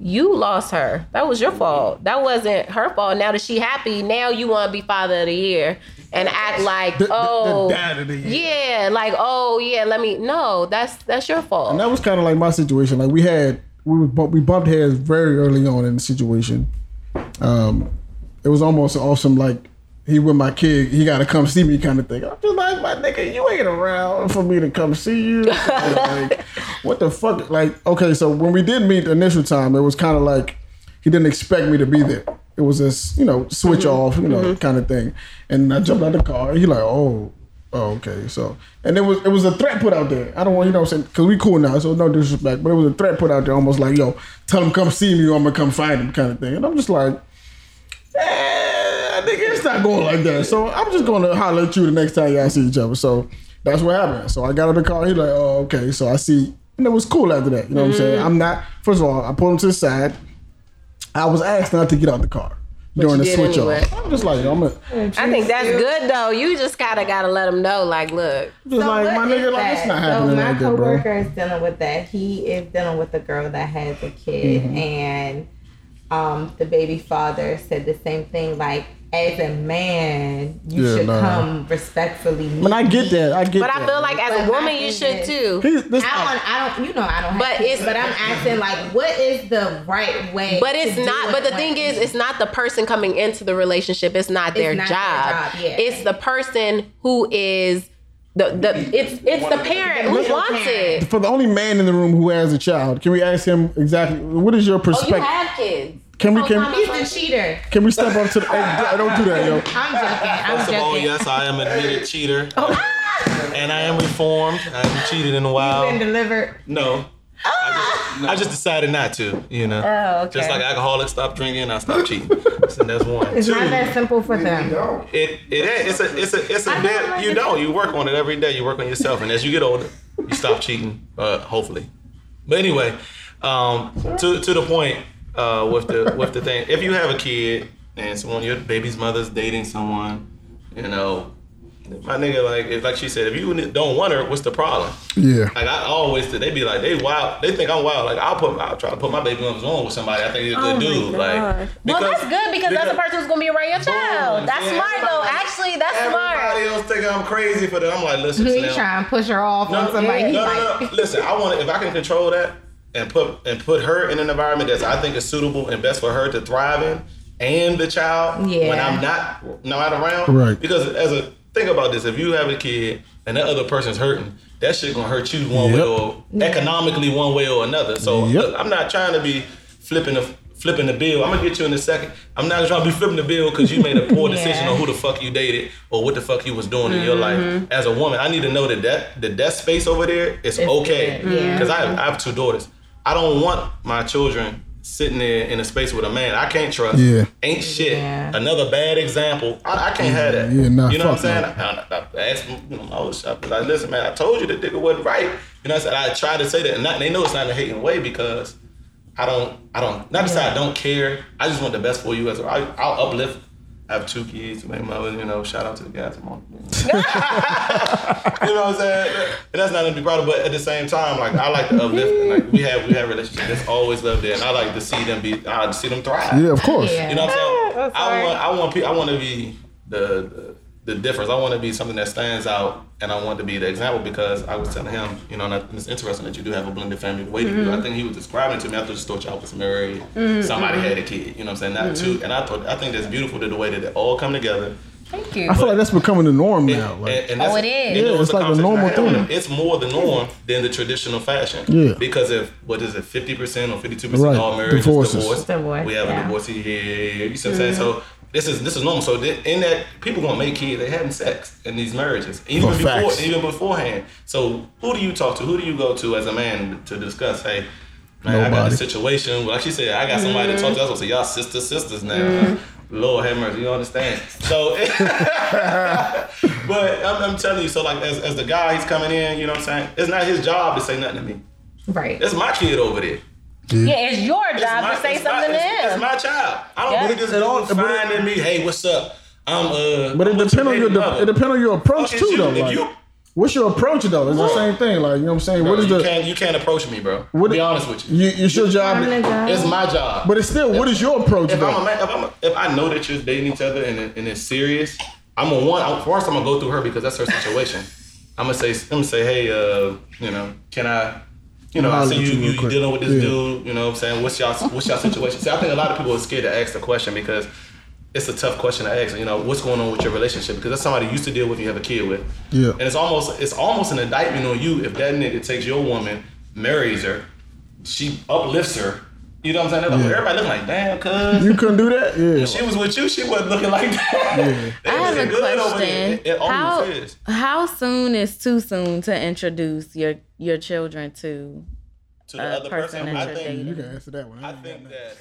Speaker 3: you lost her. That was your fault. That wasn't her fault. Now that she happy now you want to be father of the year and act like
Speaker 2: The- the- the
Speaker 3: oh
Speaker 2: dad of the year.
Speaker 3: yeah like oh yeah let me no that's that's your fault.
Speaker 2: And that was kind of like my situation. Like we had we was, we bumped heads very early on in the situation. Um, it was almost awesome. Like he with my kid, he got to come see me kind of thing. I'm just like my nigga, you ain't around for me to come see you. like, what the fuck? Like okay, so when we did meet the initial time, it was kind of like he didn't expect me to be there. It was this, you know, switch off, you know, kind of thing. And I jumped out of the car. He like, oh, oh, okay. So, and it was it was a threat put out there. I don't want you know what I'm saying because we cool now, so no disrespect, but it was a threat put out there, almost like, yo, tell him come see me, or I'm gonna come find him, kind of thing. And I'm just like, eh, nigga, it's not going like that. So I'm just gonna holler at you the next time y'all see each other. So that's what happened. So I got out the car. He like, oh, okay. So I see, and it was cool after that. You know what I'm saying? I'm not. First of all, I pulled him to the side. I was asked not to get out the car during the switch
Speaker 3: anyway.
Speaker 2: off. I'm just like, I'm a,
Speaker 3: I think that's good though. You just gotta gotta let them know, like, look,
Speaker 2: just like my
Speaker 1: is
Speaker 2: nigga, like
Speaker 1: that?
Speaker 2: it's not
Speaker 1: so
Speaker 2: happening
Speaker 1: my
Speaker 2: like that, bro.
Speaker 1: coworker is dealing with that. He is dealing with a girl that has a kid,
Speaker 2: Mm-hmm.
Speaker 1: and um, the baby father said the same thing. Like, as a man, you
Speaker 2: Yeah,
Speaker 1: should
Speaker 2: nah.
Speaker 1: come respectfully.
Speaker 2: I mean, I get that. I get
Speaker 3: But
Speaker 2: that.
Speaker 3: I feel like as a woman, you should
Speaker 1: is-
Speaker 3: too.
Speaker 2: He's, this,
Speaker 1: I don't, I don't, you know, I don't.
Speaker 3: But
Speaker 1: kids,
Speaker 3: it's-
Speaker 1: but I'm asking, like, what is the right way?
Speaker 3: But it's
Speaker 1: do
Speaker 3: not.
Speaker 1: it
Speaker 3: But the thing is, it's not the person coming into the relationship. It's not their
Speaker 1: not their
Speaker 3: job.
Speaker 1: job, yeah.
Speaker 3: It's the person who is the the. It's it's the parent who wants it.
Speaker 2: for the only man in the room who has a child, can we ask him exactly what is your
Speaker 3: Oh, you
Speaker 2: perspective?
Speaker 3: have kids.
Speaker 2: Can we
Speaker 3: Oh,
Speaker 2: can
Speaker 3: Thomas.
Speaker 1: he's the cheater.
Speaker 2: can we step up to the? Hey, don't do that, yo.
Speaker 1: I'm joking. I'm
Speaker 7: First of all, yes, I am an admitted cheater. oh. and I am reformed. I haven't cheated in a while.
Speaker 1: Been delivered.
Speaker 7: No. I just, I just decided not to, you know.
Speaker 1: Oh, okay.
Speaker 7: Just like alcoholics stop drinking, I stop cheating. So that's one.
Speaker 1: It's
Speaker 7: Two,
Speaker 1: not that simple for them.
Speaker 7: it it is. It's a it's a it's a bit.
Speaker 1: like
Speaker 7: You
Speaker 1: it.
Speaker 7: don't. You work on it every day. You work on yourself, and as you get older, you stop cheating. Uh, hopefully. But anyway, um, to to the point uh, with the with the thing. If you have a kid and someone your baby's mother's dating someone, you know, my nigga, like if like she said, if you don't want her, what's the problem?
Speaker 2: Yeah.
Speaker 7: Like I always, they be like, they wild. They think I'm wild. Like I'll put, I'll try to put my baby on on with somebody. I think he's a good dude. Like,
Speaker 3: Well, that's good because, that's the person who's gonna be around your child.
Speaker 7: Boom.
Speaker 3: That's
Speaker 7: Yeah,
Speaker 3: smart though.
Speaker 7: everybody-
Speaker 3: Actually, that's
Speaker 7: Everybody
Speaker 3: smart.
Speaker 7: else think I'm crazy for that. I'm like, listen,
Speaker 1: He
Speaker 7: Slim.
Speaker 1: trying to push her off
Speaker 7: No,
Speaker 1: on somebody.
Speaker 7: no, no,
Speaker 1: like,
Speaker 7: no, no. Listen, I want to, if I can control that and put and put her in an environment that I think is suitable and best for her to thrive in, and the child
Speaker 1: yeah.
Speaker 7: when I'm not not around.
Speaker 2: Right.
Speaker 7: Because as a think about this, if you have a kid and that other person's hurting, that shit gonna hurt you one way or economically one way or another. So
Speaker 2: Yep.
Speaker 7: look, I'm not trying to be flipping the flipping the bill. I'm gonna get you in a second. I'm not trying to be flipping the bill because you made a poor decision on who the fuck you dated or what the fuck you was doing in your mm-hmm. life. As a woman, I need to know that that that, that space over there is okay.
Speaker 1: good, yeah.
Speaker 7: Because I, have, I have two daughters. I don't want my children sitting there in a space with a man I can't trust.
Speaker 2: Yeah.
Speaker 7: Ain't shit.
Speaker 1: Yeah.
Speaker 7: Another bad example. I, I can't have that.
Speaker 2: Yeah, nah,
Speaker 7: you know what I'm saying?
Speaker 2: no.
Speaker 7: I, I, I asked them, you know, I was I like, listen, man, I told you that nigga wasn't right. You know what I'm saying? I tried to say that, and not, they know it's not in a hating way because I don't, I don't, not to say I don't care. I just want the best for you as a, I, I'll uplift. I have two kids, my mother, you know, shout out to the guys. I'm on. you know what I'm saying? And that's not to be proud of, but at the same time, like I like to uplift. And like we have, we have relationships. There's always love there, and I like to see them be, I like to see them thrive.
Speaker 2: Yeah, of course.
Speaker 1: Yeah.
Speaker 7: You know what I'm saying?
Speaker 1: I'm
Speaker 7: I
Speaker 1: oh,
Speaker 7: want, I want, pe- I want to be the, the the difference. I want to be something that stands out, and I want to be the example because I was telling him, you know, and I- it's interesting that you do have a blended family the way you do. I mm-hmm. think he was describing it to me. I just thought y'all was married, mm-hmm. somebody had a mm-hmm. kid. You know what I'm saying? Not two. And I thought, I think that's beautiful to the way that they all come together.
Speaker 3: Thank you.
Speaker 2: I feel like that's becoming the norm now.
Speaker 7: And-
Speaker 2: Like,
Speaker 7: and- and that's-
Speaker 3: Oh, it is.
Speaker 7: you know,
Speaker 2: Yeah, it's
Speaker 7: a
Speaker 2: like a normal
Speaker 7: I had with
Speaker 2: thing.
Speaker 7: It's more the norm than the traditional fashion.
Speaker 2: Yeah.
Speaker 7: Because if what is it, fifty percent or fifty two percent
Speaker 2: Right.
Speaker 7: of all marriages divorce.
Speaker 1: Divorce,
Speaker 7: We have
Speaker 1: yeah.
Speaker 7: a divorcee here. You see what I'm saying? So this is this is normal. So th- in that people gonna make kids, they having sex in these marriages, even
Speaker 2: For
Speaker 7: before,
Speaker 2: facts.
Speaker 7: even beforehand. So who do you talk to? Who do you go to as a man to discuss? Hey. Man, I got
Speaker 2: Nobody.
Speaker 7: a situation. Like she said, I got somebody to talk to. I was gonna say, y'all sisters, sisters now. Mm-hmm. Lord have mercy, you understand? So, but I'm, I'm telling you, so like as, as the guy, he's coming in. You know what I'm saying? It's not his job to say nothing to me.
Speaker 1: right.
Speaker 7: It's my kid over there.
Speaker 3: Yeah, it's your
Speaker 7: It's
Speaker 3: job
Speaker 7: my-
Speaker 3: to say
Speaker 7: it's my-
Speaker 3: something to
Speaker 7: it's, it's my child. I don't
Speaker 3: Yeah.
Speaker 7: believe this
Speaker 2: It all-
Speaker 7: dude's
Speaker 2: but
Speaker 7: finding me. Hey, what's up? I'm uh.
Speaker 2: but it
Speaker 7: I'm
Speaker 2: depends on your
Speaker 7: baby mother.
Speaker 2: it depends on your approach
Speaker 7: Fuck
Speaker 2: too,
Speaker 7: you-
Speaker 2: though. Like,
Speaker 7: you-
Speaker 2: what's your approach though? It's the same thing. Like you know what I'm saying.
Speaker 7: Bro,
Speaker 2: what is
Speaker 7: you
Speaker 2: the
Speaker 7: can't you can't approach me, bro.
Speaker 2: What-
Speaker 7: be honest with you.
Speaker 2: you, it's your job?
Speaker 1: I'm the.
Speaker 7: It's my job.
Speaker 2: But it's still, what is your approach
Speaker 7: if I'm a man, if I'm a, if I know that you're dating each other and, it- and it's serious, I'm gonna one. I'm, first, I'm gonna go through her because that's her situation. I'm gonna say, I'm gonna say, hey, uh, you know, can I, you know, I see you,
Speaker 2: you
Speaker 7: you, dealing with this
Speaker 2: Yeah.
Speaker 7: dude. You know, what I'm saying, what's y'all, what's y'all situation? See, I think a lot of people are scared to ask the question because it's a tough question to ask. You know, what's going on with your relationship? Because that's somebody you used to deal with, you have a kid with.
Speaker 2: Yeah.
Speaker 7: And it's almost, it's almost an indictment on you if that nigga takes your woman, marries her, she uplifts her. You know what I'm saying? Like,
Speaker 2: Yeah.
Speaker 7: Everybody looking like, damn, cuz.
Speaker 2: You couldn't do that. Yeah.
Speaker 7: She was with you. She wasn't looking like that. They
Speaker 5: I have a
Speaker 7: good over there.
Speaker 5: question.
Speaker 7: It, it
Speaker 5: How
Speaker 7: always
Speaker 5: how soon is too soon to introduce your your children to
Speaker 7: To the
Speaker 5: a
Speaker 7: other
Speaker 5: person
Speaker 7: person, I
Speaker 5: you're
Speaker 7: think.
Speaker 5: dating?
Speaker 2: You can answer that one.
Speaker 7: I think that